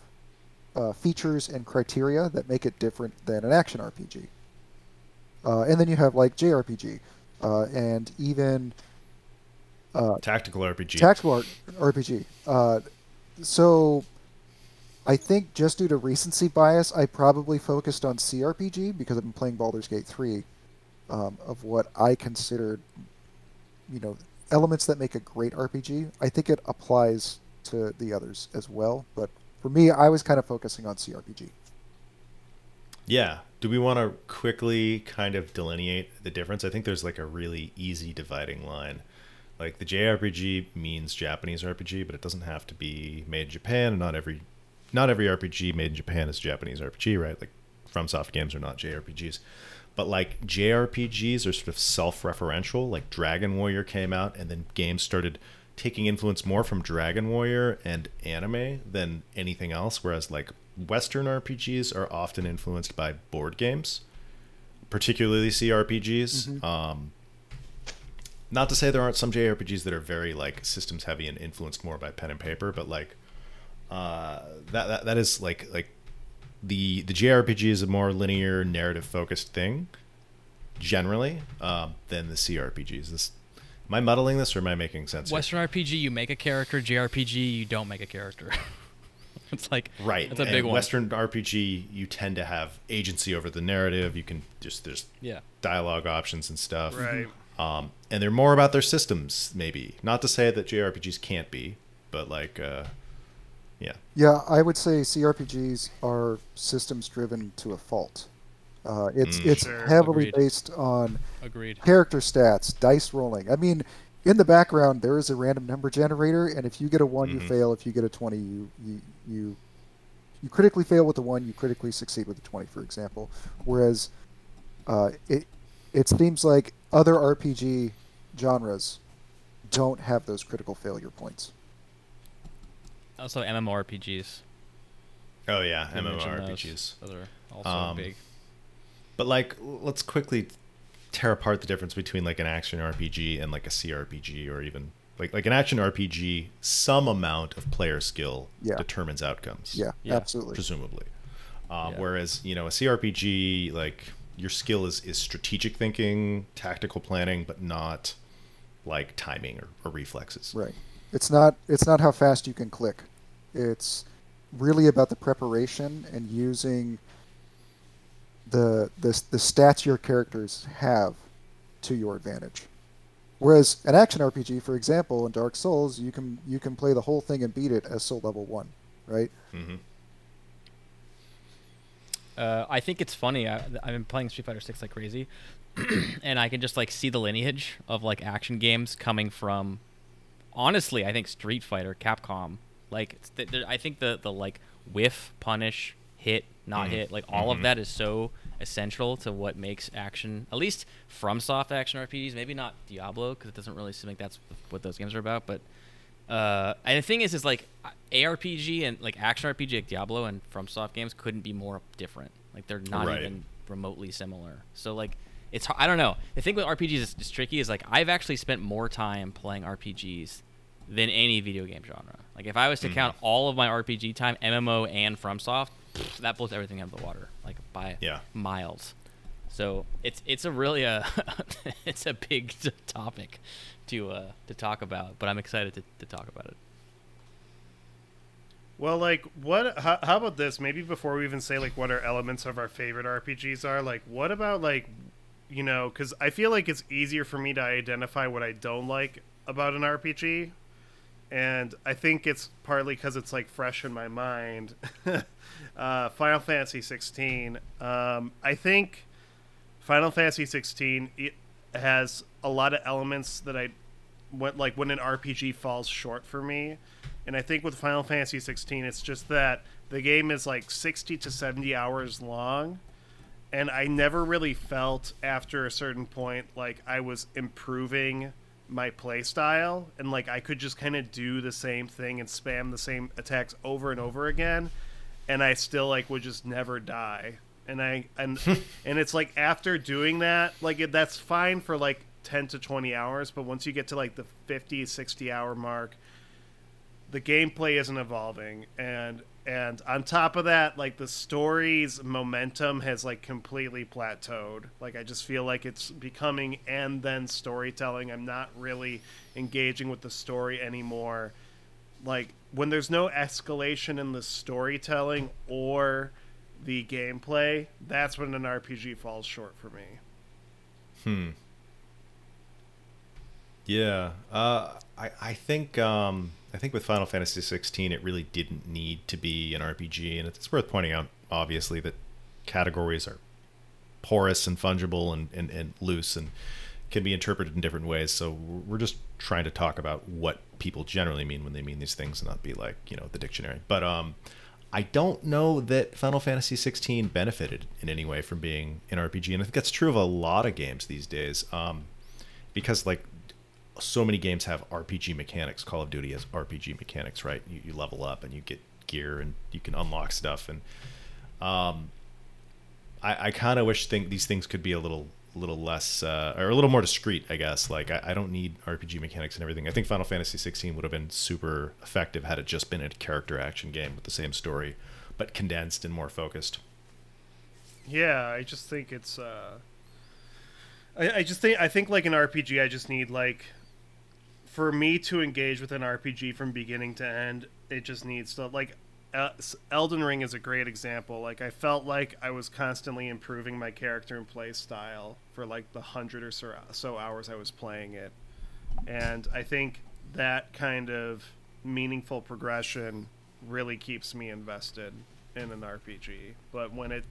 uh, features and criteria that make it different than an action RPG. Uh, and then you have like JRPG, uh, and even uh, Tactical RPG. tactical RPG. Uh, so I think just due to recency bias, I probably focused on CRPG because I've been playing Baldur's Gate 3 um, of what I considered, you know, elements that make a great RPG. I think it applies to the others as well, but for me, I was kind of focusing on CRPG. Yeah. Do we want to quickly kind of delineate the difference? I think there's like a really easy dividing line. Like the JRPG means Japanese RPG, but it doesn't have to be made in Japan. And not every, not every RPG made in Japan is Japanese RPG, right? Like FromSoft games are not JRPGs, but like JRPGs are sort of self-referential. Like Dragon Warrior came out, and then games started taking influence more from Dragon Warrior and anime than anything else. Whereas like Western RPGs are often influenced by board games, particularly CRPGs. Um, not to say there aren't some JRPGs that are very like systems heavy and influenced more by pen and paper, but like uh, that, that that is like like the the JRPG is a more linear narrative focused thing generally um, than the CRPGs. This am I muddling this or am I making sense? here? Western RPG, you make a character. JRPG, you don't make a character. [laughs] it's like Right. That's a and big one. Western RPG, you tend to have agency over the narrative. You can just there's Yeah. dialogue options and stuff. Right. Um, and they're more about their systems, maybe. Not to say that JRPGs can't be, but like, uh, yeah, Yeah, I would say CRPGs are systems driven to a fault. Uh, it's Mm. it's Sure. heavily Agreed. based on Agreed. character stats, dice rolling. I mean, in the background there is a random number generator, and if you get a one, Mhm. you fail. If you get a twenty, you you you you critically fail with the one, you critically succeed with the twenty, for example. Whereas uh, it it seems like other RPG genres don't have those critical failure points. Also, MMORPGs. oh yeah, You mentioned those. MMORPGs. Those are also Um, big. But like, let's quickly tear apart the difference between like an action RPG and like a CRPG, or even like like an action RPG. Some amount of player skill Yeah. determines outcomes. Yeah, Yeah. absolutely. presumably. Um, Yeah. Whereas you know a CRPG, like your skill is is strategic thinking, tactical planning, but not like timing or, or reflexes. Right. It's not it's not how fast you can click. It's really about the preparation and using the the the stats your characters have to your advantage. Whereas an action RPG, for example, in Dark Souls, you can you can play the whole thing and beat it as Soul Level One, right? hmm Uh, I think it's funny. I, I've been playing Street Fighter Six like crazy, [clears throat] and I can just like see the lineage of like action games coming from. Honestly, I think Street Fighter, Capcom, like it's the, the, I think the the like whiff, punish, hit, not Mhm. hit, like all Mhm. of that is so essential to what makes action, at least FromSoft action RPGs. Maybe not Diablo because it doesn't really seem like that's what those games are about, but uh, and the thing is, is like ARPG and like action RPG like Diablo and FromSoft games couldn't be more different. Like they're not Right. even remotely similar. So like it's I don't know. The thing with RPGs is, is tricky. Is like I've actually spent more time playing RPGs than any video game genre. Like if I was to Mhm. count all of my RPG time, MMO and FromSoft, pff, that blows everything out of the water, like by Yeah. miles. So it's it's a really a [laughs] it's a big t- topic to uh, to talk about, but I'm excited to, to talk about it. Well, like, what? How, how about this? Maybe before we even say like what our elements of our favorite RPGs are, like, what about like, you know, because I feel like it's easier for me to identify what I don't like about an RPG, and I think it's partly because it's like fresh in my mind. [laughs] uh, Final Fantasy 16. Um, I think Final Fantasy 16 it has a lot of elements that I went like when an RPG falls short for me. And I think with Final Fantasy 16 it's just that the game is like 60 to 70 hours long and I never really felt after a certain point like I was improving my playstyle and like I could just kind of do the same thing and spam the same attacks over and over again and I still like would just never die. And I and [laughs] and it's like after doing that, like it, that's fine for like 10 to 20 hours, but once you get to like the 50, 60 hour mark, the gameplay isn't evolving. And and on top of that like the story's momentum has like completely plateaued. Like i just feel like it's becoming and then storytelling. I'm not really engaging with the story anymore. Like when there's no escalation in the storytelling or the gameplay that's when an rpg falls short for me Hmm. Yeah. Uh, I I think um, I think with Final Fantasy 16, it really didn't need to be an RPG, and it's worth pointing out, obviously, that categories are porous and fungible and, and, and loose and can be interpreted in different ways. So we're just trying to talk about what people generally mean when they mean these things, and not be like you know the dictionary. But um, I don't know that Final Fantasy 16 benefited in any way from being an RPG, and I think that's true of a lot of games these days. Um, because like so many games have RPG mechanics. Call of Duty has RPG mechanics, right? You, you level up and you get gear and you can unlock stuff. And um, I, I kind of wish think these things could be a little little less uh, or a little more discreet. I guess like I, I don't need RPG mechanics and everything. I think Final Fantasy 16 would have been super effective had it just been a character action game with the same story, but condensed and more focused. Yeah, I just think it's. Uh, I, I just think I think like an RPG, I just need like, for me to engage with an RPG from beginning to end, it just needs to like. Elden Ring is a great example. Like I felt like I was constantly improving my character and play style for like the hundred or so, hours I was playing it, and I think that kind of meaningful progression really keeps me invested in an RPG. But when it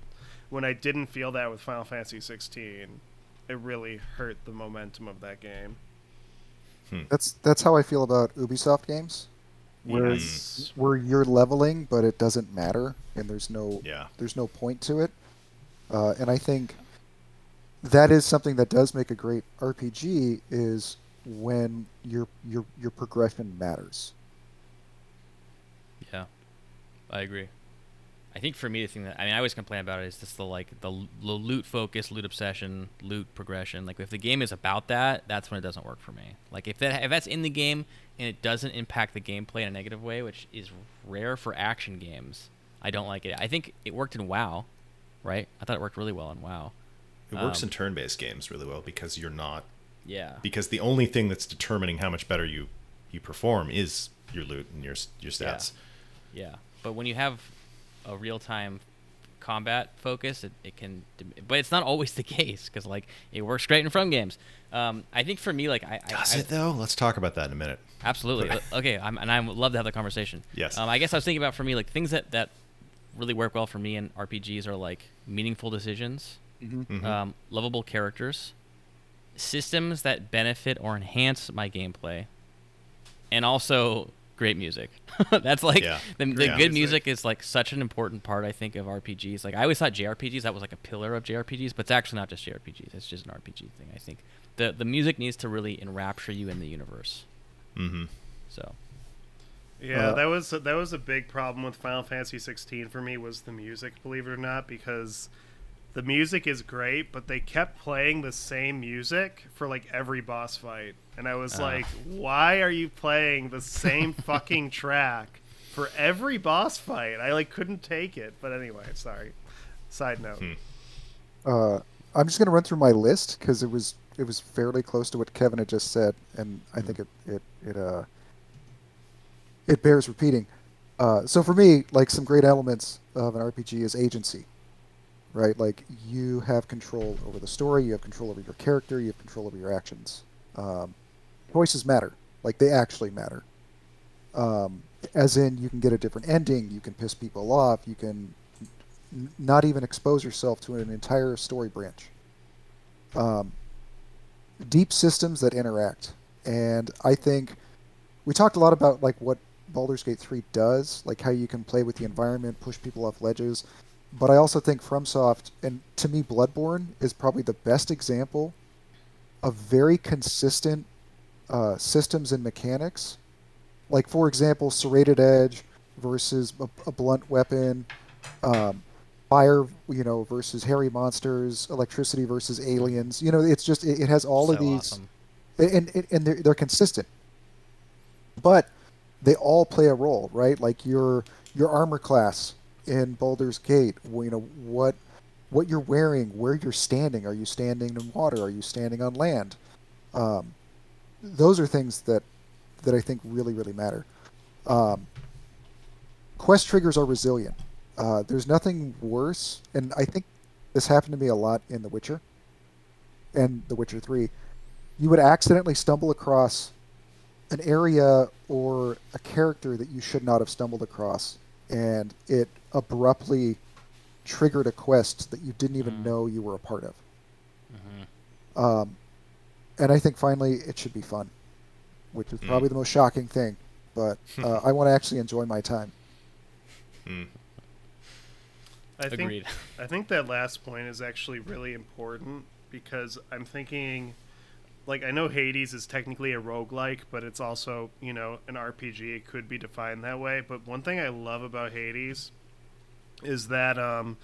when I didn't feel that with Final Fantasy 16, it really hurt the momentum of that game. Hmm. That's that's how I feel about Ubisoft games, where Yes. where you're leveling, but it doesn't matter, and there's no Yeah. there's no point to it. Uh, and I think that is something that does make a great RPG is when your your your progression matters. Yeah, I agree. I think for me, the thing that I mean, I always complain about it is just the like the, the loot focus, loot obsession, loot progression. Like if the game is about that, that's when it doesn't work for me. Like if that if that's in the game and it doesn't impact the gameplay in a negative way, which is rare for action games, I don't like it. I think it worked in WoW, right? I thought it worked really well in WoW. It works Um, in turn-based games really well because you're not Yeah. because the only thing that's determining how much better you you perform is your loot and your your stats. Yeah. Yeah. But when you have a real time combat focus, it, it can, but it's not always the [laughs] case because like it works great in front games. Um, I think for me, like I does I, it though? Let's talk about that in a minute. Absolutely. okay, I'm, and I would love to have the conversation. Yes. Um, I guess I was thinking about for me like things that that really work well for me in RPGs are like meaningful decisions, Mhm. um, lovable characters, systems that benefit or enhance my gameplay, and also great music. [laughs] That's like Yeah. the, the Great good music. music is like such an important part I think of RPGs. Like I always thought JRPGs that was like a pillar of JRPGs, but it's actually not just JRPGs. It's just an RPG thing. I think the the music needs to really enrapture you in the universe. Mm-hmm. So Yeah, Uh, that was that was a big problem with Final Fantasy 16 for me was the music, believe it or not, because the music is great, but they kept playing the same music for like every boss fight, and I was Ah. like, why are you playing the same [laughs] fucking track for every boss fight? I like couldn't take it. But anyway, sorry. Side note. Hmm. Uh, I'm just going to run through my list because it was it was fairly close to what Kevin had just said, and I think it it it uh it bears repeating. Uh, so for me, like some great elements of an RPG is agency, right? Like you have control over the story, you have control over your character, you have control over your actions. Um, choices matter, like they actually matter. Um, as in, you can get a different ending, you can piss people off, you can n- not even expose yourself to an entire story branch. Um, deep systems that interact, and I think we talked a lot about like what Baldur's Gate 3 does, like how you can play with the environment, push people off ledges. But I also think FromSoft, and to me, Bloodborne is probably the best example of very consistent uh, systems and mechanics. Like, for example, serrated edge versus a, a blunt weapon, um, fire, you know, versus hairy monsters, electricity versus aliens. You know, it's just it, it has all of these awesome. and and, and they're, they're consistent but they all play a role right like your your armor class in Baldur's Gate you know what what you're wearing where you're standing. Are you standing in water? Are you standing on land? Um, those are things that that I think really really matter. Um, quest triggers are resilient. Uh, there's nothing worse and I think this happened to me a lot in The Witcher and The Witcher 3 you would accidentally stumble across an area or a character that you should not have stumbled across, and it abruptly triggered a quest that you didn't even Mm. know you were a part of. Mhm. Um, and I think finally it should be fun, which is Mm. probably the most shocking thing. But [laughs] uh, I want to actually enjoy my time. Mm. I think Agreed. I think that last point is actually really important because I'm thinking like I know Hades is technically a roguelike, but it's also, you know, an RPG. It could be defined that way. But one thing I love about Hades is that um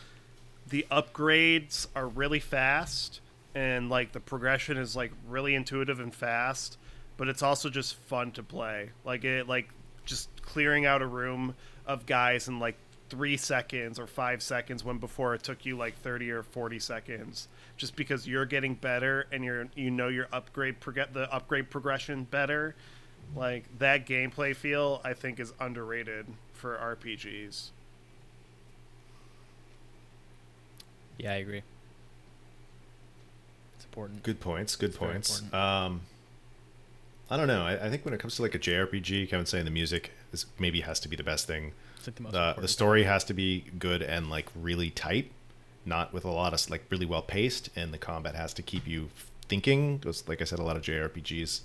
the upgrades are really fast and like the progression is like really intuitive and fast, but it's also just fun to play. Like it like just clearing out a room of guys in like three seconds or five seconds when before it took you like 30 or 40 seconds just because you're getting better and you're you know your upgrade prog- the upgrade progression better like that gameplay feel i think is underrated for rpgs Yeah, I agree. It's important. Good points. Good It's points. Um, I don't know. I, I think when it comes to like a JRPG, Kevin saying the music is maybe has to be the best thing. Like the most The, story has to be good and like really tight, not with a lot of like really well paced, and the combat has to keep you thinking. Because like I said, a lot of JRPGs.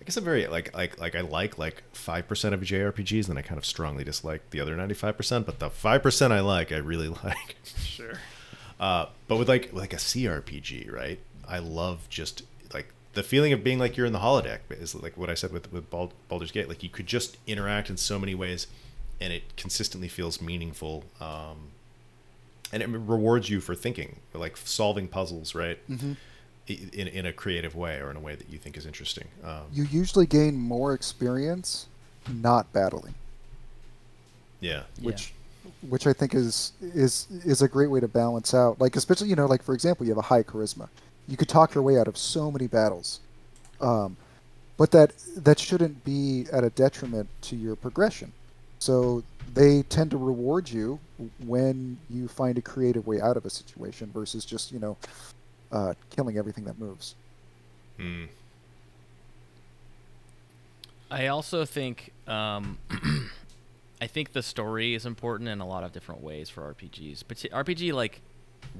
I guess I'm very like like like I like like five percent of JRPGs, and I kind of strongly dislike the other ninety five percent. But the five percent I like, I really [laughs] like. sure Uh, but with like like a CRPG, right? I love just like the feeling of being like you're in the holodeck is like what I said with with Bald- Baldur's Gate. Like you could just interact in so many ways, and it consistently feels meaningful. Um, and it rewards you for thinking, like solving puzzles, right? Mhm. In in a creative way or in a way that you think is interesting. Um, You usually gain more experience not battling. yeah. Yeah. which which I think is is is a great way to balance out. Like especially you know like for example you have a high charisma, you could talk your way out of so many battles, um, but that that shouldn't be at a detriment to your progression. So they tend to reward you when you find a creative way out of a situation versus just you know uh, killing everything that moves. Hmm. I also think um, [clears throat] I think the story is important in a lot of different ways for RPGs. But RPG like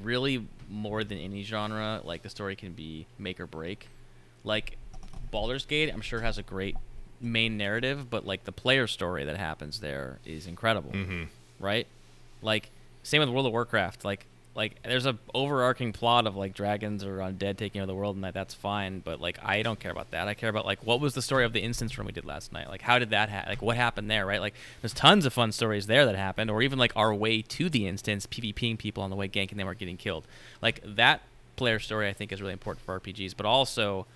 really more than any genre, like the story can be make or break. Like Baldur's Gate, I'm sure has a great main narrative, but like the player story that happens there is incredible. Mm-hmm. Right? Like same with World of Warcraft. Like like there's a overarching plot of like dragons or undead uh, taking over the world and that that's fine but like i don't care about that. I care about like what was the story of the instance room we did last night? Like how did that happen like what happened there right? Like there's tons of fun stories there that happened or even like our way to the instance pvping people on the way ganking them or getting killed. Like that player story i think is really important for rpgs but also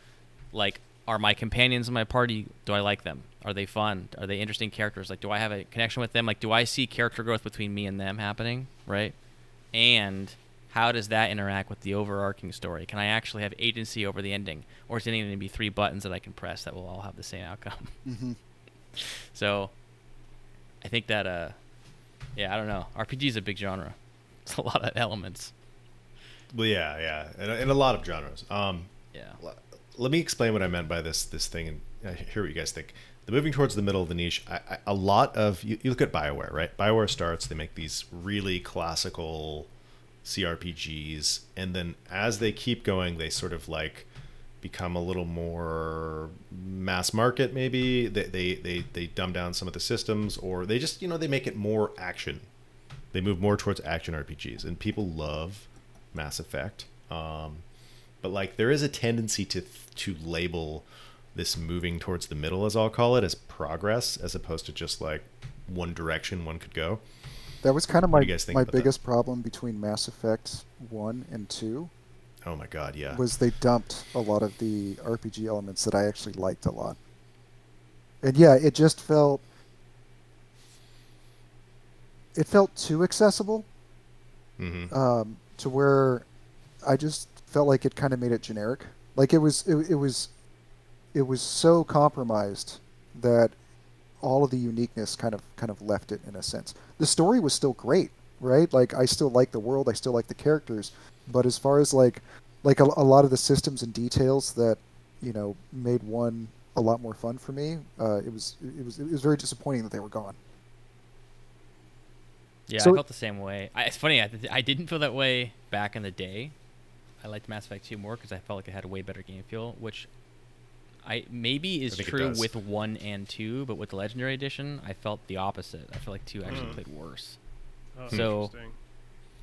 like are my companions in my party do i like them? Are they fun? Are they interesting characters? Like do i have a connection with them? Like do i see character growth between me and them happening right and how does that interact with the overarching story? Can I actually have agency over the ending, or is it going to be three buttons that I can press that will all have the same outcome? [laughs] Mm-hmm. So, I think that uh, yeah, I don't know. RPG is a big genre. It's a lot of elements. Well, yeah, yeah, in, in a lot of genres. Um, Yeah. l- let me explain what I meant by this this thing and uh, hear what you guys think. The moving towards the middle of the niche, I, I, a lot of you, you look at Bioware, right? Bioware starts, they make these really classical CRPGs, and then as they keep going, they sort of like become a little more mass market. Maybe they they they, they dumb down some of the systems, or they just you know they make it more action. They move more towards action RPGs, and people love Mass Effect. Um, but like there is a tendency to to label this moving towards the middle as I'll call it as progress as opposed to just like one direction one could go. That was kind of my do you guys my about that? biggest problem between Mass Effect one and two Oh my god, yeah. was they dumped a lot of the RPG elements that I actually liked a lot. And yeah, it just felt it felt too accessible hmm um, to where I just felt like it kind of made it generic. Like it was it, it was it was so compromised that all of the uniqueness kind of kind of left it in a sense. The story was still great, right? Like I still like the world, I still like the characters, but as far as like like a, a lot of the systems and details that you know made one a lot more fun for me, uh, it was it was it was very disappointing that they were gone. Yeah, So- I felt the same way. I, it's funny. I, I didn't feel that way back in the day. I liked Mass Effect 2 more because I felt like it had a way better game feel, which I maybe is think it true with one and two, but with the Legendary Edition, I felt the opposite. I feel like two actually Mm. played worse. Oh, So- interesting.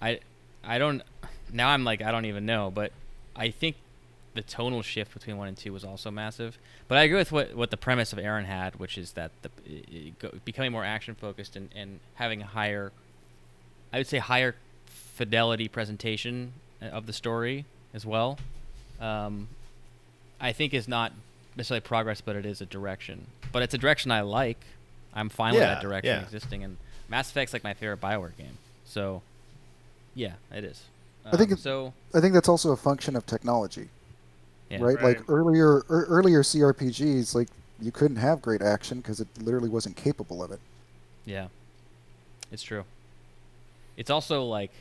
I I don't now I'm like I don't even know, but I think the tonal shift between one and two was also massive. But I agree with what what the premise of Aaron had, which is that the i- i- go, becoming more action focused and, and having a higher, I would say higher fidelity presentation uh, of the story as well. Um, I think is not necessarily progress, but it is a direction. But it's a direction I like. I'm fine with that direction yeah. existing, and Mass Effect's like my favorite Bioware game. So, yeah, it is. I think Um, so. I think that's also a function of technology. Yeah. right? Right. Like earlier, er, earlier CRPGs, like you couldn't have great action because it literally wasn't capable of it. Yeah, it's true. It's also like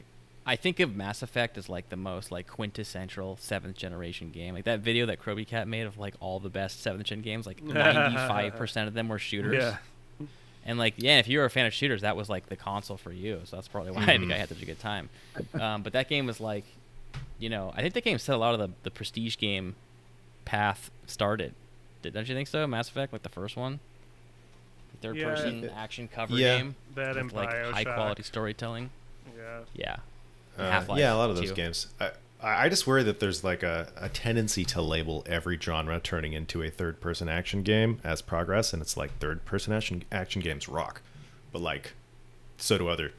I think of Mass Effect as like the most like quintessential seventh generation game. Like that video that Crowbcat made of like all the best seventh gen games, like [laughs] ninety five percent of them were shooters. Yeah. And like, yeah, if you were a fan of shooters, that was like the console for you. So that's probably why I think Mhm. I had such a good time. Um, but that game was like, you know, I think that game set a lot of the, the prestige game path started. Did, don't you think so? Mass Effect, like the first one, third Yeah. person action cover Yeah. game That and with like high quality storytelling. Yeah. Yeah, Uh, Half-Life yeah, a lot of those too. games. I, I I just worry that there's like a, a tendency to label every genre turning into a third person action game as progress, and it's like third person action action games rock, but like so do other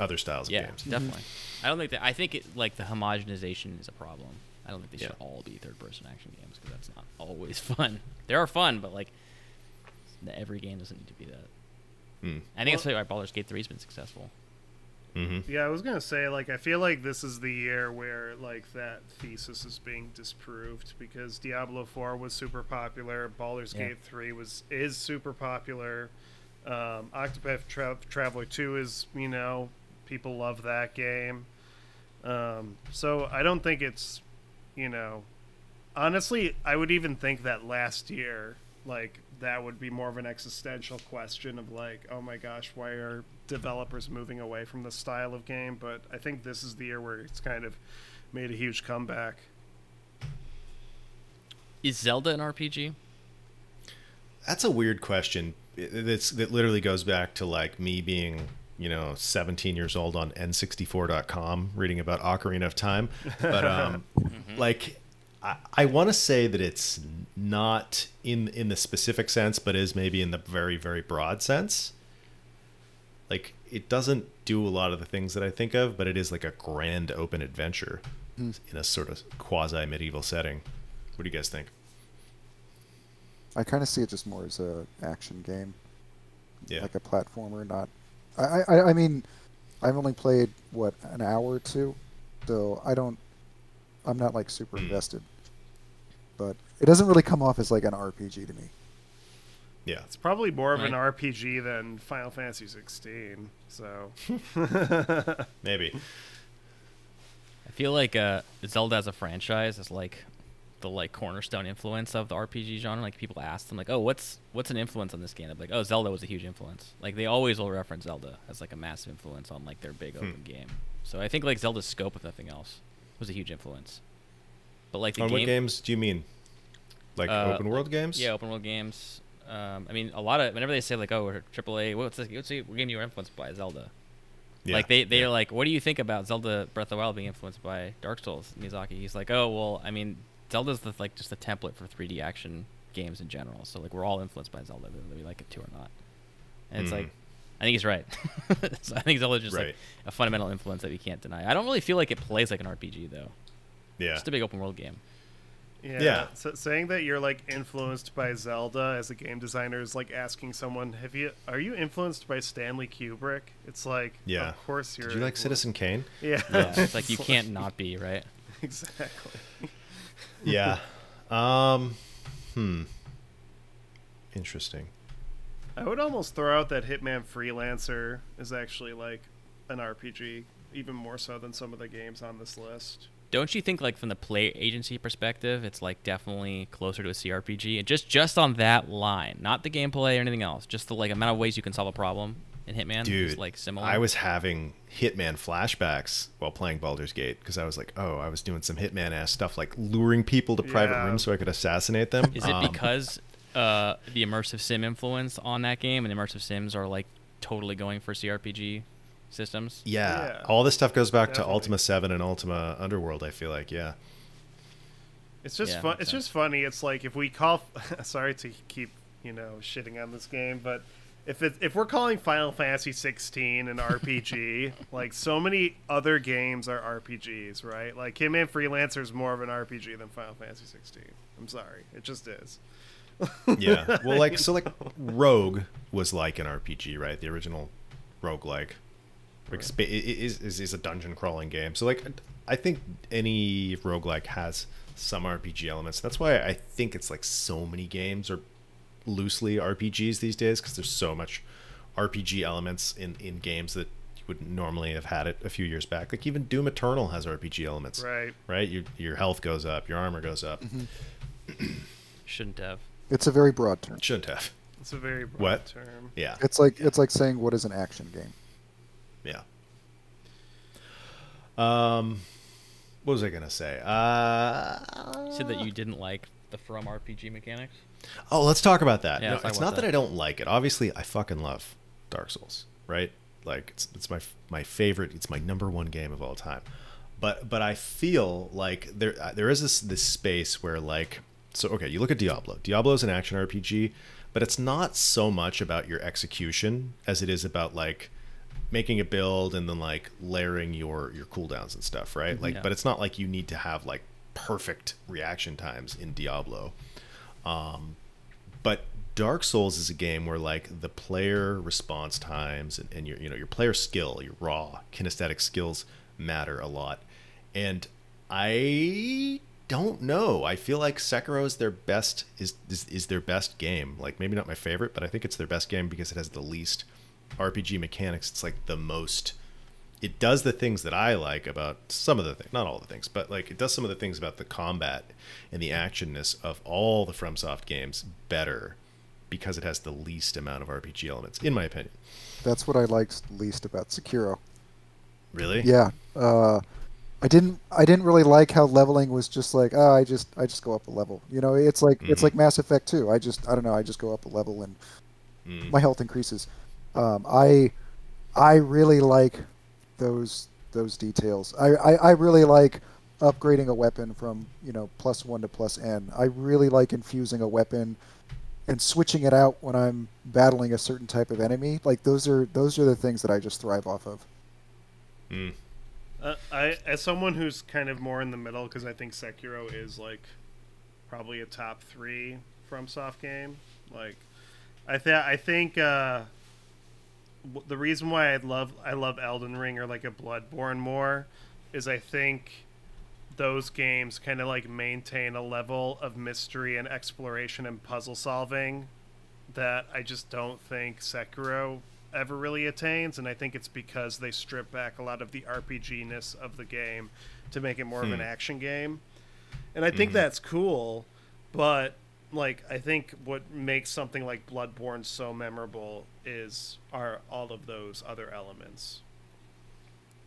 other styles yeah, of games. definitely. I don't think that. I think it like the homogenization is a problem. I don't think they should all be third person action games because that's not always [laughs] fun. They are fun, but like every game doesn't need to be that. Mm. I think Well- that's why Baldur's Gate 3's been successful. Hmm Yeah, I was gonna say like I feel like this is the year where like that thesis is being disproved because Diablo Four was super popular, Baldur's Yeah. Gate Three was is super popular. Um, Octopath Tra- Traveler 2 is, you know, people love that game. Um, so I don't think it's, you know, honestly, I would even think that last year, like, that would be more of an existential question of, like, oh my gosh, why are developers moving away from the style of game? But I think this is the year where it's kind of made a huge comeback. Is Zelda an RPG? That's a weird question. It, it's, it literally goes back to like me being, you know, 17 years old on N64.com reading about Ocarina of Time. But um, [laughs] like, I, I want to say that it's not in in the specific sense, but is maybe in the very very broad sense. Like, it doesn't do a lot of the things that I think of, but it is like a grand open adventure in a sort of quasi medieval setting. What do you guys think? I kind of see it just more as a action game, Yeah. like a platformer. Not, I, I, I mean, I've only played what an hour or two, so I don't, I'm not like super Hmm. invested. But it doesn't really come off as like an RPG to me. Yeah. It's probably more of an RPG than Final Fantasy 16. So, [laughs] Maybe. I feel like uh, Zelda as a franchise is like the like cornerstone influence of the RPG genre. Like people ask them like, "Oh, what's what's an influence on this game?" They're like, "Oh, Zelda was a huge influence." Like they always will reference Zelda as like a massive influence on like their big Hmm. open game. So I think like Zelda's scope, if nothing else, was a huge influence. But like the On game, what games do you mean? Like Uh, open world games? yeah, open world games. Um, I mean, a lot of whenever they say like, "Oh, we're AAA," what's the, what's the game you were influenced by? Zelda. Yeah, Like they they're yeah. like, what do you think about Zelda Breath of the Wild being influenced by Dark Souls? Miyazaki. He's like, oh well, I mean, Zelda's the like just the template for 3D action games in general. So like we're all influenced by Zelda, whether we like it to or not. And it's Mhm. like, I think he's right. [laughs] so I think Zelda's just Right. like a fundamental influence that we can't deny. I don't really feel like it plays like an RPG though. yeah. Just a big open world game. Yeah. Yeah. So saying that you're like influenced by Zelda as a game designer is like asking someone, "Have you are you influenced by Stanley Kubrick?" It's like, Yeah. of course you're. Did you like Citizen Kane? Yeah. Yeah, it's like [laughs] you can't not be right. [laughs] exactly. Yeah. um. Hmm. Interesting. I would almost throw out that Hitman Freelancer is actually like an RPG, even more so than some of the games on this list. Don't you think, like from the play agency perspective, it's like definitely closer to a CRPG? And just just on that line, not the gameplay or anything else, just the like amount of ways you can solve a problem in Hitman Dude, is like similar. I was having Hitman flashbacks while playing Baldur's Gate because I was like, oh, I was doing some Hitman ass stuff like luring people to private Yeah. rooms so I could assassinate them. Is it Um, because uh, the immersive sim influence on that game and immersive sims are like totally going for CRPG systems? Yeah, Yeah. all this stuff goes back Definitely. to Ultima Seven and Ultima Underworld. I feel like, yeah, It's just Yeah, fun. It's sense. just funny. It's like if we call. [laughs] sorry to keep you know shitting on this game, but if it, if we're calling Final Fantasy 16 an RPG, [laughs] like so many other games are RPGs, right? Like Hitman Freelancer is more of an RPG than Final Fantasy 16. I'm sorry, it just is. yeah. [laughs] Well, like so, like Rogue was like an RPG, right? The original Rogue like. Like spa- i- i- is, is is a dungeon crawling game. So like I think any roguelike has some RPG elements. That's why I think it's like so many games are loosely RPGs these days because there's so much RPG elements in in games that you wouldn't normally have had it a few years back. Like even Doom Eternal has RPG elements. Right. Right? Your your health goes up, your armor goes up. Mm-hmm. [clears throat] Shouldn't have. It's a very broad term. Shouldn't have. It's a very broad What? term. Yeah. It's like it's like saying what is an action game. Yeah. Um, what was I gonna say? Uh, You said that you didn't like the From RPG mechanics. oh, let's talk about that. Yeah, No, it's not that. that. I don't like it. Obviously, I fucking love Dark Souls. Right? Like it's it's my my favorite. It's my number one game of all time. But but I feel like there uh, there is this this space where like so okay, you look at Diablo. Diablo is an action RPG, but it's not so much about your execution as it is about like making a build and then like layering your your cooldowns and stuff, right? Like Yeah. but it's not like you need to have like perfect reaction times in Diablo. Um but Dark Souls is a game where like the player response times and, and your you know your player skill, your raw kinesthetic skills matter a lot. And I don't know. I feel like Sekiro is their best is, is is their best game. Like maybe not my favorite, but I think it's their best game because it has the least RPG mechanics. It's like the most it does the things that I like about some of the things, not all the things, but like it does some of the things about the combat and the actionness of all the FromSoft games better because it has the least amount of RPG elements, in my opinion. That's what I liked least about Sekiro. Really? Yeah. Uh, I didn't. I didn't really like how leveling was just like, oh, I just, I just go up a level. You know, it's like, it's Mhm. like Mass Effect 2. I just, I don't know. I just go up a level and Mm. my health increases. Um, I, I really like those those details. I, I, I really like upgrading a weapon from you know plus one to plus n. I really like infusing a weapon and switching it out when I'm battling a certain type of enemy. Like those are those are the things that I just thrive off of. Mm. Uh, I, as someone who's kind of more in the middle, because I think Sekiro is like probably a top three FromSoft game. Like, I think I think uh, w- the reason why I love I love Elden Ring or like a Bloodborne more is I think those games kind of like maintain a level of mystery and exploration and puzzle solving that I just don't think Sekiro ever really attains, and I think it's because they strip back a lot of the RPG ness of the game to make it more of an Hmm. action game. And I think Mhm. that's cool, but like I think what makes something like Bloodborne so memorable is are all of those other elements.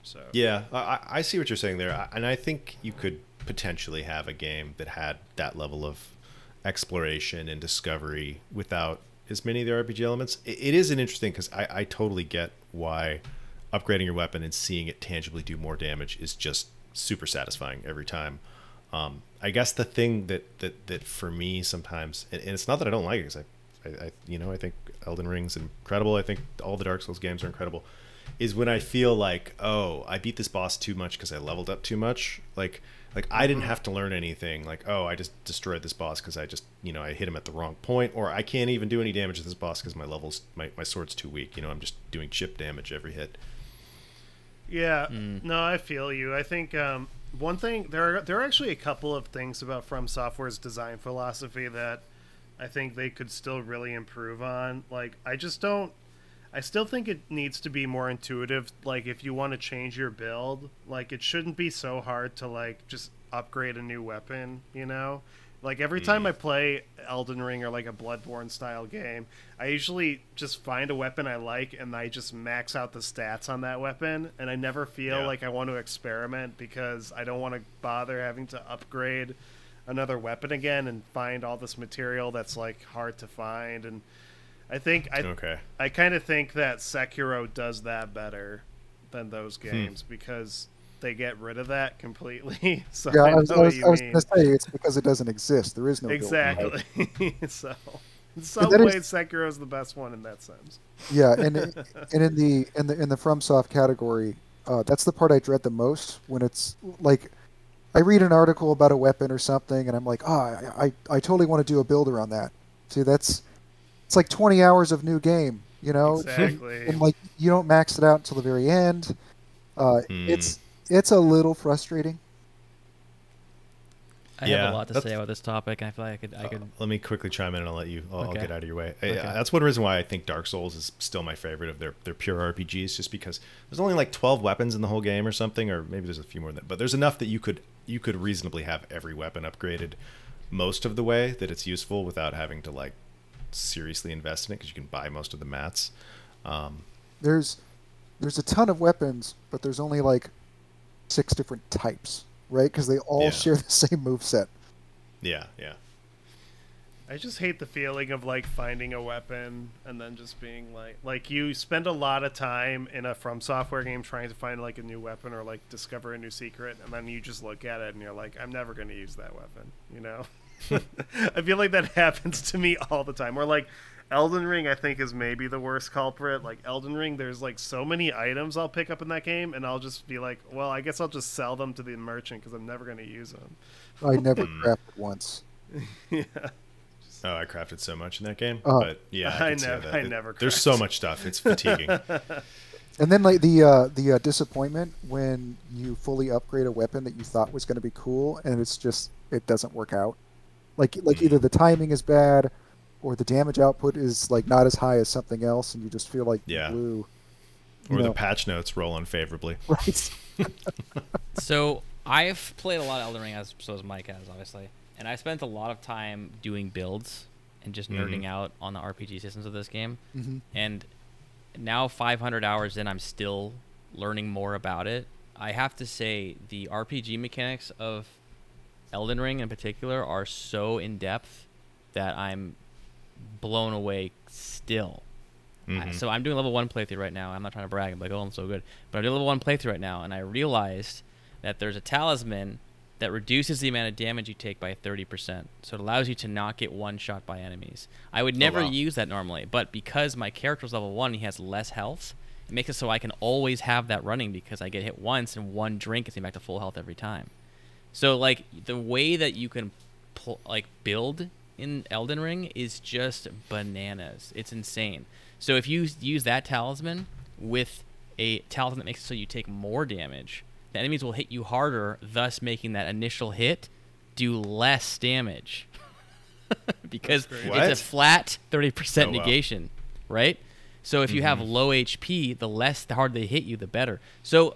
So Yeah, I, I- see what you're saying there, and I think you could potentially have a game that had that level of exploration and discovery without as many of the RPG elements. It, it is an interesting because I, I totally get why upgrading your weapon and seeing it tangibly do more damage is just super satisfying every time. Um, I guess the thing that, that, that for me sometimes, and, and it's not that I don't like it, because I, I, I, you know, I think Elden Ring's incredible. I think all the Dark Souls games are incredible. Is when I feel like, oh, I beat this boss too much because I leveled up too much. Like, like I didn't have to learn anything. Like, oh, I just destroyed this boss because I just, you know, I hit him at the wrong point, or I can't even do any damage to this boss because my levels, my, my sword's too weak. You know, I'm just doing chip damage every hit. Yeah, Mm. no, I feel you. I think um, one thing there are there are actually a couple of things about From Software's design philosophy that I think they could still really improve on. Like, I just don't. I still think it needs to be more intuitive. Like, if you want to change your build, like it shouldn't be so hard to like just upgrade a new weapon. You know, like every time I play Elden Ring or like a Bloodborne style game, I usually just find a weapon I like and I just max out the stats on that weapon, and I never feel Yeah. like I want to experiment because I don't want to bother having to upgrade another weapon again and find all this material that's like hard to find and I think I Okay. I kind of think that Sekiro does that better than those Hmm. games because they get rid of that completely. [laughs] so Yeah, I I was, I was, you was going to say it's because it doesn't exist. There is no exactly. [laughs] so in some that is- ways, Sekiro is the best one in that sense. Yeah, and [laughs] and in the in the in the FromSoft category, uh, that's the part I dread the most when it's like I read an article about a weapon or something, and I'm like, oh, I I, I totally want to do a builder on that. See, that's it's like 20 hours of new game, you know, Exactly. and like you don't max it out until the very end. Uh, Hmm. It's it's a little frustrating. I Yeah, have a lot to say about this topic. I feel like I could. I could Uh, let me quickly chime in and I'll let you. I'll, I'll get out of your way. I- that's one reason why I think Dark Souls is still my favorite of their their pure RPGs, just because there's only like 12 weapons in the whole game or something, or maybe there's a few more than that. But there's enough that you could you could reasonably have every weapon upgraded most of the way that it's useful without having to like seriously invest in it because you can buy most of the mats. Um, There's there's a ton of weapons, but there's only like six different types, right? Because they all Yeah. share the [laughs] same move set. yeah, yeah. I just hate the feeling of like finding a weapon and then just being like like you spend a lot of time in a from software game trying to find like a new weapon or like discover a new secret and then you just look at it and you're like I'm never going to use that weapon, you know? [laughs] [laughs] I feel like that happens to me all the time. Or like Elden Ring I think is maybe the worst culprit. Like Elden Ring there's like so many items I'll pick up in that game and I'll just be like, well, I guess I'll just sell them to the merchant cuz I'm never going to use them. I never Hmm. crafted once. [laughs] yeah. Oh, I crafted so much in that game, Oh. but yeah, I, [laughs] I can see never- that- I it- never There's so much stuff; it's fatiguing. [laughs] And then like the uh, the uh, disappointment when you fully upgrade a weapon that you thought was going to be cool, and it's just it doesn't work out. Like like either the timing is bad, or the damage output is like not as high as something else, and you just feel like Yeah. blue. Or No. the patch notes roll unfavorably. [laughs] Right. [laughs] So I've played a lot of Elden Ring, as so as Mike has, obviously, and I spent a lot of time doing builds and just nerding Mhm. out on the RPG systems of this game. hmm And now, 500 hours in, I'm still learning more about it. I have to say, the RPG mechanics of Elden Ring in particular are so in depth that I'm blown away still. I- Mhm. so I'm doing level one playthrough right now. I'm not trying to brag. I'm like, oh, I'm so good. But I'm doing level one playthrough right now, and I realized that there's a talisman that reduces the amount of damage you take by 30%. So it allows you to not get one shot by enemies. I would never wow. use that normally, but because my character's level one, he has less health. It makes it so I can always have that running because I get hit once and one drink gets me back to full health every time. So like the way that you can pl- like build in Elden Ring is just bananas. It's insane. So if you use that talisman with a talisman that makes it so you take more damage, the enemies will hit you harder, thus making that initial hit do less damage. [laughs] because it's a flat 30% Oh, wow. negation, right? So if you have Mhm. low HP, the less the harder they hit you, the better. So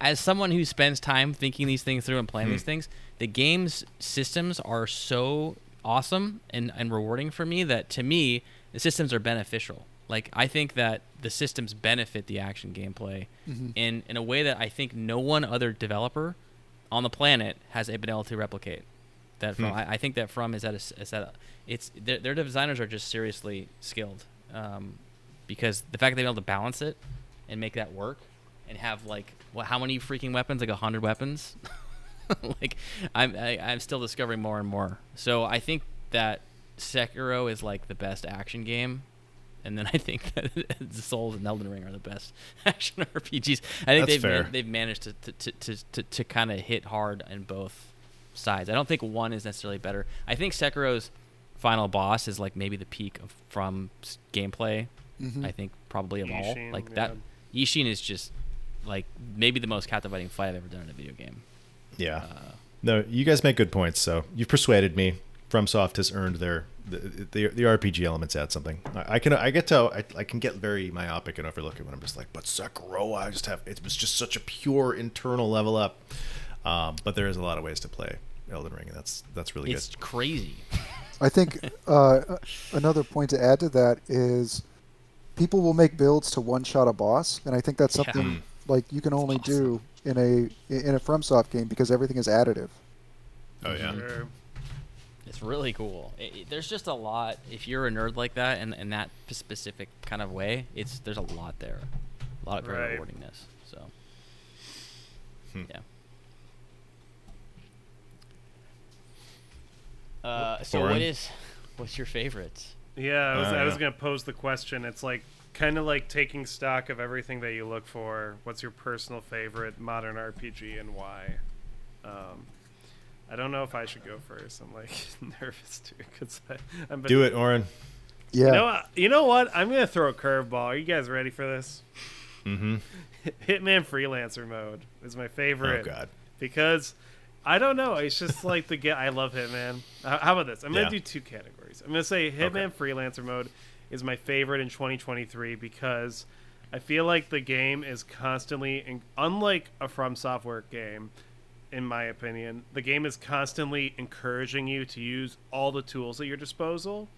as someone who spends time thinking these things through and playing Hmm. these things, the game's systems are so awesome and, and rewarding for me that to me the systems are beneficial. Like I think that the systems benefit the action gameplay Mhm. in in a way that I think no one other developer on the planet has been able to replicate. That from Hmm. I, I think that from is that a, is that a, it's their, their designers are just seriously skilled, um, because the fact that they're able to balance it and make that work and have like what how many freaking weapons like a hundred weapons, [laughs] [laughs] like I'm I, I'm still discovering more and more. So I think that Sekiro is like the best action game. And then [laughs] I think that the [laughs] Souls and Elden Ring are the best action RPGs. I think That's they've man- fair. they've managed to to, to, to, to, to kind of hit hard in both sides. I don't think one is necessarily better. I think Sekiro's final boss is like maybe the peak of from s- gameplay. Mhm. I think probably of all. Isshin, Like yeah. that, Isshin is just like maybe the most captivating fight I've ever done in a video game. Yeah. Uh, No, you guys make good points. So you've persuaded me. FromSoft has earned their the the, the RPG elements add something. I, I can I get to I, I can get very myopic and overlook it when I'm just like, but Sekiro, I just have it was just such a pure internal level up. Um, but there is a lot of ways to play Elden Ring, and that's that's really it's good. It's crazy. I think uh, [laughs] another point to add to that is people will make builds to one shot a boss, and I think that's something Mm. like you can only do in a in a FromSoft game because everything is additive. Oh yeah. Sure. It's really cool. It, it- there's just a lot. If you're a nerd like that and in that p- specific kind of way, it's there's a lot there, a lot of very Right. rewardingness. So, Hmm. yeah. Uh, so what Orrin? is, what's your favorites? Yeah, I was, Uh, I was yeah. gonna pose the question. It's like kind of like taking stock of everything that you look for. What's your personal favorite modern RPG and why? Um, I don't know if I should go first. I'm like [laughs] nervous too because I'm. Do it, Orrin. Yeah. You know, what- you know what? I'm gonna throw a curveball. Are you guys ready for this? Mm-hmm. [laughs] Hitman Freelancer mode is my favorite. Oh God. because I don't know. It's just like the get. I love Hitman. How about this? I'm gonna Yeah. do two categories. I'm gonna say Hitman Freelancer mode is my favorite in 2023 because I feel like the game is constantly, unlike a From Software game, in my opinion, the game is constantly encouraging you to use all the tools at your disposal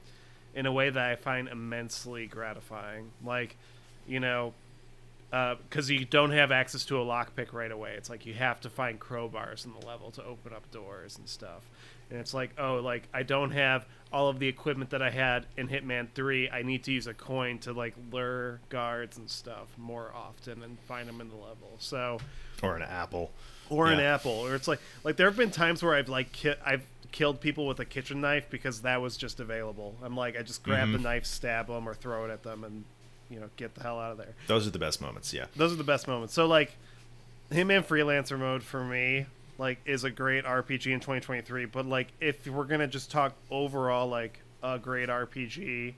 in a way that I find immensely gratifying. Like, you know, uh, because you don't have access to a lockpick right away. It's like you have to find crowbars in the level to open up doors and stuff. And it's like, oh, like I don't have all of the equipment that I had in Hitman 3. I need to use a coin to like lure guards and stuff more often and find them in the level. So, Or an apple. or an apple, or it's like like there have been times where I've like ki- I've killed people with a kitchen knife because that was just available. I'm like I just grab the Mhm. knife, stab them, or throw it at them, and you know get the hell out of there Those are the best moments. Yeah. those are the best moments. So like Hitman Freelancer mode for me like is a great RPG in 2023, but like if we're going to just talk overall like a great RPG,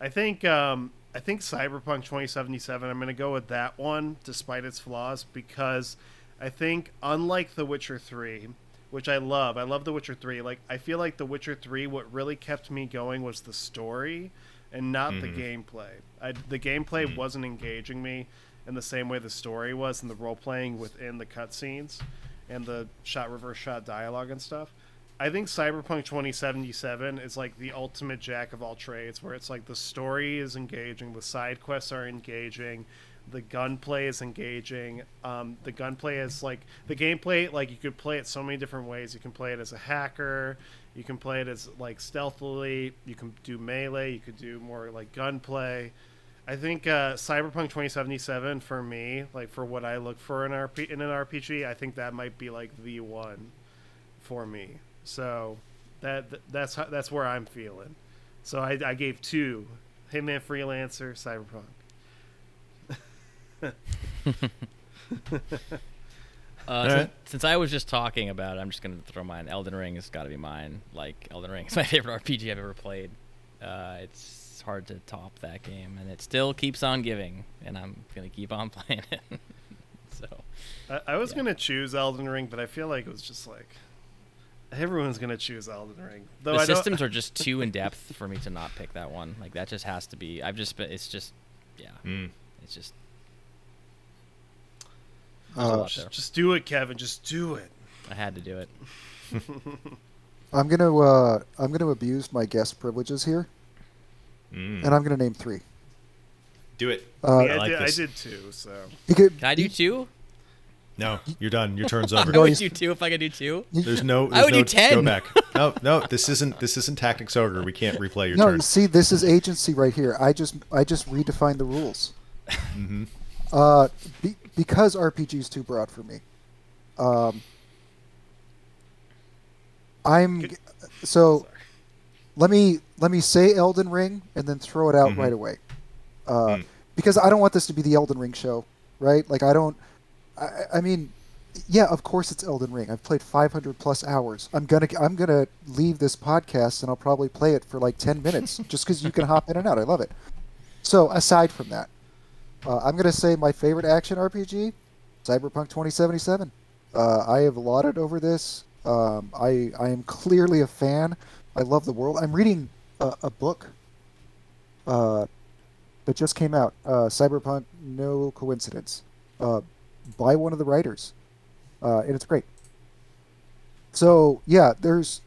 I think um I think Cyberpunk 2077 I'm going to go with that one despite its flaws because I think unlike The Witcher 3 which I love. I love The Witcher 3. Like I feel like The Witcher 3 what really kept me going was the story and not the gameplay. I, the gameplay wasn't engaging me in the same way the story was and the role playing within the cutscenes and the shot reverse shot dialogue and stuff. I think Cyberpunk 2077 is like the ultimate jack of all trades, where it's like the story is engaging, the side quests are engaging, the gunplay is engaging. Um, the gunplay is like the gameplay. Like you could play it so many different ways. You can play it as a hacker. You can play it as like stealthily. You can do melee. You could do more like gunplay. I think uh, Cyberpunk 2077 for me, like for what I look for in, RP- in an RPG, I think that might be like the one for me. So that that's how, that's where I'm feeling. So I, I gave two: Hitman Freelancer, Cyberpunk. [laughs] Uh, right. since, since I was just talking about it, I'm just gonna throw mine. Elden Ring has got to be mine. Like Elden Ring is my [laughs] favorite RPG I've ever played. Uh, it's hard to top that game, and it still keeps on giving, and I'm gonna keep on [laughs] playing it. so I, I was Yeah. gonna choose Elden Ring, but I feel like it was just like everyone's gonna choose Elden Ring. Though the I systems are [laughs] just too in depth for me to not pick that one. Like that just has to be. I've just been. It's just. Yeah. Mm. It's just. There's a Uh, just, just do it, Kevin. Just do it. I had to do it. [laughs] I'm gonna uh, I'm gonna abuse my guest privileges here, Mm. and I'm gonna name three. Do it. Uh, Yeah, I, like did, I did too. So because- Can I do two? No, you're done. Your turn's [laughs] I over. No, would do two if I could do two. There's no. I would no do 10. Go back. No, no. This isn't. This isn't Tactics Ogre. We can't replay your No, turn. you see, this is agency right here. I just I just redefined the rules. Mm-hmm. Uh, be, because RPG is too broad for me. Um, I'm Good- so. sorry. Let me let me say Elden Ring and then throw it out Mhm. right away, uh, Mm. because I don't want this to be the Elden Ring show, right? Like I don't. I, I mean, yeah, of course it's Elden Ring. I've played 500 plus hours. I'm gonna I'm gonna leave this podcast and I'll probably play it for like 10 [laughs] minutes just because you can hop in and out. I love it. So aside from that, uh, I'm gonna say my favorite action RPG, Cyberpunk 2077. Uh, I have lauded over this. Um, I I am clearly a fan. I love the world. I'm reading a, a book uh, that just came out, uh, Cyberpunk No Coincidence, uh, by one of the writers, uh, and it's great. So yeah, there's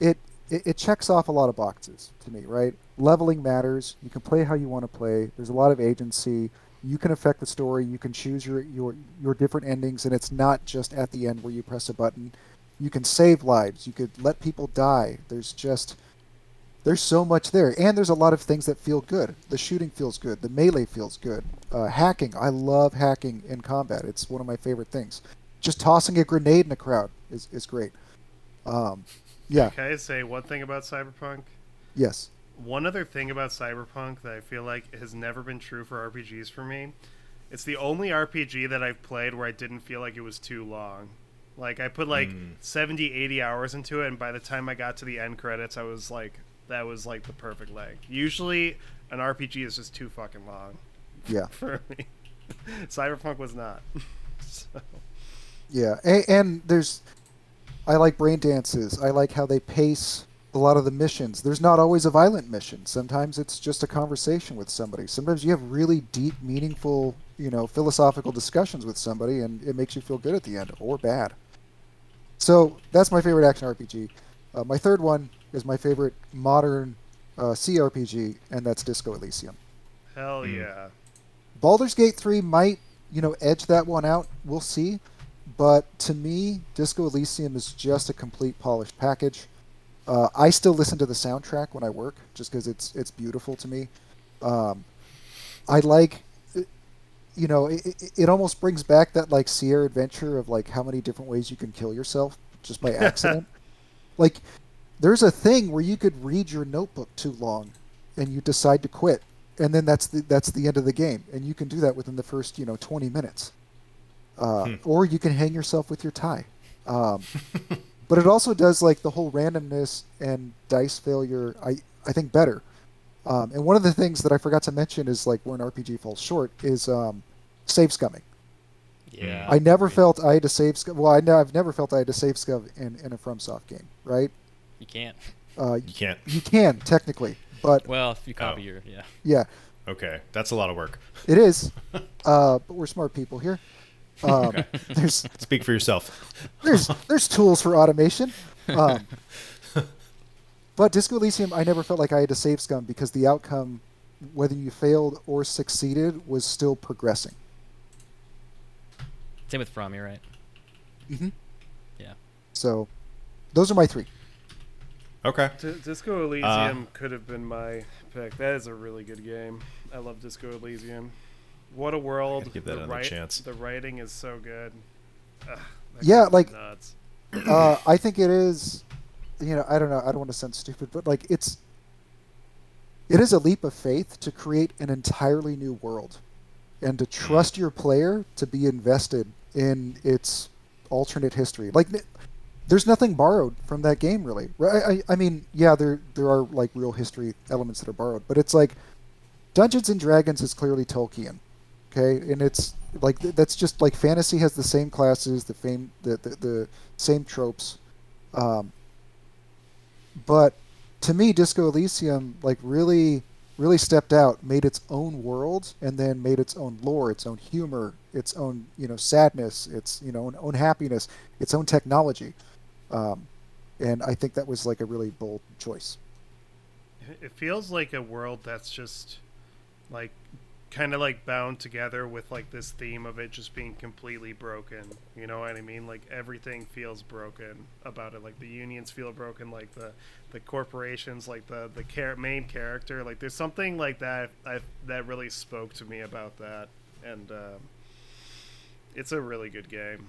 it, it. It checks off a lot of boxes to me, right? Leveling matters. You can play how you want to play. There's a lot of agency. You can affect the story. You can choose your your your different endings, and it's not just at the end where you press a button. You can save lives. You could let people die. There's just there's so much there, and there's a lot of things that feel good. The shooting feels good. The melee feels good. Uh, hacking, I love hacking in combat. It's one of my favorite things. Just tossing a grenade in a crowd is, is great. Um, yeah. Can I say one thing about Cyberpunk? Yes. One other thing about Cyberpunk that I feel like has never been true for RPGs for me. It's the only RPG that I've played where I didn't feel like it was too long. Like I put like Mm. 70, 80 hours into it and by the time I got to the end credits I was like that was like the perfect length. Usually an RPG is just too fucking long Yeah. [laughs] for me. Cyberpunk was not. [laughs] so, Yeah. And, and there's, I like brain dances. I like how they pace a lot of the missions. There's not always a violent mission. Sometimes it's just a conversation with somebody. Sometimes you have really deep, meaningful, you know, philosophical discussions with somebody, and it makes you feel good at the end or bad. So that's my favorite action RPG. Uh, my third one is my favorite modern uh, CRPG, and that's Disco Elysium. hell Mm. yeah. Baldur's Gate 3 might, you know, edge that one out. We'll see. But to me, Disco Elysium is just a complete polished package. Uh, I still listen to the soundtrack when I work, just because it's it's beautiful to me. Um, I like, you know, it, it, almost brings back that like Sierra adventure of like how many different ways you can kill yourself just by [laughs] accident. like, there's a thing where you could read your notebook too long, and you decide to quit, and then that's the that's the end of the game, and you can do that within the first you know 20 minutes. Uh, Hmm. Or you can hang yourself with your tie. Um, [laughs] but it also does like the whole randomness and dice failure. I I think better. Um, and one of the things that I forgot to mention is like where an RPG falls short is um, save scumming. Yeah. I never felt I had to save. Sc- Well, I know I've never felt I had to save scum in, in a FromSoft game, right? You can't. Uh, You can't. you can technically, but Well, if you copy Oh. your yeah. yeah, Okay, that's a lot of work. it is. [laughs] Uh, but we're smart people here. Um, [laughs] There's Speak for yourself. there's there's tools for automation. [laughs] Um, but Disco Elysium, I never felt like I had to save scum because the outcome, whether you failed or succeeded, was still progressing. Same with From. You're right. Mm-hmm. Yeah. So, those are my three. Okay. D- Disco Uh, Elysium could have been my pick. That is a really good game. I love Disco Elysium. What a world! give that the, another write- chance. the writing is so good. Ugh, Yeah, like- nuts. uh, I think it is. You know, I don't know. I don't want to sound stupid, but like it's. It is a leap of faith to create an entirely new world, and to trust your player to be invested in its alternate history. Like, there's nothing borrowed from that game, really. Right? I, I mean, yeah, there there are like real history elements that are borrowed, but it's like Dungeons and Dragons is clearly Tolkien, okay, and it's like that's just like fantasy has the same classes, the fame, the the, the same tropes, um, but to me, Disco Elysium like really really stepped out, made its own world, and then made its own lore, its own humor, its own you know sadness, its you know own, happiness, its own technology, um, and I think that was like a really bold choice. It feels like a world that's just like kind of like bound together with like this theme of it just being completely broken. You know what I mean? Like everything feels broken about it. Like the unions feel broken. Like the the corporations. Like the the char- main character. Like there's something like that I, that really spoke to me about that. And um, it's a really good game.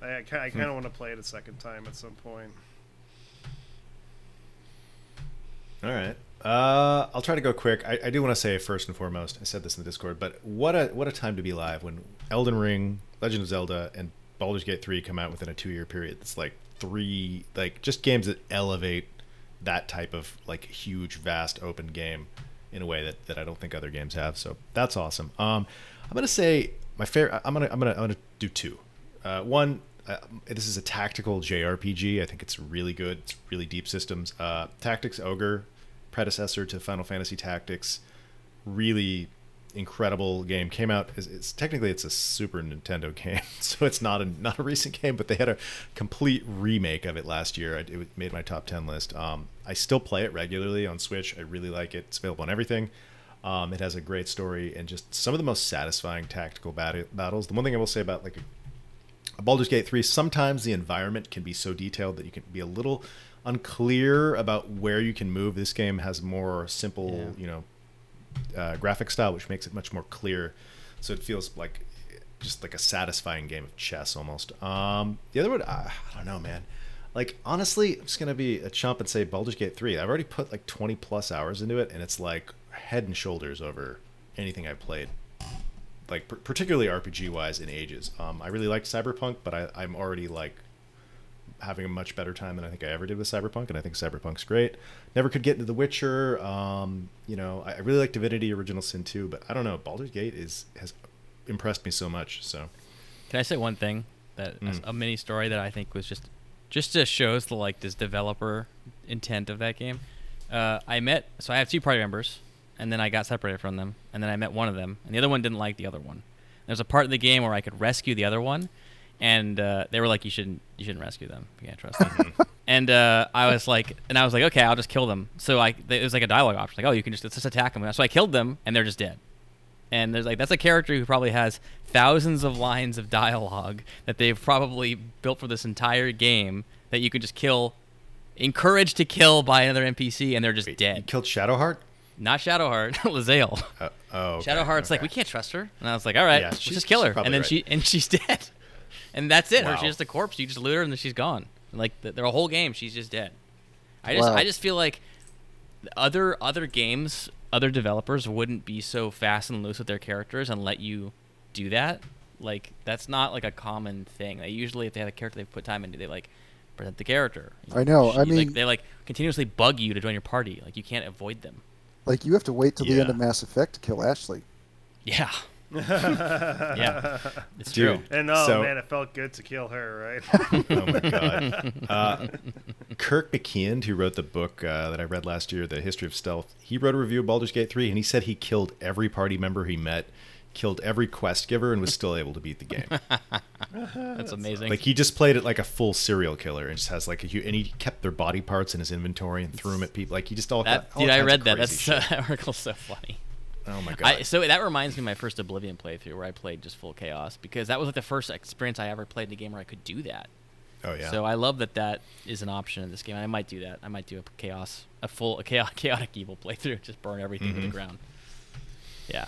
I, I, I kind of want to play it a second time at some point. All right. Uh, I'll try to go quick. I, I do want to say first and foremost, I said this in the Discord, but what a what a time to be alive when Elden Ring, Legend of Zelda, and Baldur's Gate three come out within a two year period. It's like three like just games that elevate that type of like huge, vast, open game in a way that, that I don't think other games have. So that's awesome. Um, I'm gonna say my favorite. I'm gonna I'm gonna I'm gonna do two. Uh, one, uh, this is a tactical JRPG. I think it's really good. It's really deep systems. Uh, Tactics Ogre, predecessor to Final Fantasy Tactics, really incredible game. Came out. It's, it's technically it's a Super Nintendo [laughs] game, so it's not a not a recent game. But they had a complete remake of it last year. It, it made my top ten list. Um, I still play it regularly on Switch. I really like it. It's available on everything. Um, it has a great story and just some of the most satisfying tactical bat- battles. The one thing I will say about like a Baldur's Gate 3, sometimes the environment can be so detailed that you can be a little unclear about where you can move. This game has more simple, you know, uh, graphic style, which makes it much more clear. So it feels like just like a satisfying game of chess almost. Um, the other one, I, I don't know, man. Like honestly, I'm just gonna be a chump and say Baldur's Gate 3. I've already put like 20 plus hours into it, and it's like head and shoulders over anything I've played like particularly RPG wise in ages. Um, I really liked Cyberpunk, but I, I'm already like having a much better time than I think I ever did with Cyberpunk, and I think Cyberpunk's great. Never could get into The Witcher. Um, you know, I, I really like Divinity: Original Sin 2, but I don't know. Baldur's Gate is has impressed me so much. So Can I say one thing that Mm. a mini story that I think was just just just shows the like this developer intent of that game. Uh, I met so I have two party members, and then I got separated from them, and then I met one of them, and the other one didn't like the other one. There's a part of the game where I could rescue the other one, and uh, they were like, "You shouldn't, you shouldn't rescue them. You can't trust them." [laughs] and uh, I was like, and I was like, "Okay, I'll just kill them." So I, it was like a dialogue option, like, "Oh, you can just let's just attack them." So I killed them, and they're just dead. And there's like that's a character who probably has thousands of lines of dialogue that they've probably built for this entire game that you can just kill, encouraged to kill by another NPC, and they're just Wait, dead. You killed Shadowheart. Not Shadowheart, [laughs] Lae'zel. Uh, oh, okay, Shadowheart's like we can't trust her, and I was like, all right, Yeah, let's she's- just kill her, and then right. she and she's [laughs] dead, and that's it. Her, Wow. she's just a corpse. You just loot her, and then she's gone. Like the, the whole game, she's just dead. I just Wow. I just feel like other other games, other developers wouldn't be so fast and loose with their characters and let you do that. Like that's not like a common thing. They usually, if they have a character they put time into, they like present the character. I know, I She- like, mean- they like continuously bug you to join your party. Like you can't avoid them. Like you have to wait till the end of Mass Effect to kill Ashley. Yeah. [laughs] yeah, it's Dude. true. And oh So- man, it felt good to kill her, right? [laughs] oh my god. Uh, Kirk McKeand, who wrote the book uh, that I read last year, The History of Stealth, he wrote a review of Baldur's Gate 3, and he said he killed every party member he met, killed every quest giver, and was still able to beat the game. [laughs] That's amazing. like he just played it like a full serial killer, and just has like a hu- and he kept their body parts in his inventory and threw them at people. Like he just all that, all dude, I read that. That's shit. that article's so funny. Oh my god. I, so that reminds me of my first Oblivion playthrough where I played just full chaos because that was like the first experience I ever played in a game where I could do that. oh yeah. So I love that that is an option in this game. I might do that. I might do a chaos, a full, a chaotic, [laughs] chaotic evil playthrough, just burn everything to the Mhm. ground. Yeah.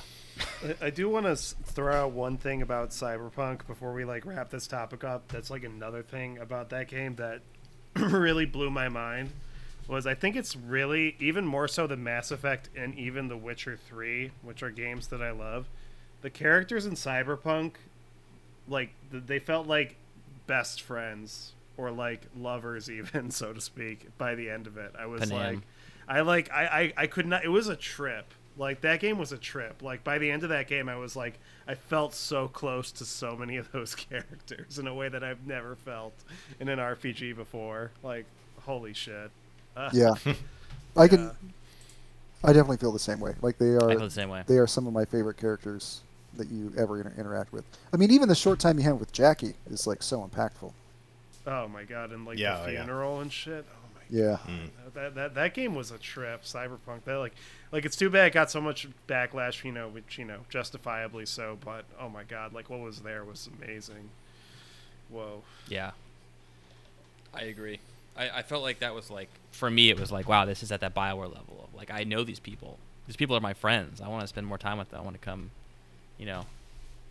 I- I do want to throw out one thing about Cyberpunk before we like wrap this topic up. That's like another thing about that game that [clears throat] really blew my mind was I think it's really even more so than Mass Effect and even The Witcher 3, which are games that I love. The characters in Cyberpunk like they felt like best friends or like lovers [laughs] even so to speak by the end of it. I was Panam. like I like I, I I could not it was a trip. Like that game was a trip. Like by the end of that game I was like I felt so close to so many of those [laughs] characters in a way that I've never felt in an RPG before. Like holy shit. [laughs] Yeah, I can. Yeah. I definitely feel the same way. Like they I are, feel the same way. they are some of my favorite characters that you ever inter- interact with. I mean, even the short time you have with Jackie is like so impactful. Oh my god, and like Yeah, the oh, yeah. funeral and shit. Oh my god. Yeah, Mm. That, that that game was a trip. Cyberpunk. That like like it's too bad it got so much backlash. You know, which you know justifiably so. But oh my god, like what was there was amazing. Whoa. Yeah. I agree. I, I felt like that was like for me it was like wow this is at that Bioware level of like I know these people these people are my friends I want to spend more time with them I want to come you know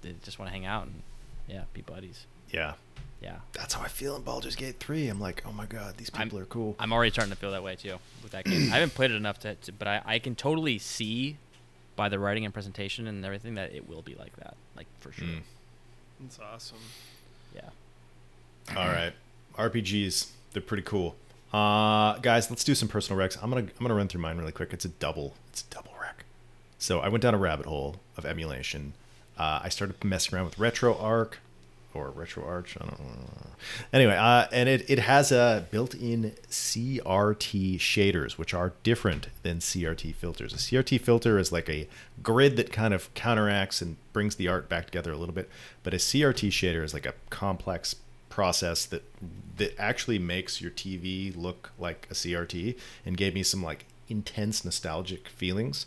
they just want to hang out and yeah be buddies yeah. yeah That's how I feel in Baldur's Gate 3. I'm like, oh my god, these I'm- people are cool. I'm already starting to feel that way too with that game [clears throat] I haven't played it enough to, to but I, I can totally see by the writing and presentation and everything that it will be like that like for sure Mm. That's awesome. yeah All right, RPGs, they're pretty cool. Uh, guys, let's do some personal recs. I'm gonna I'm gonna run through mine really quick. It's a double. It's a double rec. So I went down a rabbit hole of emulation. Uh, I started messing around with RetroArch or RetroArch. I don't know. Anyway, uh, and it, it has a built-in CRT shaders, which are different than CRT filters. A CRT filter is like a grid that kind of counteracts and brings the art back together a little bit, but a CRT shader is like a complex process that that actually makes your TV look like a CRT and gave me some like intense nostalgic feelings.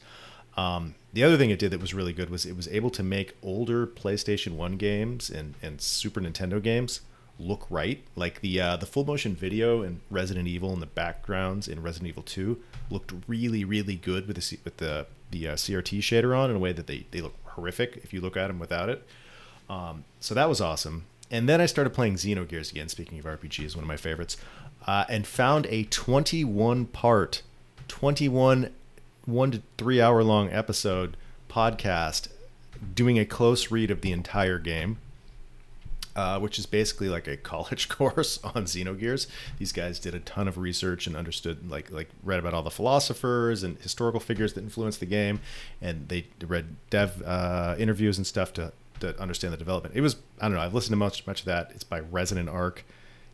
Um, the other thing it did that was really good was it was able to make older PlayStation One games and, and Super Nintendo games look right. Like the uh, the full motion video in Resident Evil and the backgrounds in Resident Evil Two looked really really good with the with the the uh, CRT shader on in a way that they they look horrific if you look at them without it. Um, so that was awesome. And then I started playing Xenogears again. Speaking of RPGs, one of my favorites, uh, and found a 21 part, 21 one to three hour long episode podcast doing a close read of the entire game. Uh, which is basically like a [laughs] college course on Xenogears. These guys did a ton of research and understood, like, like read about all the philosophers and historical figures that influenced the game, and they read dev uh, interviews and stuff to, to understand the development. It was I don't know. I've listened to much much of that. It's by Resonant Arc.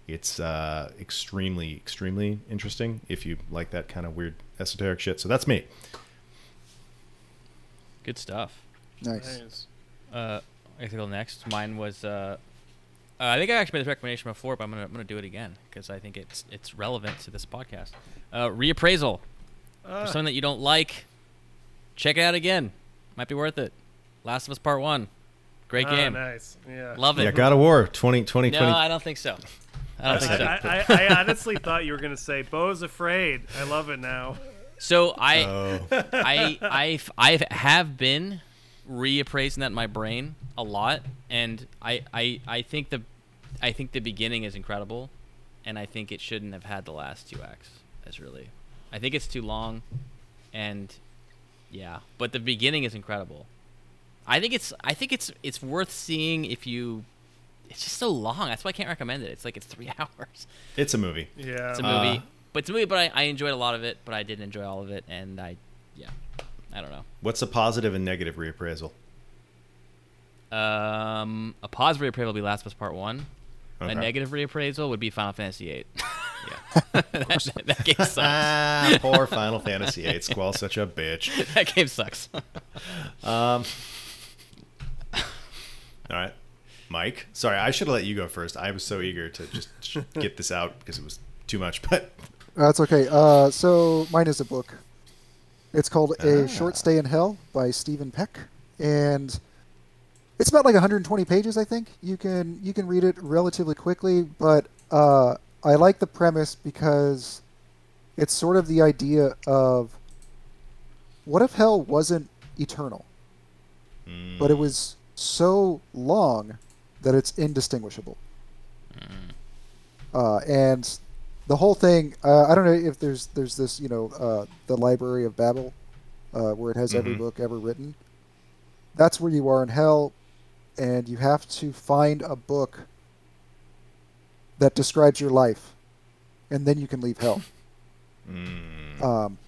It's uh, extremely extremely interesting if you like that kind of weird esoteric shit. So that's me. good stuff nice. Nice. Uh, I guess I'll next. Mine was. Uh, uh, I think I actually made this recommendation before, but I'm gonna I'm gonna do it again because I think it's it's relevant to this podcast. Uh, reappraisal Uh, for something that you don't like. Check it out again. Might be worth it. Last of Us Part One. Great ah, game. Nice. Yeah. Love it. Yeah, God of War 20, 20, no, 20 I don't think so. I don't think so. I, I, I honestly thought you were gonna say Beau's afraid. I love it now. So I, Oh. I, I, I have been reappraising that in my brain a lot, and I, I, I think the, I think the beginning is incredible, and I think it shouldn't have had the last two acts. As really, I think it's too long, and yeah, but the beginning is incredible. I think it's, I think it's, it's worth seeing if you. It's just so long. That's why I can't recommend it. It's like it's three [laughs] hours. It's a movie. Yeah. It's a Uh, movie, but it's a movie. But I, I enjoyed a lot of it. But I didn't enjoy all of it, and I, yeah, I don't know. What's the positive and negative reappraisal? Um, a positive reappraisal would be Last of Us Part One. Okay. A negative reappraisal would be Final Fantasy VIII. [laughs] Yeah. that, [laughs] that game sucks. ah, poor Final Fantasy VIII. Squall, such a bitch. that game sucks. Um. All right, Mike. Sorry, I should have let you go first. I was so eager to just [laughs] get this out because it was too much. But That's okay. Uh, so mine is a book. It's called A Ah. Short Stay in Hell by Steven Peck, and it's about like 120 pages. I think you can you can read it relatively quickly, but uh, I like the premise because it's sort of the idea of what if hell wasn't eternal, mm, but it was so long that it's indistinguishable. Uh, and the whole thing, uh, I don't know if there's there's this, you know, uh, the Library of Babel, uh, where it has every Mhm. book ever written. That's where you are in hell, and you have to find a book that describes your life, and then you can leave hell. [laughs] mm, Um,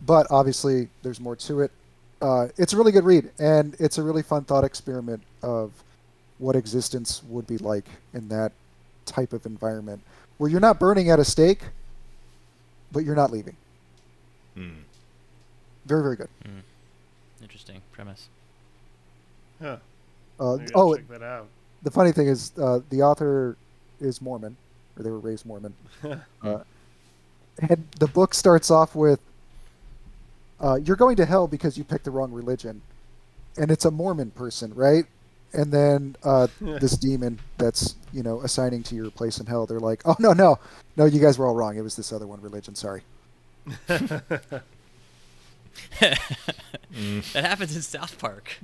but obviously, there's more to it. Uh, it's a really good read, and it's a really fun thought experiment of what existence would be like in that type of environment, where you're not burning at a stake, but you're not leaving. mm. Very, very good. Interesting premise. Huh. Uh, oh, check that out. the funny thing is, uh, the author is Mormon, or they were raised Mormon. [laughs] uh, and the book starts off with, uh, "You're going to hell because you picked the wrong religion," and it's a Mormon person, right? And then uh, [laughs] this demon that's you know assigning to your place in hell, they're like, "Oh no, no, no, you guys were all wrong. It was this other one religion. Sorry." [laughs] That happens in South Park.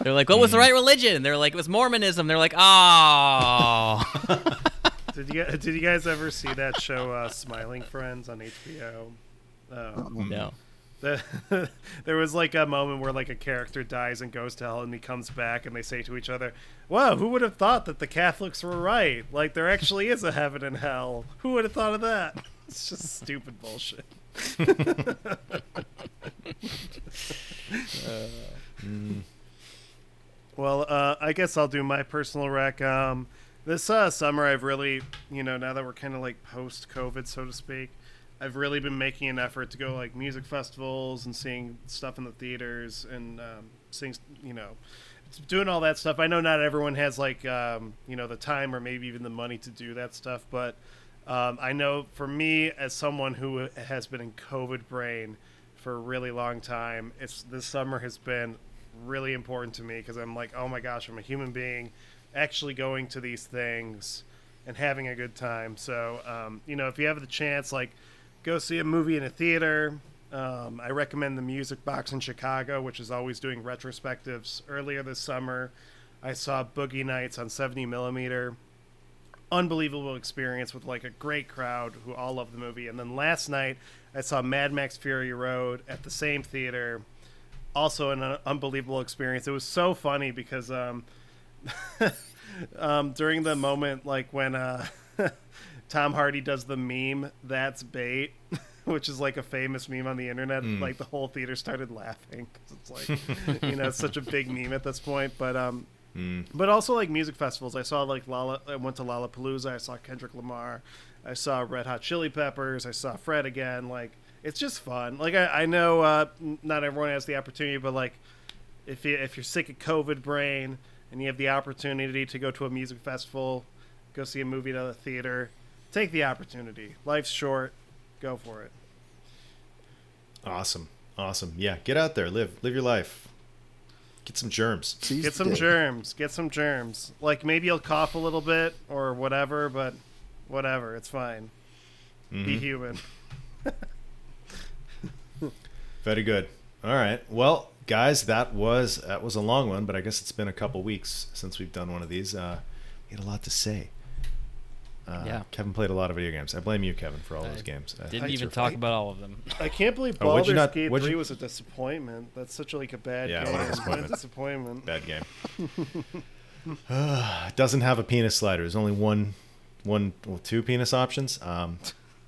They're like, "What was the right religion?" They're like, "It was Mormonism." They're like, "Oh." [laughs] Did you did you guys ever see that show uh, Smiling Friends on HBO? Oh. no. The, [laughs] there was like a moment where like a character dies and goes to hell and he comes back and they say to each other, "Wow, who would have thought that the Catholics were right? Like there actually is a heaven and hell. Who would have thought of that?" [laughs] It's just stupid bullshit. [laughs] Well, uh, I guess I'll do my personal rec. Um, this uh, summer, I've really, you know, now that we're kind of like post COVID, so to speak, I've really been making an effort to go like music festivals and seeing stuff in the theaters and um, seeing, you know, doing all that stuff. I know not everyone has like, um, you know, the time or maybe even the money to do that stuff, but um, I know for me, as someone who has been in COVID brain for a really long time, it's this summer has been really important to me because I'm like, oh my gosh, I'm a human being actually going to these things and having a good time. So, um, you know, if you have the chance, like, go see a movie in a theater. Um, I recommend the Music Box in Chicago, which is always doing retrospectives. Earlier this summer, I saw Boogie Nights on 70 millimeter. Unbelievable experience with like a great crowd who all love the movie. And then last night, I saw Mad Max Fury Road at the same theater also an uh, unbelievable experience. It was so funny because um, [laughs] um, during the moment, like when uh, [laughs] Tom Hardy does the meme, "That's bait," [laughs] which is like a famous meme on the internet, like the whole theater started laughing 'cause it's like, [laughs] you know, it's such a big meme at this point. But um, but also like music festivals. I saw like Lala. I went to Lollapalooza. I saw Kendrick Lamar. I saw Red Hot Chili Peppers. I saw Fred again. Like it's just fun. Like I, I know uh, not everyone has the opportunity, but like if you if you're sick of COVID brain and you have the opportunity to go to a music festival, go see a movie at a theater, take the opportunity. Life's short. Go for it. Awesome, awesome. Yeah, get out there, live, live your life. Get some germs. Seize Get some day. germs. Get some germs. Like maybe you'll cough a little bit or whatever, but whatever. It's fine. Be human. [laughs] Very good. All right. Well, guys, that was that was a long one, but I guess it's been a couple weeks since we've done one of these. Uh, we had a lot to say. Uh, Yeah. Kevin played a lot of video games. I blame you, Kevin, for all I those games. Uh, Didn't it's even talk fault. about all of them. I can't believe Oh, Baldur's not- Gate 3 you- was a disappointment. That's such a, like a bad Yeah, game. what a What a disappointment. disappointment. Bad game. it [sighs] [sighs] doesn't have a penis slider. There's only one, one, well, two penis options. Um,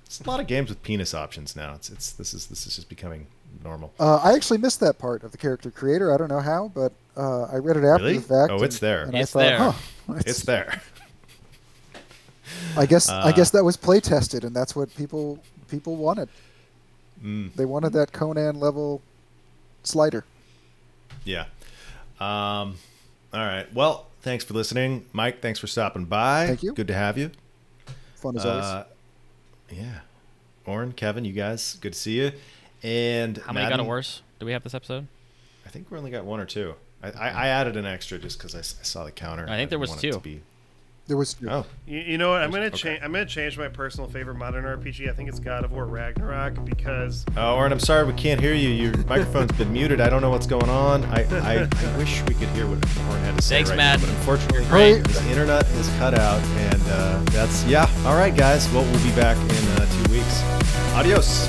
it's a lot of games with penis options now. It's it's this is this is just becoming normal. Uh, I actually missed that part of the character creator. I don't know how, but Uh, I read it after Really? the fact. Oh, it's and- there. and It's I thought, there. Huh, [laughs] It's there. [laughs] I guess I Uh, guess that was play tested, and that's what people people wanted. Mm, They wanted that Conan level slider. yeah. Um, all right. Well, thanks for listening, Mike. Thanks for stopping by. Thank you. Good to have you. Fun as always. Uh, yeah. Orrin, Kevin, you guys, good to see you. And How many got it worse? Do we have this episode? I think we only got one or two. I, I, I added an extra just because I saw the counter. I think there was wanted it to two. Be- There was Oh, You, you know what? I'm gonna Okay. change. I'm gonna change my personal favorite modern RPG. I think it's God of War Ragnarok because oh, Orrin, I'm sorry we can't hear you. Your microphone's been muted. I don't know what's going on. I, I, I [laughs] wish we could hear what Orrin had to say Thanks, right Matt. now, but unfortunately, Great. the internet is cut out, and uh, that's yeah. All right, guys. Well, we'll be back in uh, two weeks. Adios.